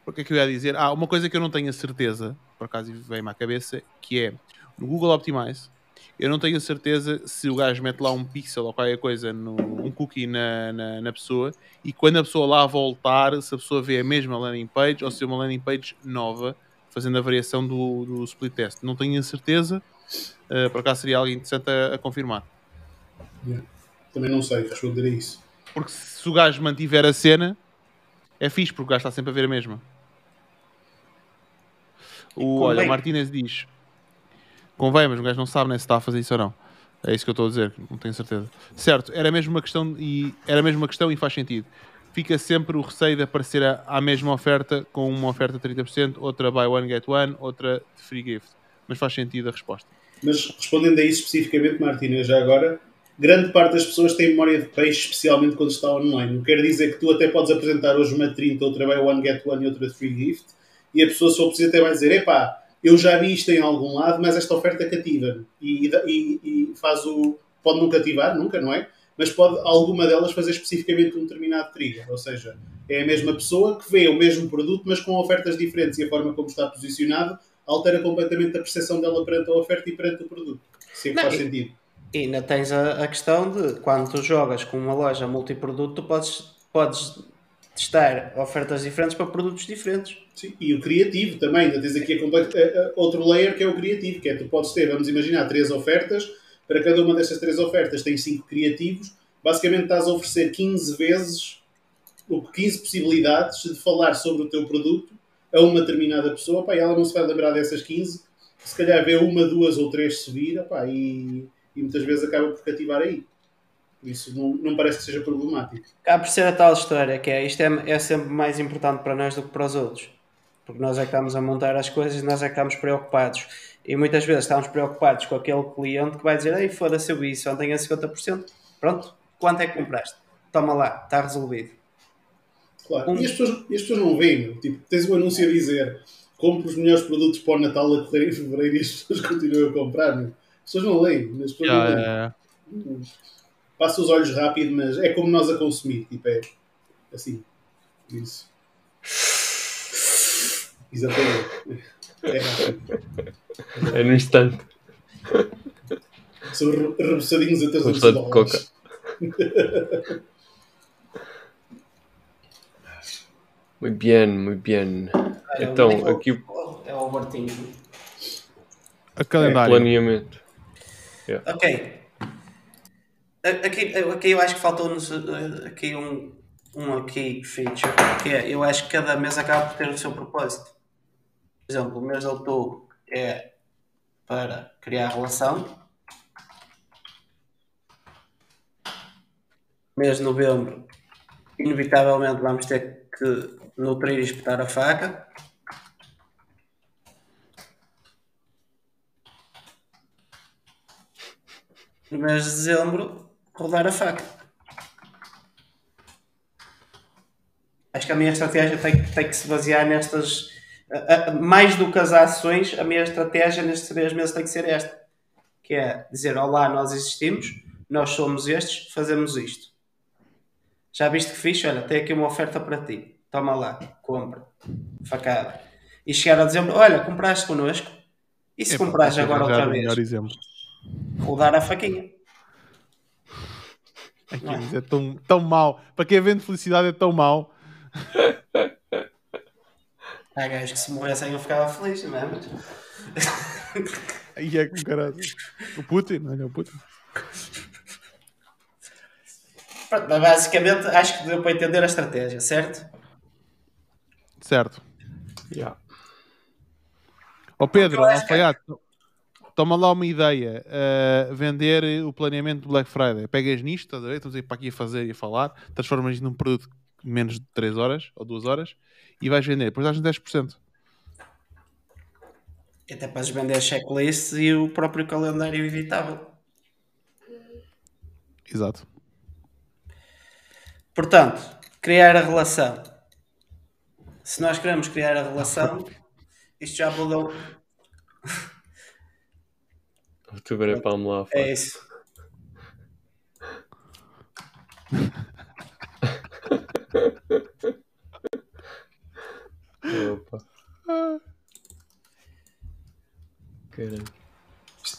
o que é que eu ia dizer? Ah, uma coisa que eu não tenho a certeza, por acaso veio-me à cabeça, que é no Google Optimize, eu não tenho a certeza se o gajo mete lá um pixel ou qualquer coisa, no, um cookie na, na, na pessoa, e quando a pessoa lá voltar, se a pessoa vê a mesma landing page ou se é uma landing page nova fazendo a variação do, do split test. Não tenho a certeza, uh, por acaso seria algo interessante a, a confirmar. Também não sei responder a isso. Porque se o gajo mantiver a cena, é fixe, porque o gajo está sempre a ver a mesma. O, olha, o Martinez diz: convém, mas o gajo não sabe nem se está a fazer isso ou não. É isso que eu estou a dizer, não tenho certeza. Certo, era mesmo uma questão e era mesmo uma questão e faz sentido. Fica sempre o receio de aparecer à, à mesma oferta com uma oferta de 30%, outra buy one get one, outra de free gift. Mas faz sentido a resposta. Mas respondendo a isso especificamente, Martina, já agora, grande parte das pessoas tem memória de peixe, especialmente quando está online. Não quer dizer que tu até podes apresentar hoje uma 30, outra buy one get one e outra free gift, e a pessoa, se for preciso, até vai dizer: epá, eu já vi isto em algum lado, mas esta oferta cativa e, e, e, faz o. Pode não cativar, nunca, não é? Mas pode alguma delas fazer especificamente um determinado trigger. Ou seja, é a mesma pessoa que vê o mesmo produto, mas com ofertas diferentes e a forma como está posicionado altera completamente a percepção dela perante a oferta e perante o produto. Sempre faz sentido. E ainda tens a, a, questão de quando tu jogas com uma loja multiproduto, tu podes, podes testar ofertas diferentes para produtos diferentes. Sim, e o criativo também, tens aqui a a, outro layer que é o criativo, que é tu podes ter, vamos imaginar, três ofertas, para cada uma destas três ofertas tem cinco criativos, basicamente estás a oferecer 15 vezes, ou 15 possibilidades de falar sobre o teu produto a uma determinada pessoa, pá, e ela não se vai lembrar dessas 15, se calhar vê uma, duas ou três se vira, pá, e, e muitas vezes acaba por cativar aí. Isso não, não parece que seja problemático. Cá por ser a tal história, que é isto é, é sempre mais importante para nós do que para os outros. Porque nós é que estamos a montar as coisas e nós é que estamos preocupados. E muitas vezes estamos preocupados com aquele cliente que vai dizer: Ei, foda-se, eu vi isso ontem a 50%. Pronto, quanto é que compraste? Toma lá, está resolvido. Claro, um... e, as pessoas, as pessoas não veem, tipo, tens um anúncio a dizer compre os melhores produtos para o Natal a correr em fevereiro e as pessoas [laughs] continuam a comprar. As pessoas não leem, as pessoas yeah, não leem. Yeah passa os olhos rápido, mas é como nós a consumir. Tipo, é assim. Isso. Exatamente. É rápido. É no instante. São rebussadinhos até os de coca. Muito bem, muito bem. É então, é aqui. É o Martinho. A calendário. É planeamento. Yeah. Ok. Aqui, aqui eu acho que faltou-nos eh, aqui um, um aqui feature, que é, eu acho que cada mês acaba por ter o seu propósito. Por exemplo, o mês de outubro é para criar relação. Mês de novembro, inevitavelmente vamos ter que nutrir e espetar a faca. No mês de dezembro, rodar a faca. Acho que a minha estratégia tem, tem que se basear nestas. mais do que as ações, a minha estratégia nestes três meses tem que ser esta: que é dizer, olá, nós existimos, nós somos estes, fazemos isto. Já viste que fixe? Olha, tem aqui uma oferta para ti. Toma lá, compra. Facada. E chegar a dezembro, olha, compraste connosco. E se comprares agora outra vez? Rodar a faquinha. Aquilo é tão, tão mau. Para quem vende felicidade é tão mau. Há gajos que se morressem eu ficava feliz, não é? Mas... Aí é com caralho. O Putin, olha o Putin. Pronto, mas basicamente acho que deu para entender a estratégia, certo? Certo. Yeah. Ó oh Pedro, Alfaiato, toma lá uma ideia, uh, vender o planeamento do Black Friday. Pegas nisto, estás a ver? Estamos aí para aqui a fazer e a falar, transformas num produto de menos de 3 horas ou 2 horas e vais vender. Depois dás 10%. E até podes vender checklists e o próprio calendário evitável. Exato. Portanto, criar a relação. Se nós queremos criar a relação, [laughs] isto já mudou. Outubro é palmo lá. É isso. Opa. Caramba.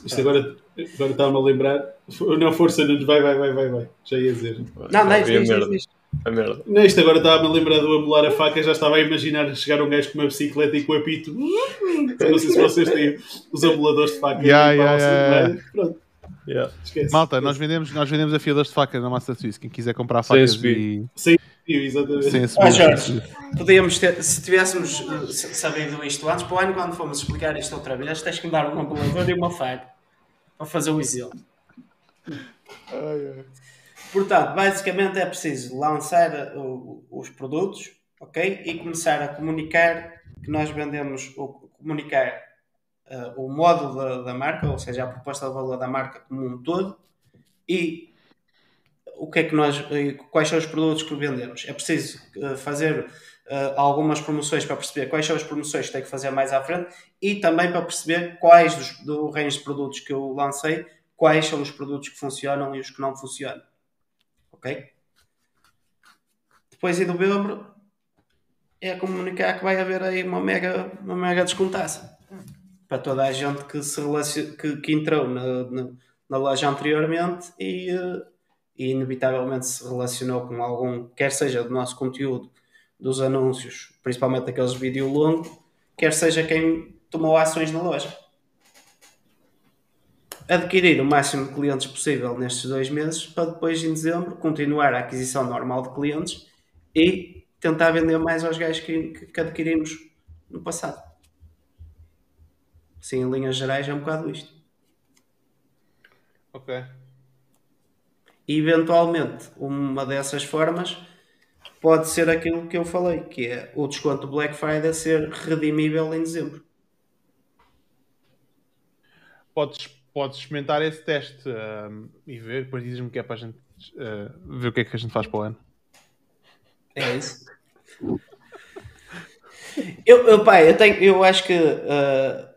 Isto agora, agora estava-me a lembrar. Não, força, não vai, vai, vai, vai, vai. Já ia dizer. Não, não, é isso, A merda. Isto agora estava-me a lembrar do amolar a faca, já estava a imaginar chegar um gajo com uma bicicleta e com o apito. [laughs] Não sei se vocês têm os amoladores de faca. Yeah, yeah, yeah, é? Pronto, Yeah. Malta, nós vendemos, nós vendemos afiadores de facas na Massa Suíça. Quem quiser comprar facas subir. e Exatamente. sem Ah. Jorge, podíamos ter, se tivéssemos sabido isto antes, para o ano, quando fomos explicar isto outra vez, tens que me dar um amolador e uma faca para fazer o exemplo. Portanto, basicamente é preciso lançar uh, os produtos, ok? E começar a comunicar que nós vendemos, comunicar uh, o modo da, da marca, ou seja, a proposta de valor da marca como um todo, e o que é que nós, quais são os produtos que vendemos. É preciso uh, fazer uh, algumas promoções para perceber quais são as promoções que tem que fazer mais à frente e também para perceber quais dos, do range de produtos que eu lancei, quais são os produtos que funcionam e os que não funcionam. Ok? Depois em novembro é comunicar que vai haver aí uma mega, uma mega descontaça para toda a gente que, se relacion... que, que entrou na, na, na loja anteriormente e, eh, e inevitavelmente se relacionou com algum, quer seja do nosso conteúdo, dos anúncios, principalmente aqueles vídeos longos, quer seja quem tomou ações na loja. Adquirir o máximo de clientes possível nestes dois meses para depois, em dezembro, continuar a aquisição normal de clientes e tentar vender mais aos gajos que, que, adquirimos no passado. Sim, em linhas gerais é um bocado isto. Ok. E eventualmente, uma dessas formas pode ser aquilo que eu falei, que é o desconto do Black Friday ser redimível em dezembro. Podes, podes experimentar esse teste e ver, depois dizes-me o que é para a gente ah, ver o que é que a gente faz para o ano. É isso. Eu, eu, pá, eu, tenho, eu acho que uh,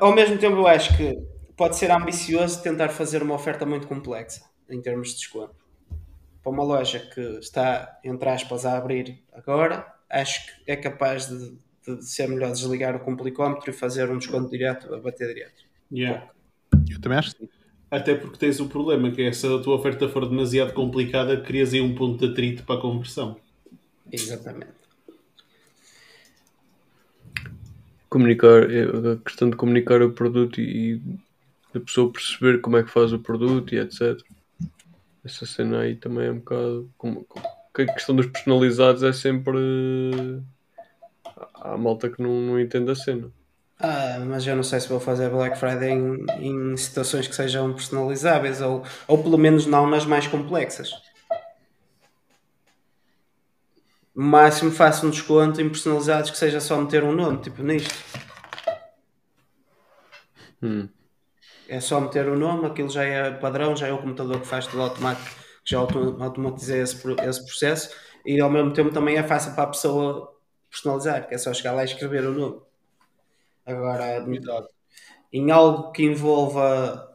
ao mesmo tempo eu acho que pode ser ambicioso tentar fazer uma oferta muito complexa em termos de desconto. Para uma loja que está, entre aspas, a abrir agora, acho que é capaz de, de ser melhor desligar o complicómetro e fazer um desconto direto a bater direto. Yeah. Eu também acho que sim. Até porque tens o problema que é se a tua oferta for demasiado complicada, crias aí um ponto de atrito para a conversão. Exatamente. Comunicar, é, a questão de comunicar o produto e, a pessoa perceber como é que faz o produto e etc. Essa cena aí também é um bocado. Como, a questão dos personalizados é sempre. Há malta que não, não entende a cena. Ah, mas eu não sei se vou fazer Black Friday em, em situações que sejam personalizáveis ou, ou pelo menos não nas mais complexas. No máximo faço um desconto em personalizados que seja só meter um nome, tipo nisto. Hum. É só meter o nome, aquilo já é padrão, já é o computador que faz tudo automático, que já auto- automatizei esse, esse processo e ao mesmo tempo também é fácil para a pessoa personalizar, que é só chegar lá e escrever o nome. Agora, em algo que envolva,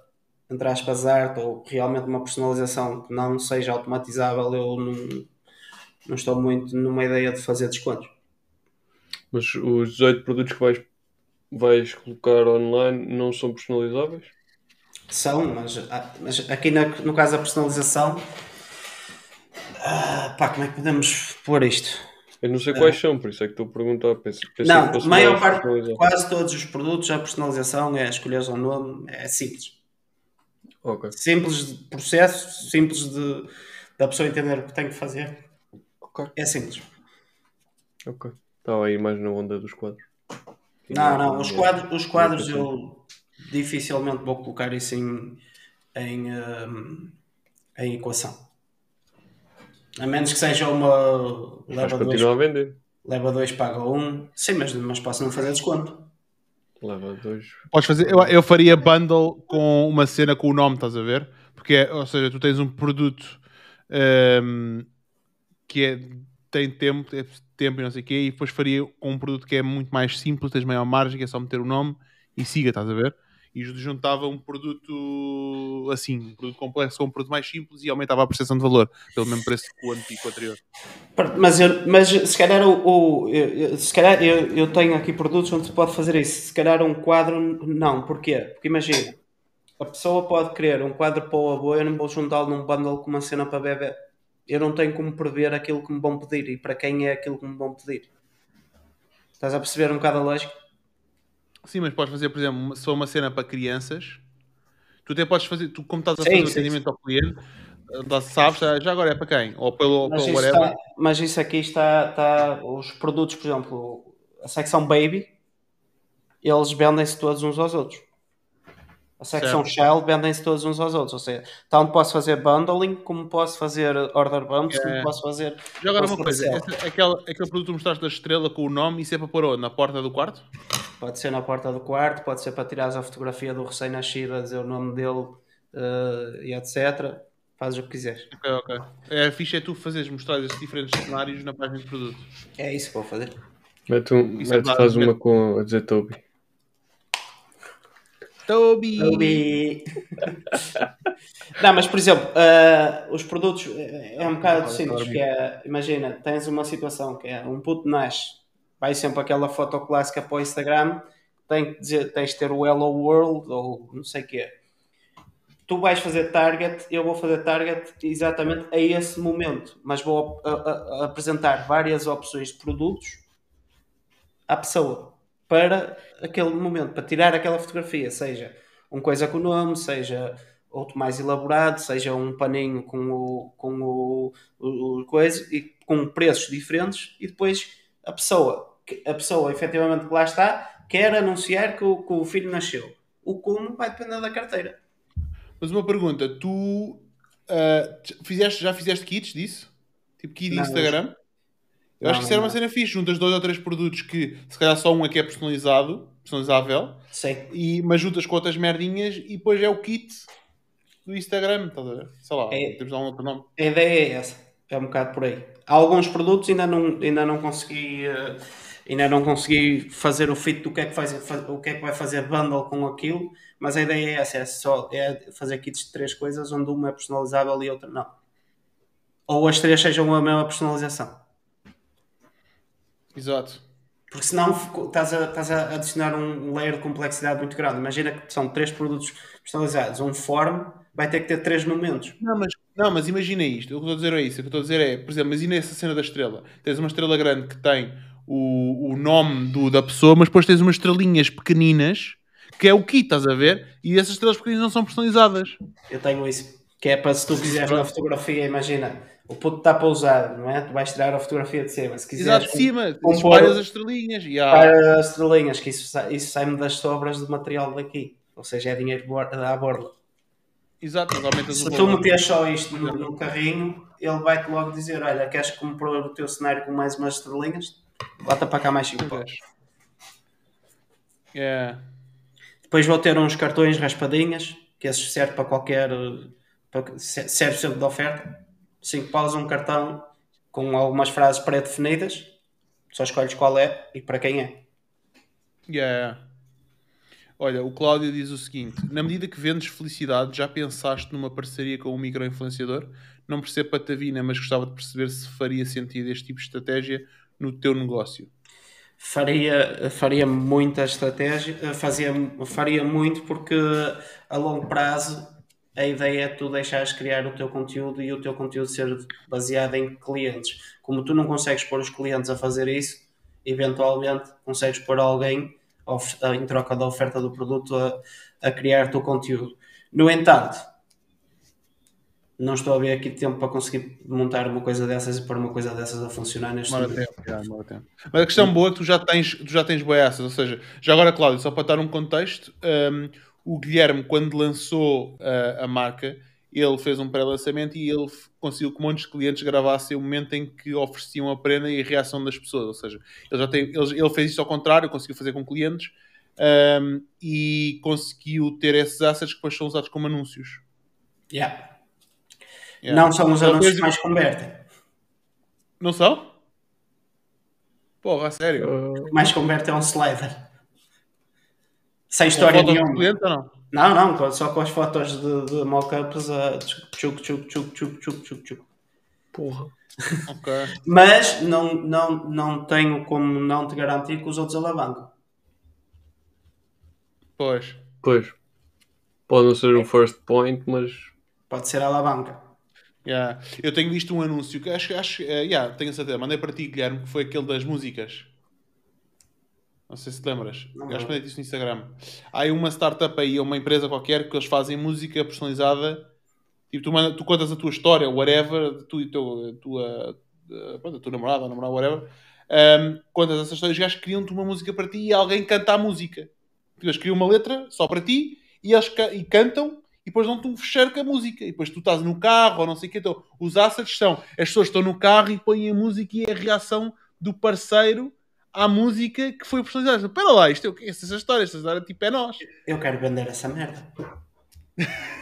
entre aspas, arte ou realmente uma personalização que não seja automatizável, eu não, não estou muito numa ideia de fazer descontos. Mas os 18 produtos que vais, vais colocar online não são personalizáveis? São, mas, ah, mas aqui na- no caso da personalização, ah, pá, como é que podemos pôr isto? Eu não sei quais são, por isso é que estou a perguntar. Pensei, pensei que Não, a maior parte, quase todos os produtos, a personalização é escolher o nome, é simples. Ok. Simples de processo, simples de da pessoa entender o que tem que fazer. É simples. Ok. Estava aí mais na onda dos quadros. Não, não, os quadros, os quadros eu dificilmente vou colocar isso em, em, hum, em equação. A menos que seja uma leva 2, continuar a vender. leva dois paga um. Sim, mas, mas posso não fazer desconto. Leva dois. Podes fazer, eu, eu faria bundle com uma cena com o nome, estás a ver? Porque, é- ou seja, tu tens um produto ehm, que é, tem tempo, tem tempo e não sei o quê, e depois faria com um produto que é muito mais simples, tens maior margem, que é só meter o nome e siga, estás a ver? E juntava um produto assim, um produto complexo com um produto mais simples e aumentava a percepção de valor, pelo mesmo preço que o antigo anterior. Mas, eu, mas se calhar, o, o- eu, se calhar eu, eu tenho aqui produtos onde se pode fazer isso. Se calhar um quadro, não. Porquê? Porque imagina, a pessoa pode querer um quadro para o avô, eu não vou juntá-lo num bundle com uma cena para bebê. eu não tenho como prever aquilo que me vão pedir e para quem é aquilo que me vão pedir. Estás a perceber um bocado a lógica? Sim, mas podes fazer, por exemplo, se for uma cena para crianças, tu até podes fazer, tu como estás a Sim, fazer o sim, atendimento ao cliente, eh, sabes, ah, já agora é para quem? Ou pelo, Mas isso, whatever. está- mas isso aqui está, está. Os produtos, por exemplo, a secção Baby, eles vendem-se todos uns aos outros. A secção Child vendem-se todos uns aos outros. Ou seja, tanto posso fazer bundling, como posso fazer order bumps, como É. posso fazer. Já agora uma coisa, esse- aquele, aquele produto que tu mostraste da estrela com o nome, isso é para pôr onde? Na porta do quarto? Pode ser na porta do quarto, pode ser para tirares a fotografia do recém-nascido, a dizer o nome dele eh, e etc. Fazes o que quiseres. Ok, ok. É, a ficha é tu fazeres, mostrar esses diferentes cenários na página de produto. É isso que vou fazer. Mete, um, Isso é mete dado, faz uma com a dizer Toby. Toby! Toby. [laughs] Não, mas por exemplo, ah, os produtos é é um bocado simples, que é, imagina, tens uma situação que é um puto nasce, vai sempre aquela foto clássica para o Instagram, tem que dizer, tens de ter o Hello World ou não sei o quê. Tu vais fazer target, eu vou fazer target exatamente a esse momento, mas vou a- a- a- apresentar várias opções de produtos à pessoa para aquele momento, para tirar aquela fotografia, seja uma coisa com o nome, seja outro mais elaborado, seja um paninho com o, com o, o, o coisa e com preços diferentes e depois a pessoa, a pessoa efetivamente que lá está, quer anunciar que o, que o filho nasceu. O como vai depender da carteira. Mas uma pergunta, tu ah, fizeste, já fizeste kits disso? Tipo kit de Instagram? Eu acho que isso era uma cena fixe, juntas dois ou três produtos que se calhar só um é que é personalizado, personalizável, Sim. e, mas juntas com outras merdinhas e depois é o kit do Instagram, estás a ver? Sei lá, É. temos de dar um outro nome. A ideia é essa, é um bocado por aí. Há alguns produtos ainda não, ainda não consegui eh, ainda não consegui fazer o fit do que é que, faz, fa- o que é que vai fazer bundle com aquilo, mas a ideia é essa, é só é fazer kits de três coisas onde uma é personalizável e outra não. Ou as três sejam a mesma personalização. Exato. Porque senão estás a, estás a adicionar um layer de complexidade muito grande. Imagina que são três produtos personalizados. Um form vai ter que ter três momentos. Não, mas, não, mas imagina isto. O que eu estou a dizer é isso. O que eu estou a dizer é, por exemplo, imagina essa cena da estrela. Tens uma estrela grande que tem o, o nome do, da pessoa, mas depois tens umas estrelinhas pequeninas que é o kit, estás a ver? E essas estrelas pequeninas não são personalizadas. Eu tenho isso. Que é para se tu quiseres na fotografia, imagina, o puto está pousado, não é? Tu vais tirar a fotografia de cima. Se quiseres, Exato, de cima. com Espalhas pôr- as estrelinhas. Há... para as estrelinhas, que isso, isso sai-me das sobras de material daqui. Ou seja, é dinheiro à borda. Exato, mas aumentas Se tu meteres só isto no, no carrinho, ele vai-te logo dizer: Olha, queres comprar o teu cenário com mais umas estrelinhas? Bota para cá mais 5 paus. É. Depois vou ter uns cartões raspadinhas, que esses servem para qualquer. Para, se- serve sempre de oferta. 5 paus um cartão com algumas frases pré-definidas. Só escolhes qual é e para quem é. Yeah. Olha, o Cláudio diz o seguinte: na medida que vendes felicidade, já pensaste numa parceria com um microinfluenciador? Não percebo patavina, mas gostava de perceber se faria sentido este tipo de estratégia no teu negócio. Faria, faria muita estratégia, fazia, faria muito porque a longo prazo a ideia é tu deixares criar o teu conteúdo e o teu conteúdo ser baseado em clientes. Como tu não consegues pôr os clientes a fazer isso, eventualmente consegues pôr alguém of- em troca da oferta do produto a, a criar o teu conteúdo. No entanto, não estou a ver aqui tempo para conseguir montar uma coisa dessas e pôr uma coisa dessas a funcionar neste momento. Mas a questão boa é que tu já tens, tu já tens boiaças, ou seja, já agora, Cláudio, só para dar um contexto, um, o Guilherme, quando lançou uh, a marca, ele fez um pré-lançamento e ele conseguiu que muitos clientes gravassem o momento em que ofereciam a prenda e a reação das pessoas. Ou seja, ele, já tem, ele, ele fez isso ao contrário, conseguiu fazer com clientes um, e conseguiu ter esses assets que depois são usados como anúncios. Yeah. Yeah. Não são os Ele anúncios que mais convertem. Não são? Porra, a sério? Ah, O que mais converte é um slider. Sem história nenhuma. clientes ou não? Não, não, só com as fotos de, de mock-ups a tchuc, tchuc, tchuc, tchuc, tchuc, tchuc, tchuc. porra. [laughs] Ok. Mas não, não, não tenho como não te garantir que os outros alavancam. Pois. Pois. Pode não ser o first point, mas. Pode ser alavanca. Yeah. Eu tenho visto um anúncio que acho, acho eh, yeah, tenho certeza, mandei para ti, Guilherme, que foi aquele das músicas. Não sei se te lembras. Não Eu acho que isso no Instagram. Há aí uma startup aí, uma empresa qualquer, que eles fazem música personalizada. Tipo, tu, manda, tu contas a tua história, whatever, tu e teu, a tua, pronto, a tua namorada, ou namorado, whatever. Um, contas essa história, os gajos criam-te uma música para ti e alguém canta a música. Tipo, Eles criam uma letra só para ti e eles ca- e cantam e depois dão-te um fecheiro com a música. E depois tu estás no carro ou não sei o que. Então, os assets são as pessoas estão no carro e põem a música e é a reação do parceiro à música que foi personalizada. Espera lá, isto é? Essa história, esta história tipo é nós. Eu quero vender essa merda. [laughs]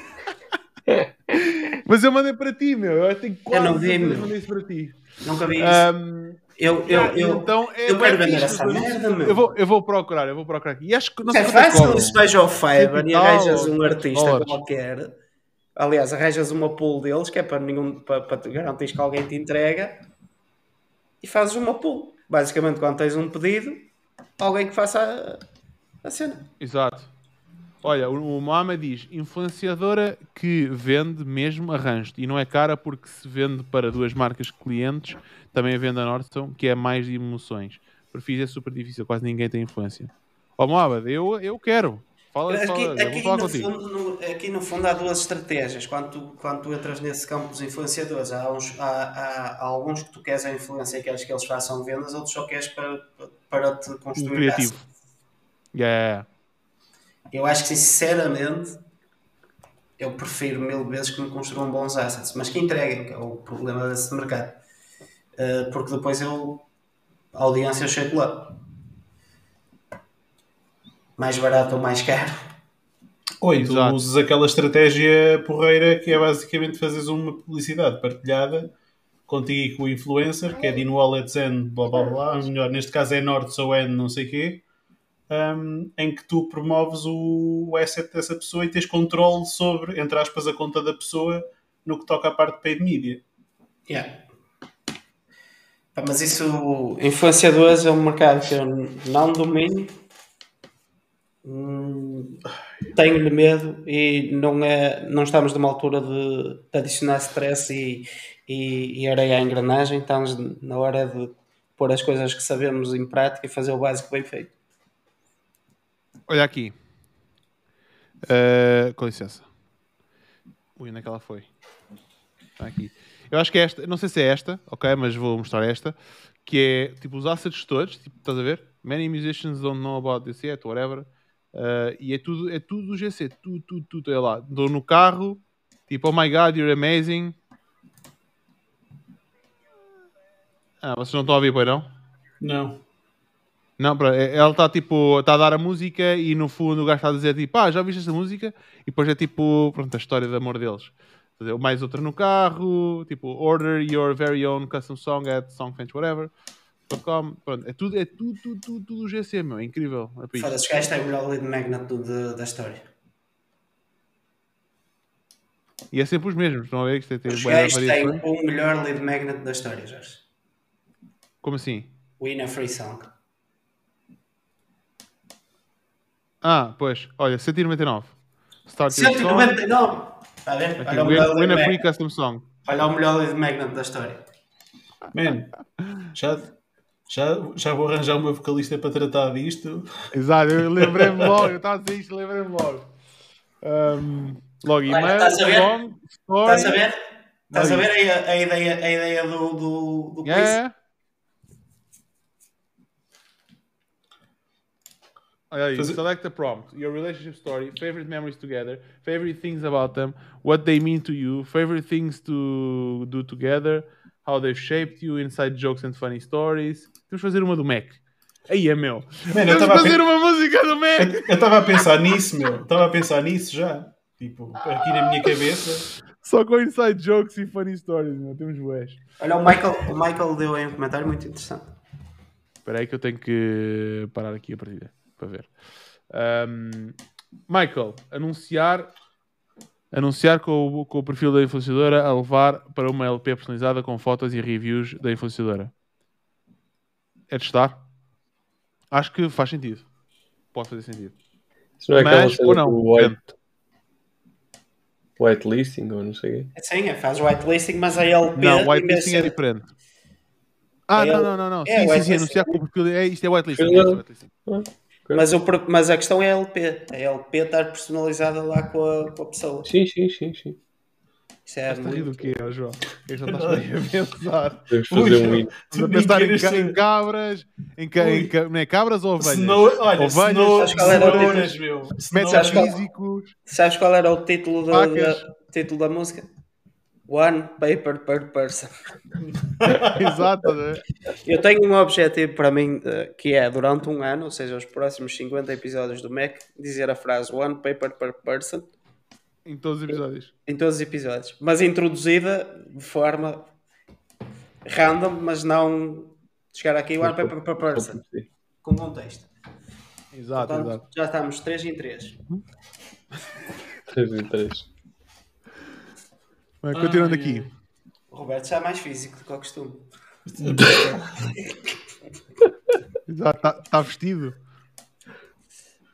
Mas eu mandei para ti, meu. Eu tenho quase não vi, meu. mandei isso para ti. Nunca vi isso. Ahm, eu, eu, eu, então, é eu quero vender essa merda, eu, meu. eu vou, eu vou procurar, eu vou procurar aqui. E acho que não sei é é fácil, se vais ao Fiverr e Cento e arranjas um artista dólares. qualquer. Aliás, arranjas uma pool deles, que é para, nenhum, para, para garantir que alguém te entrega e fazes uma pool. Basicamente, quando tens um pedido, alguém que faça a, a cena. Exato. Olha, o, o diz: influenciadora que vende mesmo arranjo-te. E não é cara porque se vende para duas marcas clientes, também a venda Nordstrom, que é mais de emoções. Perfis é super difícil, quase ninguém tem influência. Ó Mohamed, eu, eu quero. Fala, Aqui, fala, aqui, no fundo, no- aqui no fundo há duas estratégias. Quando tu, quando tu entras nesse campo dos influenciadores, há, uns, há, há- há alguns que tu queres a influência e queres que eles façam vendas, outros só queres para, para te construir criativo. assets. Yeah. Eu acho que sinceramente eu prefiro mil vezes que me construam bons assets, mas que entreguem, que é o problema desse mercado. Uh, porque depois eu a audiência eu chego lá. Mais barato ou mais caro. Oi, tu Exato. usas aquela estratégia porreira que é basicamente fazeres uma publicidade partilhada contigo e com o influencer, que é de Wallets N, blá blá blá, melhor, neste caso é Nords ou N, não sei quê, hum, em que tu promoves o, o asset dessa pessoa e tens controle sobre, entre aspas, a conta da pessoa no que toca à parte de paid media. Yeah. Mas isso, influenciadores é um mercado que eu não domino, Hum, tenho-lhe medo e não, é, não estamos numa altura de, de adicionar stress e, e, e areia à engrenagem, estamos na hora de pôr as coisas que sabemos em prática e fazer o básico bem feito. Olha aqui. Uh, com licença. Ui, onde é que ela foi? Está aqui. Eu acho que é esta, não sei se é esta, ok, mas vou mostrar esta, que é tipo os assets todos, tipo, estás a ver? Many musicians don't know about this yet, whatever. Uh, e é tudo, é tudo do GC, tudo, tudo, tudo. Olha lá, estou no carro, tipo, oh my god, you're amazing. Ah, vocês não estão a ouvir, pois não? Não. Não, pera, é- ela está tipo, está a dar a música e no fundo o gajo está a dizer tipo, ah, já viste essa música? E depois é tipo, pronto, a história de amor deles. Mais outra no carro, tipo, order your very own custom song at songfinch whatever. .com. Pronto, é tudo, é tudo, tudo, tudo, tudo GC, meu, é incrível. É. Foda-se, os gajos têm o melhor lead magnet de- da história. E é sempre os mesmos, isto é tem Os gajos têm o melhor lead magnet da história, Jorge. Como assim? Win a free song. Ah, pois, olha, 199. Start your song. 199! Está a ver? Aqui, Olha o win, melhor win lead a free magnet. custom song. Olha o melhor lead magnet da história. Man, já, já, já vou arranjar uma vocalista para tratar disto. Exato, eu lembrei-me logo, [laughs] eu estava a dizer isto, lembrei-me logo. Um, logo, Olha, e-mail, estás a ver? song, story. Estás a ver? Estás a ver aí a, a ideia, a ideia do, do, do quiz? Yeah. Olha aí, select a prompt. Your relationship story, favorite memories together, favorite things about them, what they mean to you, favorite things to do together, how they've shaped you, inside jokes and funny stories. Temos de fazer uma do Mac. Aí é meu. Man, eu Temos de estava a fazer pe- uma música do Mac. Eu estava a pensar nisso, meu. Estava a pensar nisso já. Tipo, aqui na minha cabeça. Só com inside jokes e funny stories, meu. Temos bués. Olha, o Michael, o Michael deu aí um comentário muito interessante. Espera aí que eu tenho que parar aqui a partida para ver. Ahm, Michael, anunciar, anunciar com o, com o perfil da influenciadora a levar para uma LP personalizada com fotos e reviews da influenciadora. É testar? Acho que faz sentido. Pode fazer sentido. Isso não é Mas, ou não, do White. depende. whitelisting ou não sei o quê. Sim, é, faz whitelisting, mas a LP. Não, vez de é diferente. Ah, É não, o- não, não, não. é sim, sim, sim, anunciar com o perfil. É, isto é whitelisting. É não. Mas, o mas a questão é a LP. A LP estar personalizada lá com a, com a pessoa. Sim, sim, sim, sim. Isso é Estás a rir do muito... quê, João? Eu já [laughs] estás aí a pensar. Podemos Ui, fazer um hit. Estás a pensar em, ca- em cabras, em, ca- em ca- não é, cabras ou ovelhas? Cenoura- olha, Ovelhas, cenoura- Sabes qual era o cenouras, meu. Qual- físicos. Sabes qual era o título da, Facas. da- título da música? One paper per person. [laughs] Exato, né? Eu tenho um objetivo para mim eh, que é durante um ano, ou seja, os próximos 50 episódios do Mac, dizer a frase One paper per person Em todos os episódios. em todos os episódios, mas introduzida de forma random, mas não chegar aqui One paper per person com contexto. Exato, Portanto, exato. já estamos 3 em 3. 3 em 3. Continuando aqui. O Roberto já é mais físico do que ao costume. [laughs] Está tá vestido.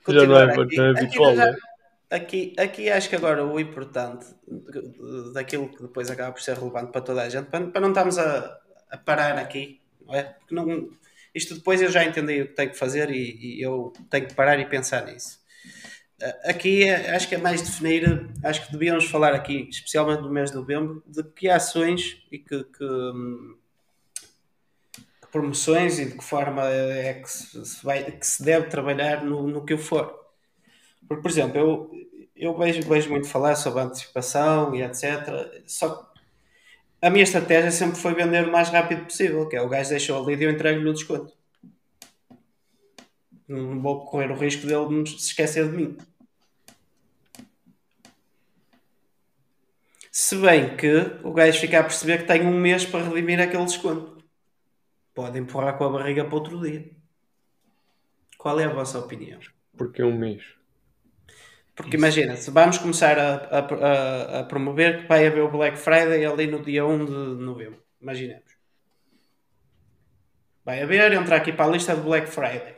Já não é, aqui. não é Aqui habitual, já- né? Aqui, aqui acho que agora o importante daquilo que depois acaba por ser relevante para toda a gente, para, para não estarmos a, a parar aqui, não é? Porque não, isto depois eu já entendi o que tenho que fazer e, e eu tenho que parar e pensar nisso. Aqui é- acho que é mais definir, acho que devíamos falar aqui, especialmente no mês de novembro, de que ações e que, que, hum, que promoções e de que forma é que se, vai, que se deve trabalhar no, no que eu for. Porque, por exemplo, eu, eu vejo, vejo muito falar sobre antecipação e etc. Só que a minha estratégia sempre foi vender o mais rápido possível, que é o gajo deixou ali e eu entrego-lhe o desconto. Não vou correr o risco dele se esquecer de mim. Se bem que o gajo fica a perceber que tem um mês para redimir aquele desconto. Pode empurrar com a barriga para outro dia. Qual é a vossa opinião? Porque é um mês. Porque imagina, se vamos começar a, a, a- a promover que vai haver o Black Friday ali no dia 1 de novembro. Imaginemos. Vai haver, entra aqui para a lista do Black Friday.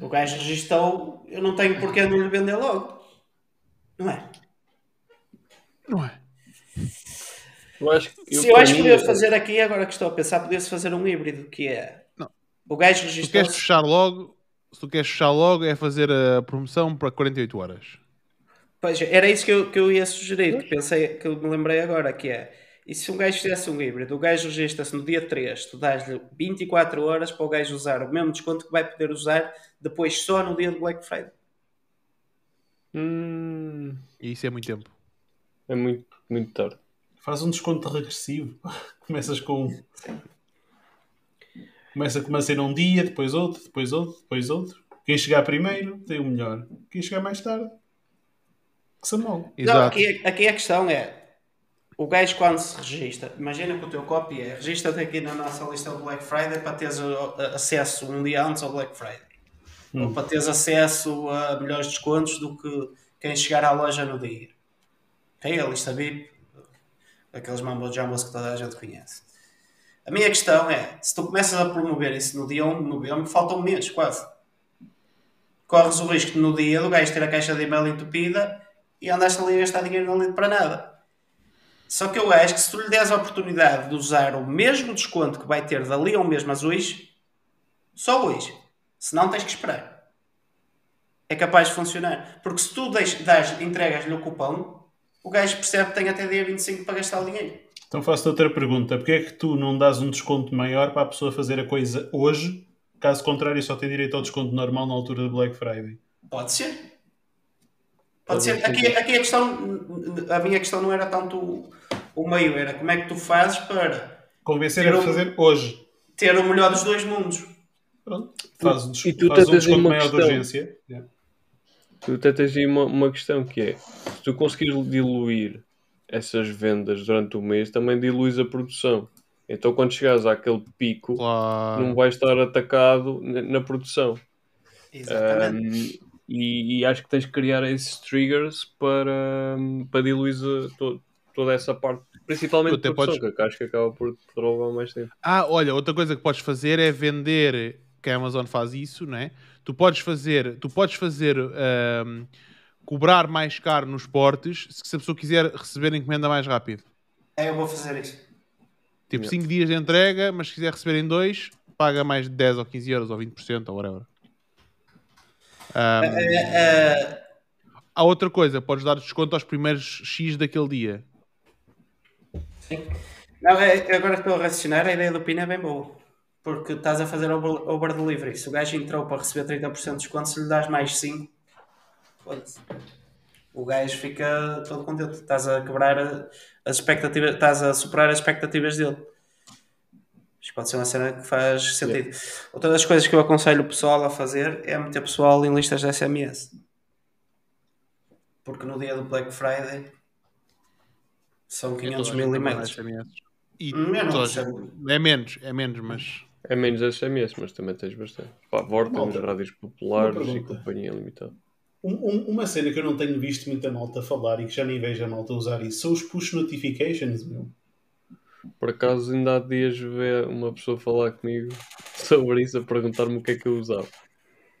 O gajo registou, eu não tenho porquê não lhe vender logo. Não é? Não é? Eu acho que. Se eu acho que mim, podia fazer aqui, agora que estou a pensar, podia-se fazer um híbrido, que é... Não. O gajo Se tu registrou... queres fechar logo, se tu queres fechar logo, é fazer a promoção para 48 horas. Pois, era isso que eu, que eu ia sugerir, que pensei, que eu me lembrei agora, que é, e se um gajo fizesse um híbrido, o gajo registra-se no dia 3, tu dás-lhe 24 horas para o gajo usar o mesmo desconto que vai poder usar depois só no dia do Black Friday. Hum, E isso é muito tempo. é muito, muito tarde. Faz um desconto regressivo. [laughs] Começas com. Começa, começa a ir um dia, depois outro, depois outro, depois outro. Quem chegar primeiro tem o melhor. Quem chegar mais tarde, que se mal. Não, Exato. aqui, aqui a questão é, o gajo quando se registra, imagina que o teu copy é, registra-te aqui na nossa lista do Black Friday para teres acesso um dia antes ao Black Friday. Ou para teres acesso a melhores descontos do que quem chegar à loja no dia. Ok? A lista VIP, aqueles mambo jambos que toda a gente conhece. A minha questão é, se tu começas a promover isso no dia 1 de novembro, falta um mês quase. Corres o risco de, no dia do gajo ter a caixa de e-mail entupida e andaste ali a gastar dinheiro ali para nada. Só que eu acho que se tu lhe des a oportunidade de usar o mesmo desconto que vai ter dali um mês, mas hoje, só hoje, senão tens que esperar. É capaz de funcionar. Porque se tu entregas-lhe o cupom, o gajo percebe que tem até dia 25 para gastar o dinheiro. Então faço-te outra pergunta. Porquê é que tu não dás um desconto maior para a pessoa fazer a coisa hoje? Caso contrário, só tem direito ao desconto normal na altura do Black Friday. Pode ser. Pode ser. Aqui, aqui a questão, a minha questão não era tanto o, o meio, era como é que tu fazes para Convencer a fazer hoje. ter o melhor dos dois mundos. Pronto. Faz, E tu faz um desconto uma maior de questão. urgência. Yeah. Tu até tens aí uma, uma questão que é: se tu conseguires diluir essas vendas durante o mês, também diluis a produção. Então, quando chegares àquele pico, Claro. não vais estar atacado na, na produção. Exatamente. Um, e, e acho que tens que criar esses triggers para, para diluir a- to- toda essa parte, principalmente até produção, podes- que acho que acaba por, por levar mais tempo. Ah, olha, outra coisa que podes fazer é vender, que a Amazon faz isso, não é? Tu podes fazer, tu podes fazer ahm, cobrar mais caro nos portes se a pessoa quiser receber a encomenda mais rápido. É, eu vou fazer isso. Tipo, Yeah. 5 dias de entrega, mas se quiser receber em 2, paga mais de 10 ou 15 euros ou 20% ou whatever. Ahm, É, é, há outra coisa, podes dar desconto aos primeiros X daquele dia. sim. Não, é, agora estou a raciocinar, a ideia do PIN é bem boa. Porque estás a fazer over, delivery. Se o gajo entrou para receber 30% de desconto, se lhe das mais 5, foda-se. o gajo fica todo contente. Estás a quebrar as expectativas, estás a superar as expectativas dele. Isto pode ser uma cena que faz sentido. Outra das coisas que eu aconselho o pessoal a fazer é meter pessoal em listas de SMS. Porque no dia do Black Friday são 500 mil e-mails. E é menos, é menos, mas É menos SMS, mas também tens bastante. Pá, rádios populares e companhia limitada. Um- um- uma cena que eu não tenho visto muita malta falar e que já nem vejo a malta usar isso são os push notifications, meu. Por acaso ainda há dias ver uma pessoa falar comigo [laughs] sobre isso, a perguntar-me o que é que eu usava.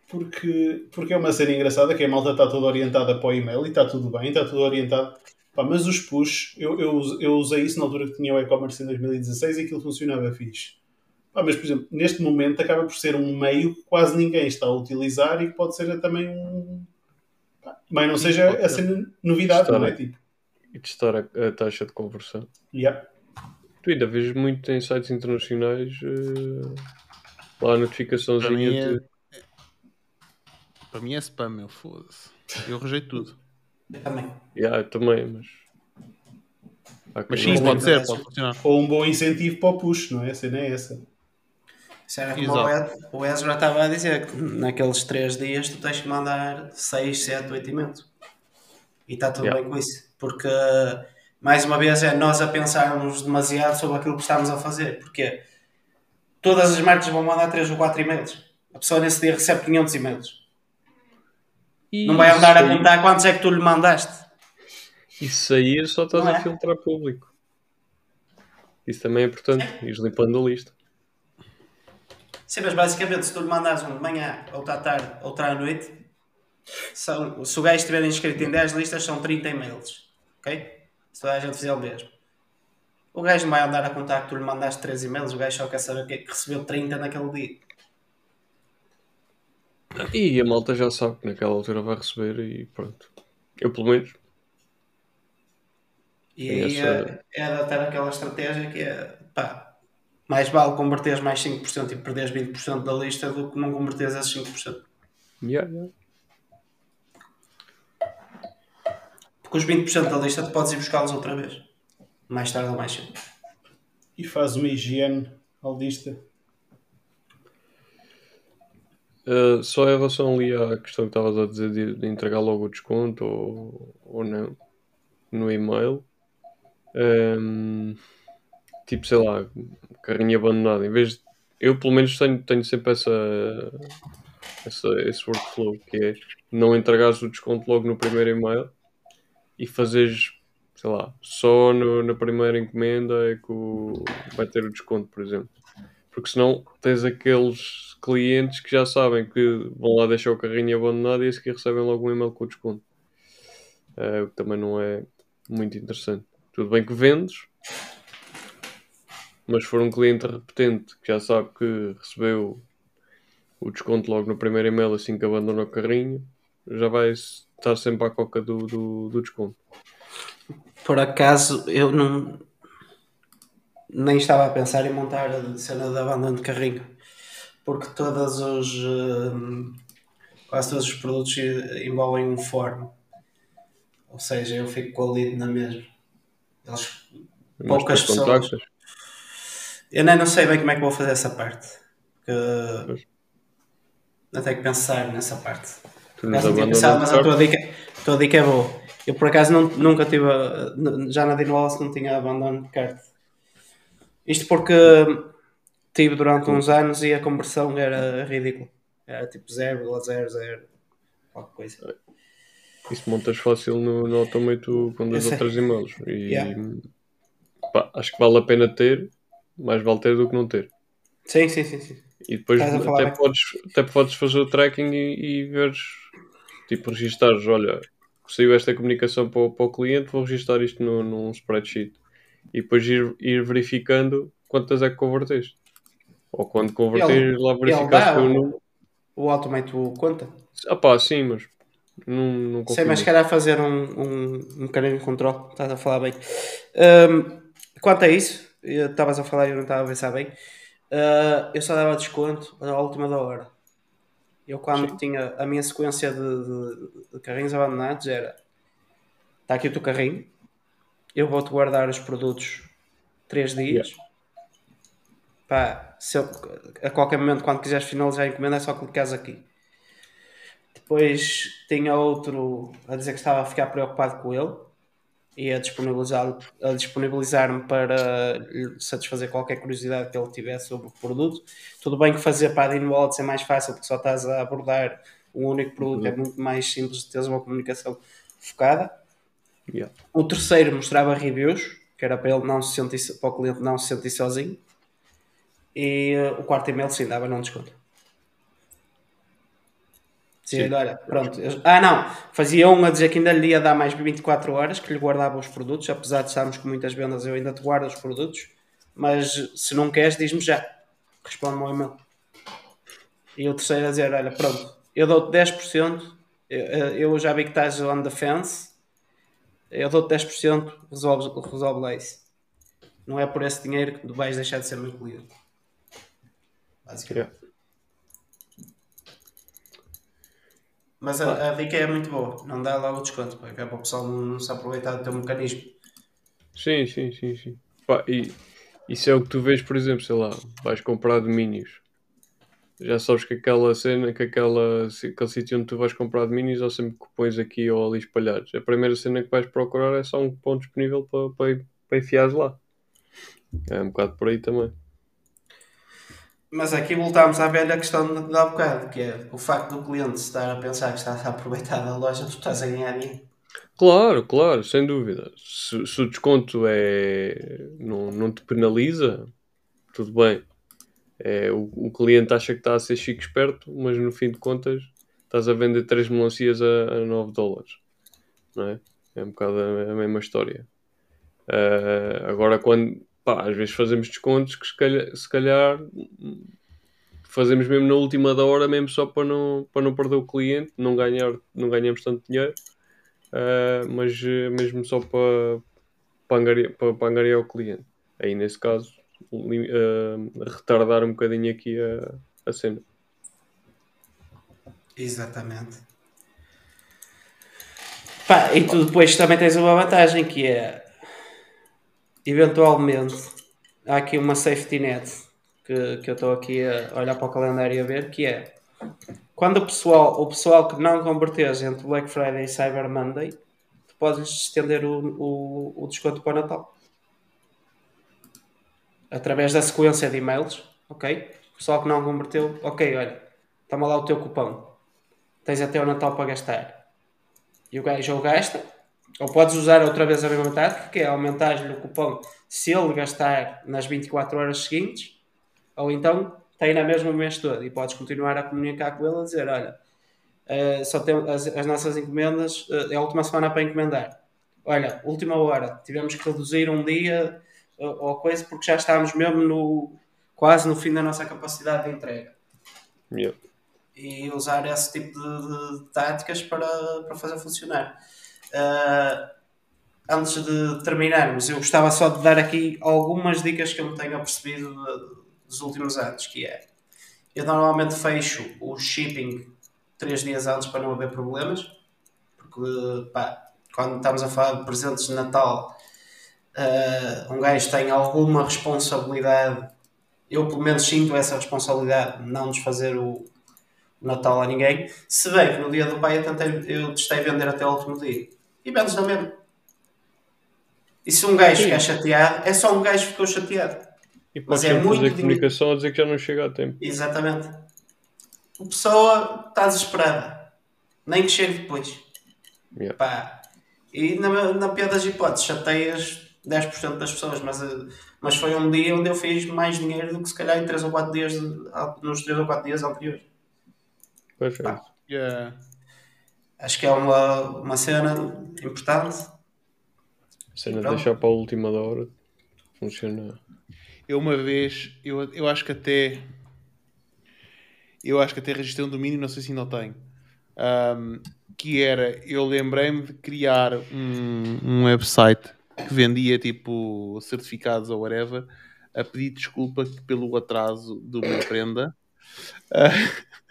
Porque, porque é uma cena engraçada que a malta está toda orientada para o e-mail e está tudo bem, está tudo orientado. Pá, mas os push, eu, eu, eu usei isso na altura que tinha o e-commerce em 2016 e aquilo funcionava fixe. Pá, mas, por exemplo, neste momento acaba por ser um meio que quase ninguém está a utilizar e que pode ser também um. Mas não seja a cena novidade, não é? Tipo, E testar a, a taxa de conversão. yeah. Tu ainda vês muito em sites internacionais eh, lá a notificaçãozinha Para mim é- de. para mim é spam, meu, foda-se. Eu rejeito tudo. Eu também. Yeah, eu também, mas. Há Mas sim, pode ser, pode funcionar. Ou um bom incentivo para o push, não é? A cena é essa. Isso era como Exato. o Ezra estava a dizer, que naqueles 3 dias tu tens que mandar 6, 7, 8 e-mails. E está tudo Yeah. bem com isso. Porque, mais uma vez, é nós a pensarmos demasiado sobre aquilo que estamos a fazer. Porque todas as marcas vão mandar 3 ou 4 e-mails. A pessoa nesse dia recebe 500 e-mails. E Não vai andar a isso contar quantos é que tu lhe mandaste. Isso aí só estás Não a é? filtrar público. Isso também é importante. Ires limpando a lista. Sim, mas basicamente, se tu lhe mandares um de manhã, outra à tarde, outra à noite, são, se o gajo estiver inscrito em 10 listas, são 30 e-mails. Ok? Se toda a gente fizer o mesmo. O gajo não vai andar a contar que tu lhe mandaste 3 e-mails, o gajo só quer saber que, que recebeu 30 naquele dia. E a malta já sabe que naquela altura vai receber e pronto. Eu pelo menos. E aí é, é adotar aquela estratégia que é pá, mais vale converteres mais 5% e perderes 20% da lista do que não converteres esses 5%. Yeah, yeah. Porque os 20% da lista tu podes ir buscá-los outra vez. Mais tarde ou mais cedo. E faz uma higiene ao lista. Uh, só em relação ali à questão que estavas a dizer de, de entregar logo o desconto ou, ou não no e-mail. Um, tipo, sei lá, carrinho abandonado. Em vez de, eu pelo menos tenho, tenho sempre essa, essa, esse workflow que é não entregares o desconto logo no primeiro e-mail e fazeres, sei lá, só no- na primeira encomenda é que o- vai ter o desconto, por exemplo. Porque senão tens aqueles clientes que já sabem que vão lá deixar o carrinho abandonado e a seguir recebem logo um e-mail com o desconto. Eh, o que também não é muito interessante. Tudo bem que vendes, mas se for um cliente repetente que já sabe que recebeu o desconto logo no primeiro e-mail assim que abandona o carrinho, já vai estar sempre à coca do, do, do desconto. Por acaso eu não nem estava a pensar em montar a cena de abandono de carrinho porque todos os hum, quase todos os produtos envolvem um forno ou seja, eu fico com a lead na mesma Eles- Poucas pessoas. contactas. Eu nem não sei bem como é que vou fazer essa parte porque eu tenho que pensar nessa parte Tu não tinha pensado, mas a tua dica, a tua dica é boa. Eu por acaso não- nunca tive, a- já na Dino Wallace não tinha abandono de carta. Isto porque tive durante uns anos e a conversão era ridícula. Era tipo 0,00 qualquer coisa. Isso montas fácil no, no Automate com dois ou três e-mails. E Yeah. pá, acho que vale a pena ter, mais vale ter do que não ter. Sim, sim, sim. sim. E depois falar até podes, até podes fazer o tracking e, e veres, tipo, registares, olha, saiu esta comunicação para o, para o cliente, vou registar isto no, num spreadsheet e depois ir, ir verificando quantas é que converteste. Ou quando converteres, lá verificar foi o número. O Automate o conta. Ah pá, sim, mas não, não Sei, mas calhar fazer um, um, um bocadinho de controle. Estás a falar bem. Ahm, quanto a isso, estavas a falar e eu não estava a pensar bem. Ah, eu só dava desconto à última da hora. Eu, quando tinha a minha sequência de, de- de carrinhos abandonados, era: está aqui o teu carrinho, eu vou-te guardar os produtos 3 dias. Pá, se eu- a qualquer momento, quando quiseres finalizar a encomenda, é só clicares aqui. Depois tinha outro a dizer que estava a ficar preocupado com ele e a disponibilizar- a disponibilizar-me para lhe satisfazer qualquer curiosidade que ele tivesse sobre o produto. Tudo bem que fazer para a Wallets é mais fácil porque só estás a abordar um único produto, é muito mais simples de teres uma comunicação focada. Yeah. O terceiro mostrava reviews, que era para ele não se sentir, para o cliente não se sentir sozinho. E eh, o quarto e-mail sim dava não desconto. Dizia-lhe, olha, pronto. eu- Ah, não. Fazia um a dizer que ainda lhe ia dar mais 24 horas, que lhe guardava os produtos, apesar de estarmos com muitas vendas, eu ainda te guardo os produtos. Mas se não queres, diz-me já. Responde-me ao e-mail. E o terceiro a dizer, olha, pronto, eu dou-te 10%, eu, eu já vi que estás on the fence, eu dou-te 10%, resolve, resolve lá isso. Não é por esse dinheiro que tu vais deixar de ser meu cliente. Basicamente. Yeah. Mas a, a dica é muito boa, não dá logo o desconto, porque é para o pessoal não, se aproveitar do teu mecanismo. Sim, sim, sim, sim. Pá, e isso é o que tu vês, por exemplo, sei lá, vais comprar domínios. Já sabes que aquela cena, que aquela, aquele sítio onde tu vais comprar domínios ou sempre cupons aqui ou ali espalhados. A primeira cena que vais procurar é só um cupom disponível para, para, para enfiares lá. É um bocado por aí também. Mas aqui voltámos à velha questão de, há bocado, que é o facto do cliente estar a pensar que está a aproveitar da loja, tu estás a ganhar dinheiro. Claro, claro, sem dúvida. Se, se o desconto é não, não te penaliza, tudo bem. É, o, o cliente acha que está a ser chique esperto, mas no fim de contas estás a vender três melancias a, a 9 dólares. Não é? É um bocado a, a mesma história. Ah, agora, quando pá, às vezes fazemos descontos que se calhar, se calhar fazemos mesmo na última da hora, mesmo só para não, para não perder o cliente, não, ganhar, não ganhamos tanto dinheiro. Uh, mas uh, mesmo só para, para, angariar, para, para angariar o cliente. Aí, nesse caso, uh, retardar um bocadinho aqui a, a cena. Exatamente. Pá, e tu depois também tens uma vantagem que é eventualmente há aqui uma safety net que, que eu estou aqui a olhar para o calendário e a ver que é quando o pessoal, o pessoal que não convertês entre Black Friday e Cyber Monday, tu podes estender o, o, o desconto para o Natal. Através da sequência de e-mails, ok? O pessoal que não converteu, ok, olha, toma lá o teu cupom. Tens até o Natal para gastar. E o gajo ou gasta, ou podes usar outra vez a mesma tática, que é aumentar-lhe o cupom se ele gastar nas 24 horas seguintes, ou então tem na mesma o mês todo e podes continuar a comunicar com ele a dizer: Olha, eh, só tem, as, as nossas encomendas, eh, é a última semana para encomendar. Olha, última hora, tivemos que reduzir um dia eh, ou coisa porque já estávamos mesmo no, quase no fim da nossa capacidade de entrega Yeah. e usar esse tipo de, de táticas para, para fazer funcionar. Ah, antes de terminarmos, eu gostava só de dar aqui algumas dicas que eu me tenho apercebido dos últimos anos, que é eu normalmente fecho o shipping três dias antes para não haver problemas, porque pá, quando estamos a falar de presentes de Natal, ah, um gajo tem alguma responsabilidade, eu pelo menos sinto essa responsabilidade de não desfazer o, Natal a ninguém. Se bem que no dia do pai eu, tentei, eu testei vender até o último dia. E vendes na mesma. E se um gajo Sim. ficar chateado, é só um gajo que ficou chateado. E podes é muito fazer comunicação a dizer que já não chega a tempo. Exatamente. A pessoa está desesperada. Nem que chegue depois. Yeah. Pá. E na, na pior das hipóteses, chateias 10% das pessoas, mas, eh, mas foi um dia onde eu fiz mais dinheiro do que se calhar em 3 ou 4 dias, nos 3 ou 4 dias anteriores. Perfeito. Yeah. Acho que é uma, uma cena importante. A cena de deixar para a última da hora funciona. Eu uma vez, eu, eu acho que até. Eu acho que até registrei um domínio, não sei se ainda o tenho. Ahm, que era, eu lembrei-me de criar um, um website que vendia tipo certificados ou whatever, a pedir desculpa pelo atraso de uma prenda. Ah,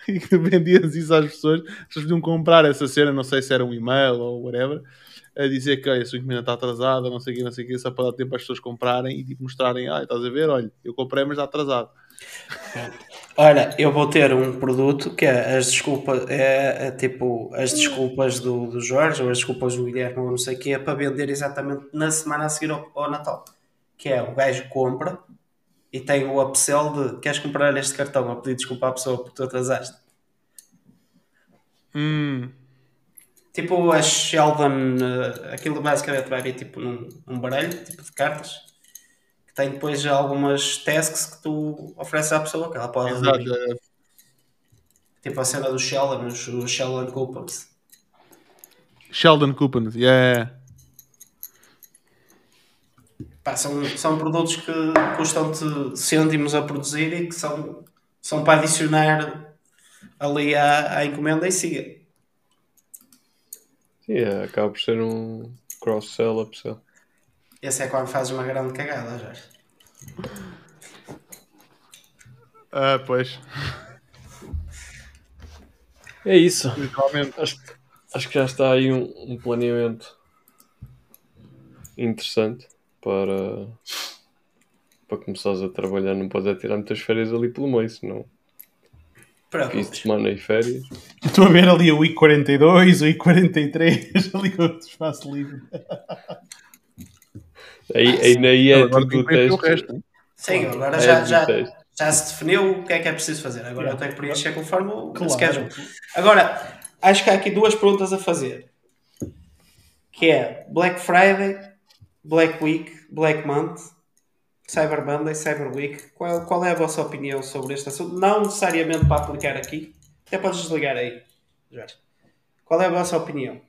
[laughs] e que vendias isso às pessoas, as pessoas podiam comprar essa cena, não sei se era um e-mail ou whatever, a dizer que a sua encomenda está atrasada, não sei o que, não sei o que, só para dar tempo às pessoas comprarem e tipo, mostrarem, ah, estás a ver, olha, eu comprei, mas está atrasado. [laughs] Olha, eu vou ter um produto que é as desculpas, é, é tipo as desculpas do, do Jorge ou as desculpas do Guilherme ou não sei o que, é para vender exatamente na semana a seguir ao, ao Natal. Que é o gajo compra e tem o upsell de queres comprar este cartão a pedir desculpa à pessoa porque tu atrasaste. Hum, Tipo a Sheldon, eh, aquilo basicamente vai vir tipo num, num baralho tipo de cartas que tem depois algumas tasks que tu ofereces à pessoa que ela pode exato. resolver. Tipo a cena do Sheldon, os, os Sheldon Coupons. Sheldon Coupons, yeah. Pá, são, são produtos que custam-te cêntimos a produzir e que são, são para adicionar ali à, à encomenda e siga. Sim, é, acaba por ser um cross-sell, upsell. Esse é quando fazes uma grande cagada, Jorge. Ah, pois, É isso. literalmente. Acho, acho que já está aí um, um planeamento interessante para, para começares a trabalhar. Não podes é tirar muitas férias ali pelo meio, senão Para fim de semana e férias. Estou a ver ali o I42, o I43, ali com o espaço livre. Aí, aí, aí é Agora tudo o resto. Sim, agora É já, do já, já se definiu o que é que é preciso fazer. Agora eu tenho que preencher conforme o Claro. schedule. Agora, acho que há aqui duas perguntas a fazer. Que é Black Friday, Black Week, Black Month, Cyber Monday, Cyber Week. Qual, qual é a vossa opinião sobre este assunto? Não necessariamente para aplicar aqui. Até podes desligar aí, Jorge. Qual é a vossa opinião?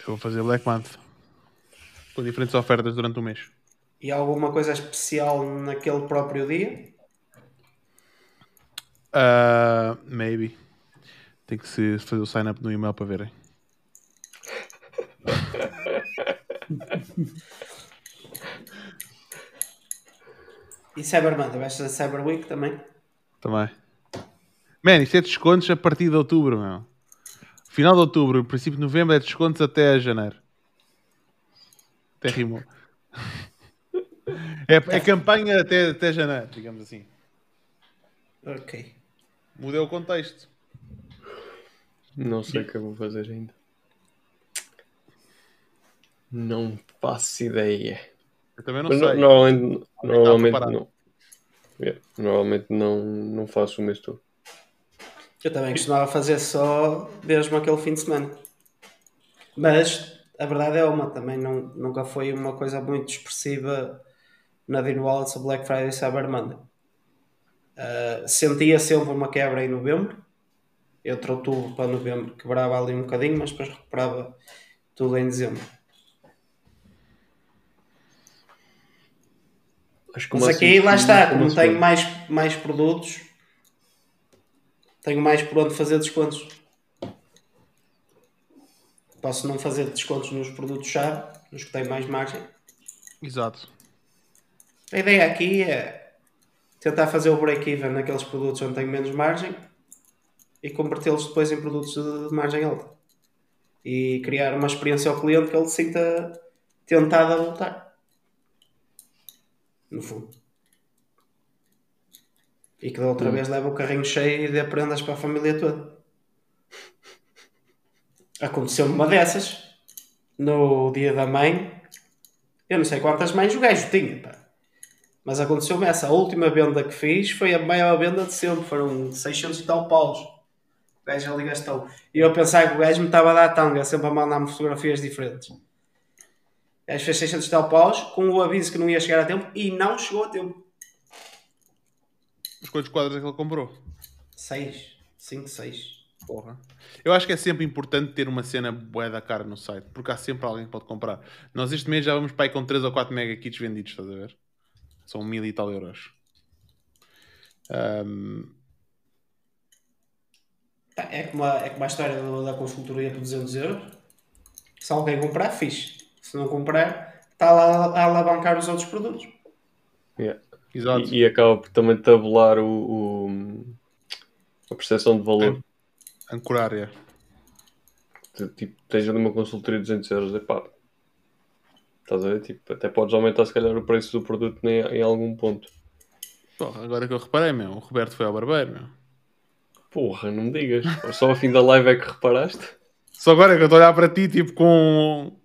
Eu vou fazer Black Month. Com diferentes ofertas durante o mês. E alguma coisa especial naquele próprio dia? Ah, maybe. Tem que se fazer o sign up no e-mail para verem. E Cyber Monday? Vais fazer Cyber Week também? Também. Man, isto é descontos a partir de outubro, meu. Final de outubro, princípio de novembro é descontos até janeiro. Até rimou. É, é campanha até, até janeiro, digamos assim. Ok. Mudei o contexto. Não sei o que eu vou fazer ainda. Não faço ideia. Eu também não Mas sei. no- normalmente, normalmente preparado. não. Yeah, normalmente não, não faço o mês todo. Eu também costumava fazer só mesmo aquele fim de semana. Mas a verdade é uma, também não, nunca foi uma coisa muito expressiva na Dean Wallace, Black Friday e Cyber Monday. Ah, sentia sempre uma quebra em novembro, entre outubro para novembro, quebrava ali um bocadinho, mas depois recuperava tudo em dezembro. O Mas máximo aqui, lá está, uma como tenho mais, mais produtos, tenho mais por onde fazer descontos. Posso não fazer descontos nos produtos-chave, nos que têm mais margem. Exato. A ideia aqui é tentar fazer o break-even naqueles produtos onde tenho menos margem e convertê-los depois em produtos de, de margem alta. E criar uma experiência ao cliente que ele se sinta tentado a voltar. No fundo. E que da outra vez leva o carrinho cheio e dê prendas para a família toda. Aconteceu-me uma dessas no dia da mãe. Eu não sei quantas mães o gajo tinha, pá. Mas aconteceu-me essa. A última venda que fiz foi a maior venda de sempre. Foram 600 e tal paus. O gajo ali gastou. E eu a pensar que o gajo me estava a dar tanga, sempre a mandar-me fotografias diferentes. Gajo fez 600 e tal paus com o aviso que não ia chegar a tempo e não chegou a tempo. Mas quantos quadros é que ele comprou? 6. 5, 6. Porra. Eu acho que é sempre importante ter uma cena bué da cara no site, porque há sempre alguém que pode comprar. Nós este mês já vamos para aí com 3 ou 4 mega kits vendidos, estás a ver? São mil e tal euros. Ahm, Pá, É como a, é como a história do- da consultoria por 200 euros. Se alguém comprar, fixe. Se não comprar, está lá a alavancar os outros produtos. Yeah. exato. E, e acaba por também tabular o, o- a percepção de valor. Ancorar, é. Tipo, tens ali uma consultoria de 200 euros, é pá. Estás a ver? Tipo, até podes aumentar se calhar o preço do produto em, em algum ponto. Porra, agora que eu reparei, meu, o Roberto foi ao barbeiro, meu. Porra, não me digas. Só ao fim da live é que reparaste? Só agora é que eu estou a olhar para ti, tipo, com,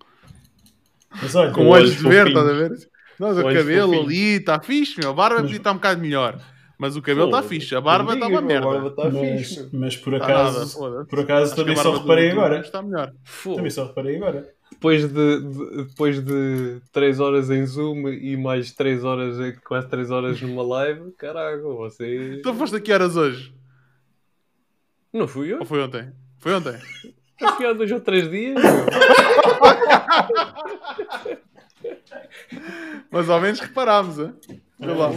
Mas olha, com Com olhos olhos de ver, fofinhos. estás a ver? Não, o cabelo fofinhos. ali está fixe, meu. A barba podia estar um bocado melhor. Mas o cabelo está fixe, a barba está uma merda. A barba está mas, fixe. mas por Está acaso, nada, por acaso Acho também só reparei agora. Está melhor. Também só reparei agora. Depois de, de- depois de 3 horas em Zoom e mais 3 horas, em- quase 3 horas numa live, caraca, você. Então foste a que horas hoje? Não fui eu? Ou foi ontem? Foi ontem? Fui há 2 ou 3 dias. Mas ao menos reparámos, hein? Vê lá.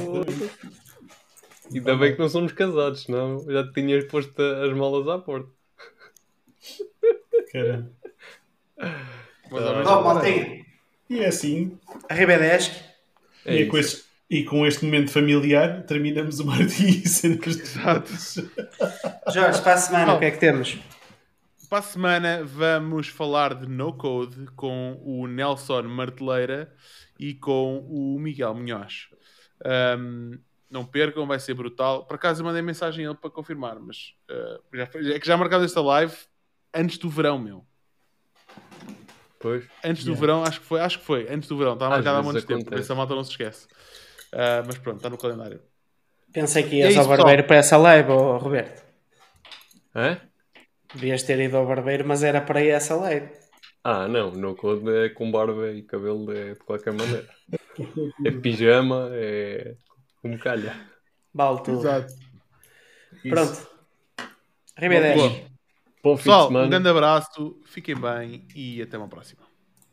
Ainda bem que não somos casados, senão já te tinhas posto as malas à porta. Caramba. Mas ao menos Oh, reparei. maltinha. E é assim, Arrivederci. É e, é com este, e com este momento familiar, terminamos o Martim e Exato. Jorge, para a semana, o que é que temos? Para a semana vamos falar de No Code com o Nelson Marteleira e com o Miguel Munhoz. Ahm, não percam, vai ser brutal. Por acaso eu mandei mensagem a ele para confirmar, mas ah, já é que já marcamos esta live antes do verão, meu. Pois. Antes do Yeah. verão, acho que foi, acho que foi, antes do verão, está marcado há muito tempo, acontece. por isso a malta não se esquece. Ah, mas pronto, está no calendário. Pensei que É ias isso, ao barbeiro para essa live, oh, Roberto. É? Devias ter ido ao barbeiro, mas era para ir a essa live. Ah, não. No code é com barba e cabelo é de qualquer maneira. É pijama, é como calha. Vale tudo. Exato. Pronto. Arrivederci. Boa. Bom fim de Pessoal, semana. um grande abraço, fiquem bem e até uma próxima.